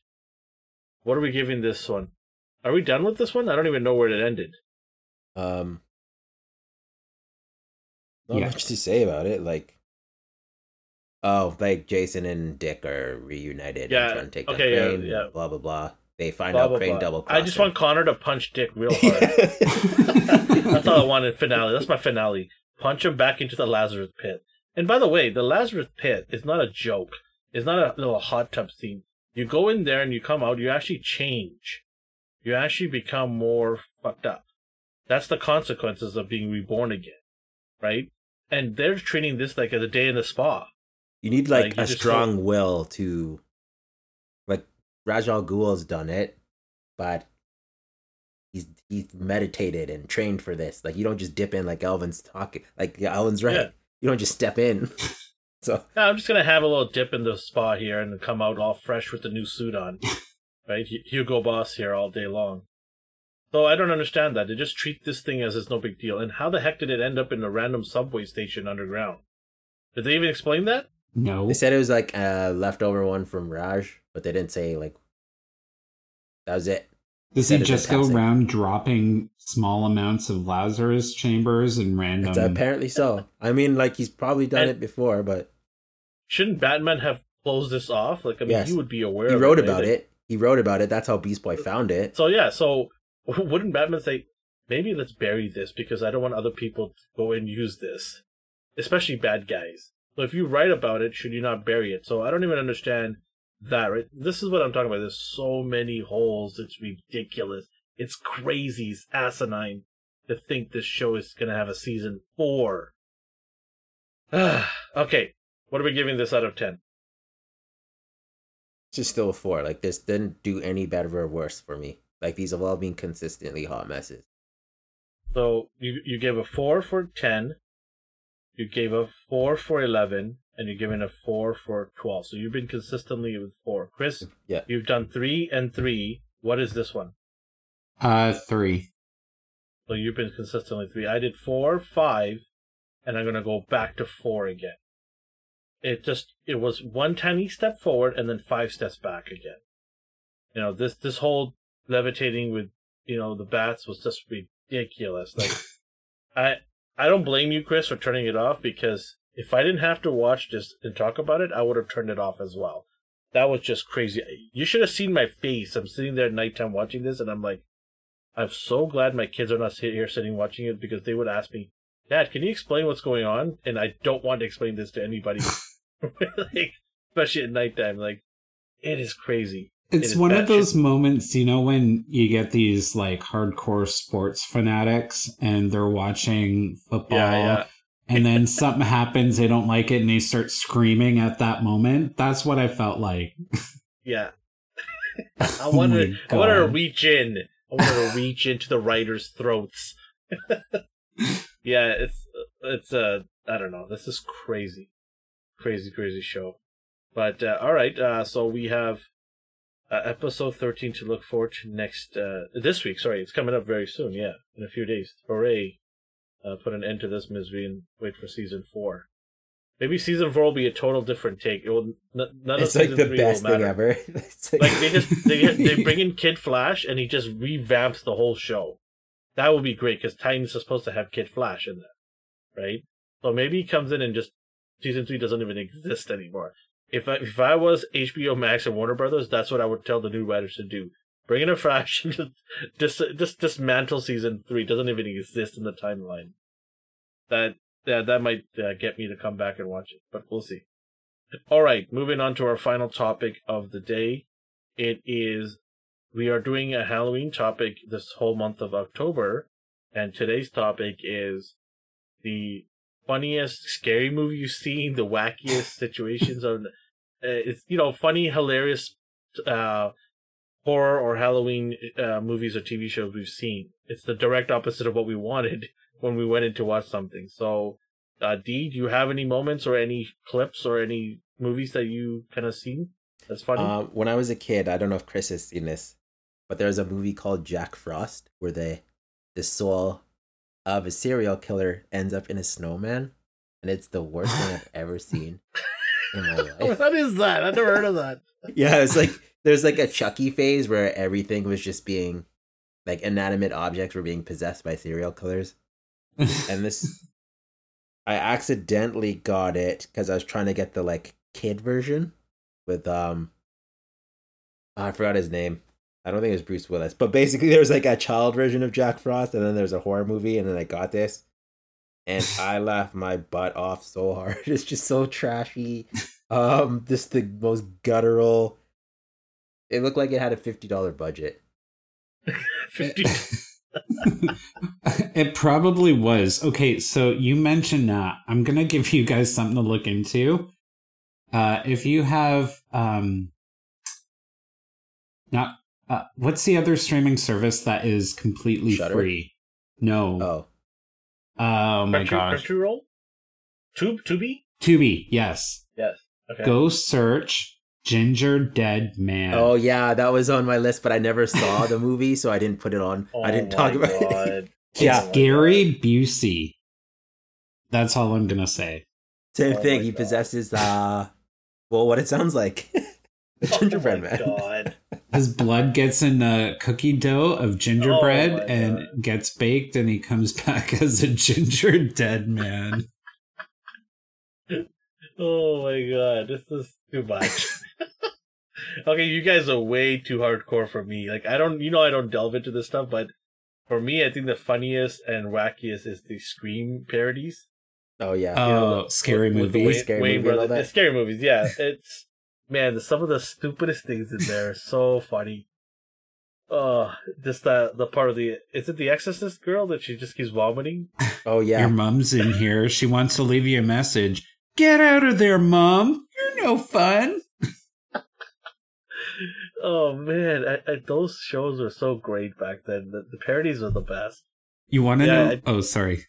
what are we giving this one? Are we done with this one? I don't even know where it ended. Um, not Yeah. much to say about it. Like, oh, like Jason and Dick are reunited. Yeah, and trying to take okay, yeah, Crane, yeah. Blah blah blah. They find Blah, out blah, Crane double. I just want Connor to punch Dick real hard. That's all I wanted finale. That's my finale. Punch him back into the Lazarus pit. And by the way, the Lazarus pit is not a joke. It's not a little hot tub scene. You go in there and you come out, you actually change. You actually become more fucked up. That's the consequences of being reborn again. Right? And they're treating this like as a day in the spa. You need Like, like, you a strong will to, like Ra's al Ghul's done it, but he's he's meditated and trained for this. Like you don't just dip in like Elvin's talking. Like Elvin's right. Yeah. You don't just step in. so Yeah, I'm just gonna have a little dip in the spa here and come out all fresh with the new suit on. right? Hu- Hugo Boss here all day long. So I don't understand that. They just treat this thing as it's no big deal. And how the heck did it end up in a random subway station underground? Did they even explain that? No. they said it was like a leftover one from Ra's, but they didn't say like that was it. Does he Said it in just go around dropping small amounts of Lazarus chambers and random? It's apparently so. I mean, like he's probably done And- it before, but Shouldn't Batman have closed this off? Like, I mean, Yes. he would be aware. he of wrote it, about right? it. He wrote about it. That's how Beast Boy found it. So yeah, so wouldn't Batman say, maybe let's bury this because I don't want other people to go and use this, especially bad guys. So if you write about it, should you not bury it? So I don't even understand that. Right? This is what I'm talking about. There's so many holes. It's ridiculous. It's crazy. It's asinine to think this show is gonna have a season four. okay, what are we giving this out of ten? It's just still a four. Like this didn't do any better or worse for me. Like these have all been consistently hot messes. So you you gave a four for ten, you gave a four for eleven, and you're giving a four for twelve. So you've been consistently with four. Chris, Yeah. you've done three and three. What is this one? Uh, three. So you've been consistently three. I did four, five, and I'm gonna go back to four again. It just it was one tiny step forward and then five steps back again. You know this this whole levitating with you know the bats was just ridiculous. Like I I don't blame you, Chris, for turning it off because if I didn't have to watch this and talk about it, I would have turned it off as well. That was just crazy. You should have seen my face. I'm sitting there at nighttime watching this, and I'm like, I'm so glad my kids are not here sitting watching it because they would ask me, Dad, can you explain what's going on? And I don't want to explain this to anybody, like, especially at nighttime. Like, it is crazy. It's is one of those moments, you know, when you get these like hardcore sports fanatics and they're watching football Yeah, yeah. and then something happens, they don't like it, and they start screaming at that moment. That's what I felt like. Yeah. I want wanted, my I wanted to reach in. I want to reach into the writers' throats. yeah, it's it's uh I don't know. This is crazy, crazy, crazy show. But uh, all right, uh, so we have uh, episode thirteen to look forward to next uh, this week. Sorry, it's coming up very soon. Yeah, in a few days. Hooray! Uh, put an end to this misery and wait for season four. Maybe season four will be a total different take. It will n- none It's of like season the three best will thing matter. ever. It's Like they just they they bring in Kid Flash and he just revamps the whole show. That would be great because Titans is supposed to have Kid Flash in there, right? So maybe he comes in and just season three doesn't even exist anymore. If I, if I was HBO Max and Warner Brothers, that's what I would tell the new writers to do. Bring in a and just just, dismantle season three. Doesn't even exist in the timeline. That that that might uh, get me to come back and watch it, but we'll see. All right, moving on to our final topic of the day. It is we are doing a Halloween topic this whole month of October, and today's topic is the funniest scary movie you've seen, the wackiest situations uh, it's you know funny, hilarious uh, horror or Halloween uh, movies or TV shows we've seen. It's the direct opposite of what we wanted when we went in to watch something. So, uh, Dee, do you have any moments or any clips or any movies that you kind of seen that's funny? Um, when I was a kid, I don't know if Chris has seen this, but there's a movie called Jack Frost where the the soul of a serial killer ends up in a snowman, and it's the worst thing I've ever seen in my life. what is that? I've never heard of that. Yeah, it's like there's like a Chucky phase where everything was just being like inanimate objects were being possessed by serial killers, and this I accidentally got it because I was trying to get the like kid version with um I forgot his name. I don't think it was Bruce Willis, but basically there was like a child version of Jack Frost, and then there's a horror movie, and then I got this, and I laughed my butt off so hard. It's just so trashy. Um, just the most guttural. It looked like it had a fifty dollar budget. Fifty. it probably was. Okay, so you mentioned that. I'm gonna give you guys something to look into. Uh, if you have um, not uh, what's the other streaming service that is completely Shudder? free? No. Oh, Oh my Crunchy- gosh. Crunchyroll? Tube? Tubi? Tubi. Yes. Yes. Okay. Go search Ginger Dead Man. oh yeah, that was on my list, but I never saw the movie, so I didn't put it on. I didn't Oh talk my about it. God. Yeah. Oh Gary Busey. That's all I'm gonna say. Same Oh thing. He God. possesses uh, well, what it sounds like, the gingerbread oh my man. God. His blood gets in the cookie dough of Oh gingerbread my and gets baked, and he comes back as a ginger dead man. Oh my god, this is too much. okay, you guys are way too hardcore for me. Like I don't, you know, I don't delve into this stuff, but for me, I think the funniest and wackiest is the Scream parodies. Oh yeah. Oh, You know, the- scary with- with the movie. Wayne- Scary Wayne movie and all? Scary movies, yeah. It's man, the, some of the stupidest things in there are so funny. Oh, just the the part of the is it the Exorcist girl that she just keeps vomiting? oh yeah. Your mom's in here. She wants to leave you a message. Get out of there, mom. You're no fun. Oh man, I, I, those shows were so great back then. The, the parodies were the best. You want to Yeah, know? I- oh, sorry.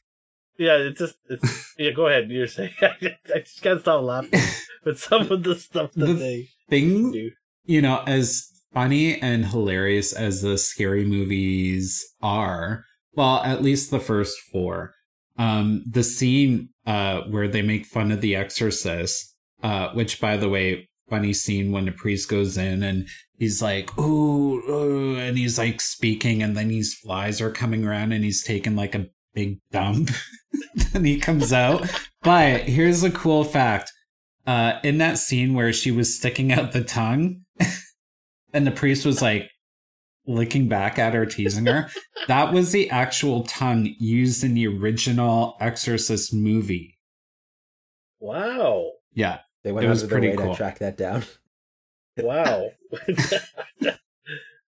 Yeah, it's just it's yeah. Go ahead. You're saying I just can't stop laughing with some of the stuff that The they Thing do. you know, as funny and hilarious as the scary movies are, well, at least the first four, um, the scene uh, where they make fun of the exorcist, uh, which, by the way, funny scene when the priest goes in and he's like, ooh, ooh, and he's like speaking, and then these flies are coming around and he's taking like a big dump. and he comes out. But here's a cool fact uh, in that scene where she was sticking out the tongue, and the priest was like licking back at her, teasing her. that was the actual tongue used in the original Exorcist movie. Wow, Yeah, They went It was of their pretty way cool. to track that down. wow.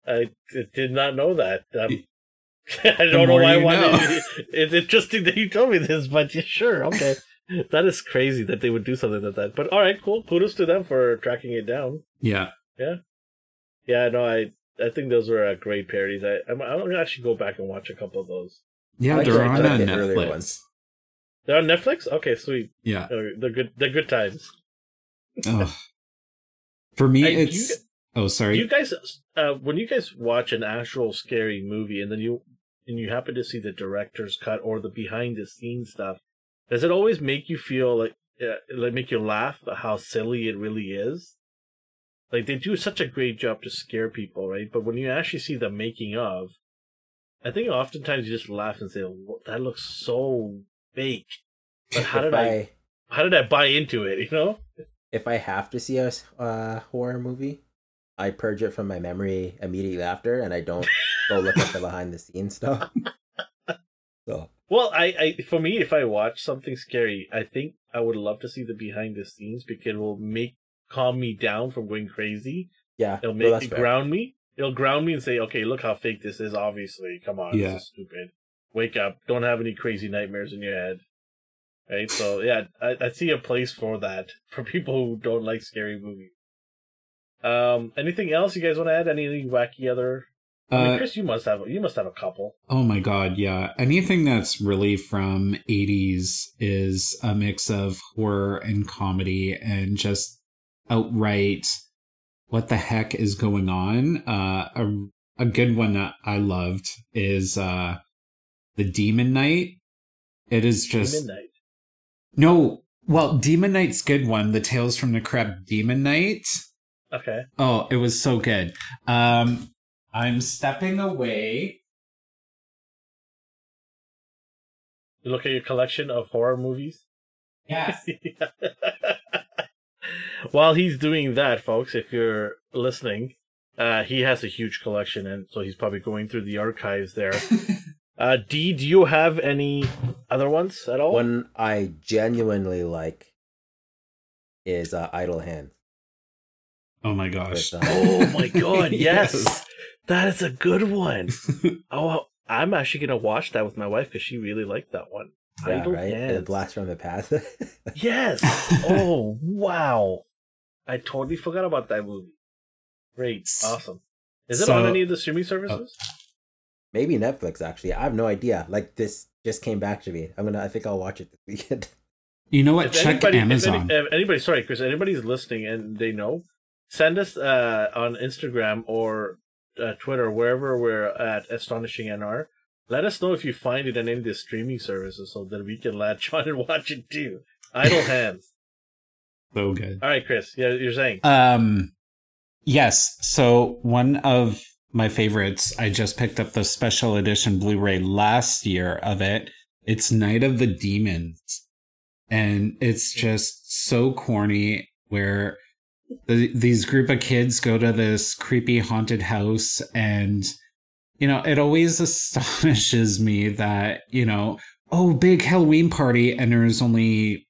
I did not know that. Um, I don't know more why I wanted. It's interesting that you told me this, but yeah, sure, okay. that is crazy that they would do something like that. But all right, cool. Kudos to them for tracking it down. yeah. Yeah, Yeah, no, I I think those were uh, great parodies. I I'm, I'm gonna actually go back and watch a couple of those. Yeah, I they're like on the- the earlier Netflix. ones. They're on Netflix. Okay, sweet. Yeah. They're, they're good. They're good times. Ugh. For me, Hey, do it's. you- oh, sorry. you guys, uh, when you guys watch an actual scary movie, and then you and you happen to see the director's cut or the behind the scenes stuff, does it always make you feel like uh, like make you laugh at how silly it really is. Like they do such a great job to scare people, right? But when you actually see the making of, I think oftentimes you just laugh and say, "What- "That looks so fake." But how did I, how did I buy into it? You know? if I have to see a uh, horror movie, I purge it from my memory immediately after, and I don't go look at the behind the scenes stuff. So Well, I, I for me, if I watch something scary, I think I would love to see the behind the scenes because it will make calm me down from going crazy. yeah, It'll make that's it fair. ground me. It'll ground me and say, okay, look how fake this is. Obviously, come on, Yeah. this is stupid. Wake up! Don't have any crazy nightmares in your head. Right. So yeah, I, I see a place for that for people who don't like scary movies. Um, anything else you guys want to add? Anything wacky other? I mean, Uh, Chris, you must have you must have a couple. oh my god, yeah. Anything that's really from 80s is a mix of horror and comedy and just outright what the heck is going on. Uh a a good one that I loved is uh The Demon Knight. It is just Midnight. No, well, Demon Knight's good one. The Tales from the Crypt Demon Knight. Okay. Oh, it was so good. Um, I'm stepping away. You look at your collection of horror movies. Yes. While he's doing that, folks, if you're listening, uh, he has a huge collection, and so he's probably going through the archives there. Uh, D, do you have any other ones at all? One I genuinely like is uh, Idle Hands. Oh my gosh. With, uh, Oh my god, yes. Yes. That is a good one. Oh, I'm actually going to watch that with my wife because she really liked that one. yeah, Idle right. Hands. And Blast from the Past. Yes. oh, wow. I totally forgot about that movie. Great. Awesome. Is it So- on any of the streaming services? Maybe Netflix. Actually, I have no idea. Like this just came back to me. I'm gonna. I think I'll watch it this weekend. You know what? If Check anybody, Amazon. If, any, if anybody, sorry, Chris, anybody's listening and they know, send us uh, on Instagram or uh, Twitter, wherever we're at Astonishing NR. Let us know if you find it in any of the streaming services so that we can latch on and watch it too. Idle hands. so good. All right, Chris. Yeah, you're saying. Um, yes. So one of my favorites, I just picked up the special edition Blu-ray last year of it. It's Night of the Demons, and it's just so corny. Where the, these group of kids go to this creepy haunted house, and you know, it always astonishes me that you know, oh, big Halloween party, and there's only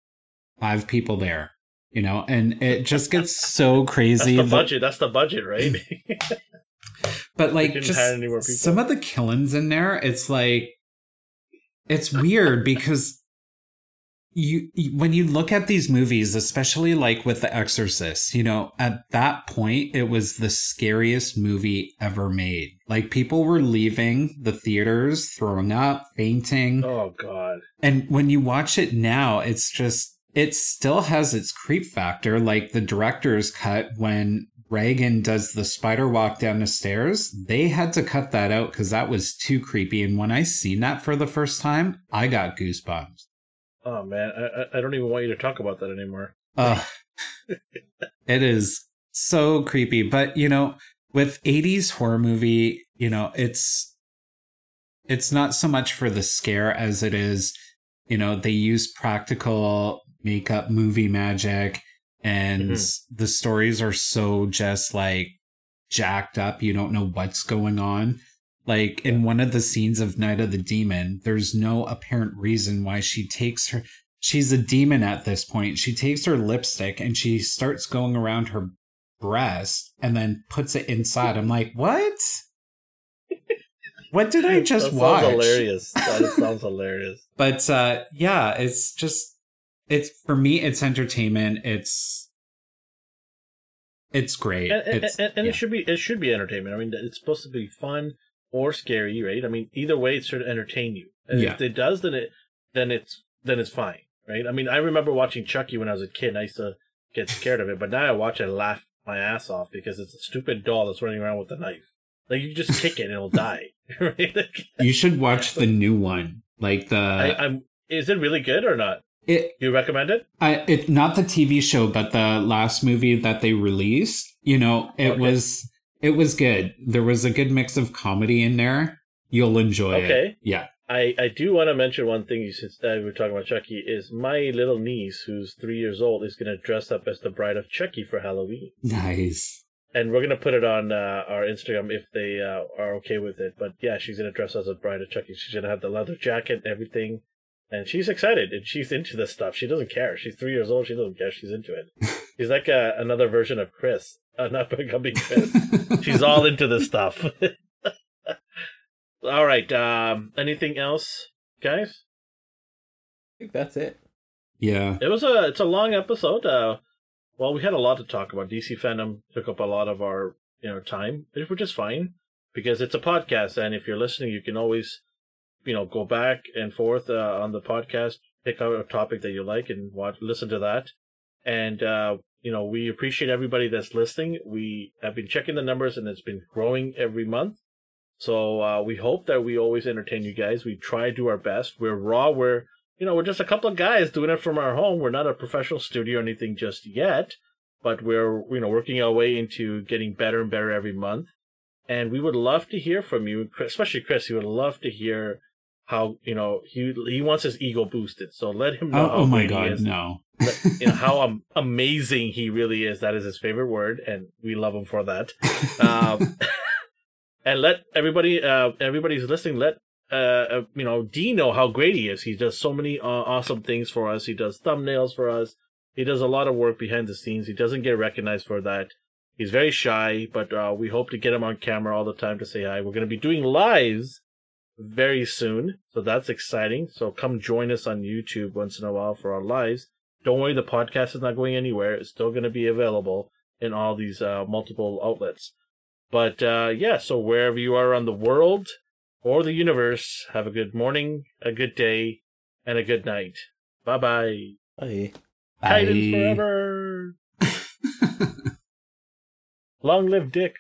five people there you know and it just gets so That's crazy the that- budget. That's the budget, right? but like just hire any more people. some of the killings in there it's like it's weird because you, when you look at these movies especially like with the exorcist you know at that point it was the scariest movie ever made like people were leaving the theaters throwing up fainting oh God. and when you watch it now, it's just it still has its creep factor, like the director's cut when Regan does the spider walk down the stairs. They had to cut that out because that was too creepy. And when I seen that for the first time, I got goosebumps. Oh man, I, I- don't even want you to talk about that anymore. Ugh. it is so creepy. But you know, with 80s horror movie, you know, it's it's not so much for the scare as it is, you know, they use practical makeup movie magic and mm-hmm. the stories are so just like jacked up, you don't know what's going on. Like in one of the scenes of Night of the Demon, there's no apparent reason why she takes her she's a demon at this point. She takes her lipstick and she starts going around her breast and then puts it inside. I'm like, what? What did I just that watch? Sounds hilarious. That sounds hilarious. But uh yeah, it's just it's for me it's entertainment. It's it's great. And, and, it's, and, and yeah. it should be it should be entertainment. I mean, it's supposed to be fun or scary, right? I mean, either way, it's sort of entertain you. And Yeah. if it does, then it then it's then it's fine, right? I mean, I remember watching Chucky when I was a kid. And I used to get scared of it, but now I watch it and laugh my ass off because it's a stupid doll that's running around with a knife. Like you just kick it and it'll die, right? Like, you should watch the new one. Like the I, I'm. Is it really good or not? It, You recommend it? I, it not the TV show, but the last movie that they released. You know, it Okay. was it was good. There was a good mix of comedy in there. You'll enjoy it. Okay. Yeah. I, I do want to mention one thing you since uh, we were talking about Chucky is my little niece who's three years old is going to dress up as the bride of Chucky for Halloween, Nice. and we're going to put it on uh, our Instagram if they uh, are okay with it. But yeah, she's going to dress as a bride of Chucky. She's going to have the leather jacket and everything, and she's excited and she's into this stuff. She doesn't care. She's three years old. She doesn't care. She's into it. She's like uh, another version of Chris, uh, not becoming Chris. she's all into this stuff. all right. Um, anything else, guys? I think that's it. yeah. It was a it's a long episode. Uh, well, we had a lot to talk about. DC fandom took up a lot of our you know time, which is fine because it's a podcast, and if you're listening, you can always you know go back and forth uh, on the podcast, pick out a topic that you like, and watch listen to that. And uh, you know we appreciate everybody that's listening. We have been checking the numbers, and it's been growing every month. So uh, we hope that we always entertain you guys. We try to do our best. We're raw. We're you know, we're just a couple of guys doing it from our home. We're not a professional studio or anything just yet, but we're, you know, working our way into getting better and better every month. And we would love to hear from you, especially Chris. He would love to hear how, you know, he he wants his ego boosted. So let him know Oh, how oh my god, is. no. Let- you know, how um, amazing he really is. That is his favorite word, and we love him for that. Um, and let everybody, uh, everybody who's listening, let uh, uh, you know, D know how great he is. He does so many uh, awesome things for us. He does thumbnails for us. He does a lot of work behind the scenes. He doesn't get recognized for that. He's very shy, but uh, we hope to get him on camera all the time to say hi. We're going to be doing lives very soon, so that's exciting. So come join us on YouTube once in a while for our lives. Don't worry, the podcast is not going anywhere. It's still going to be available in all these uh, multiple outlets. But uh, yeah, so wherever you are on the world or the universe, have a good morning, a good day, and a good night. Bye bye. Bye. Titans Bye. forever. Long live Dick.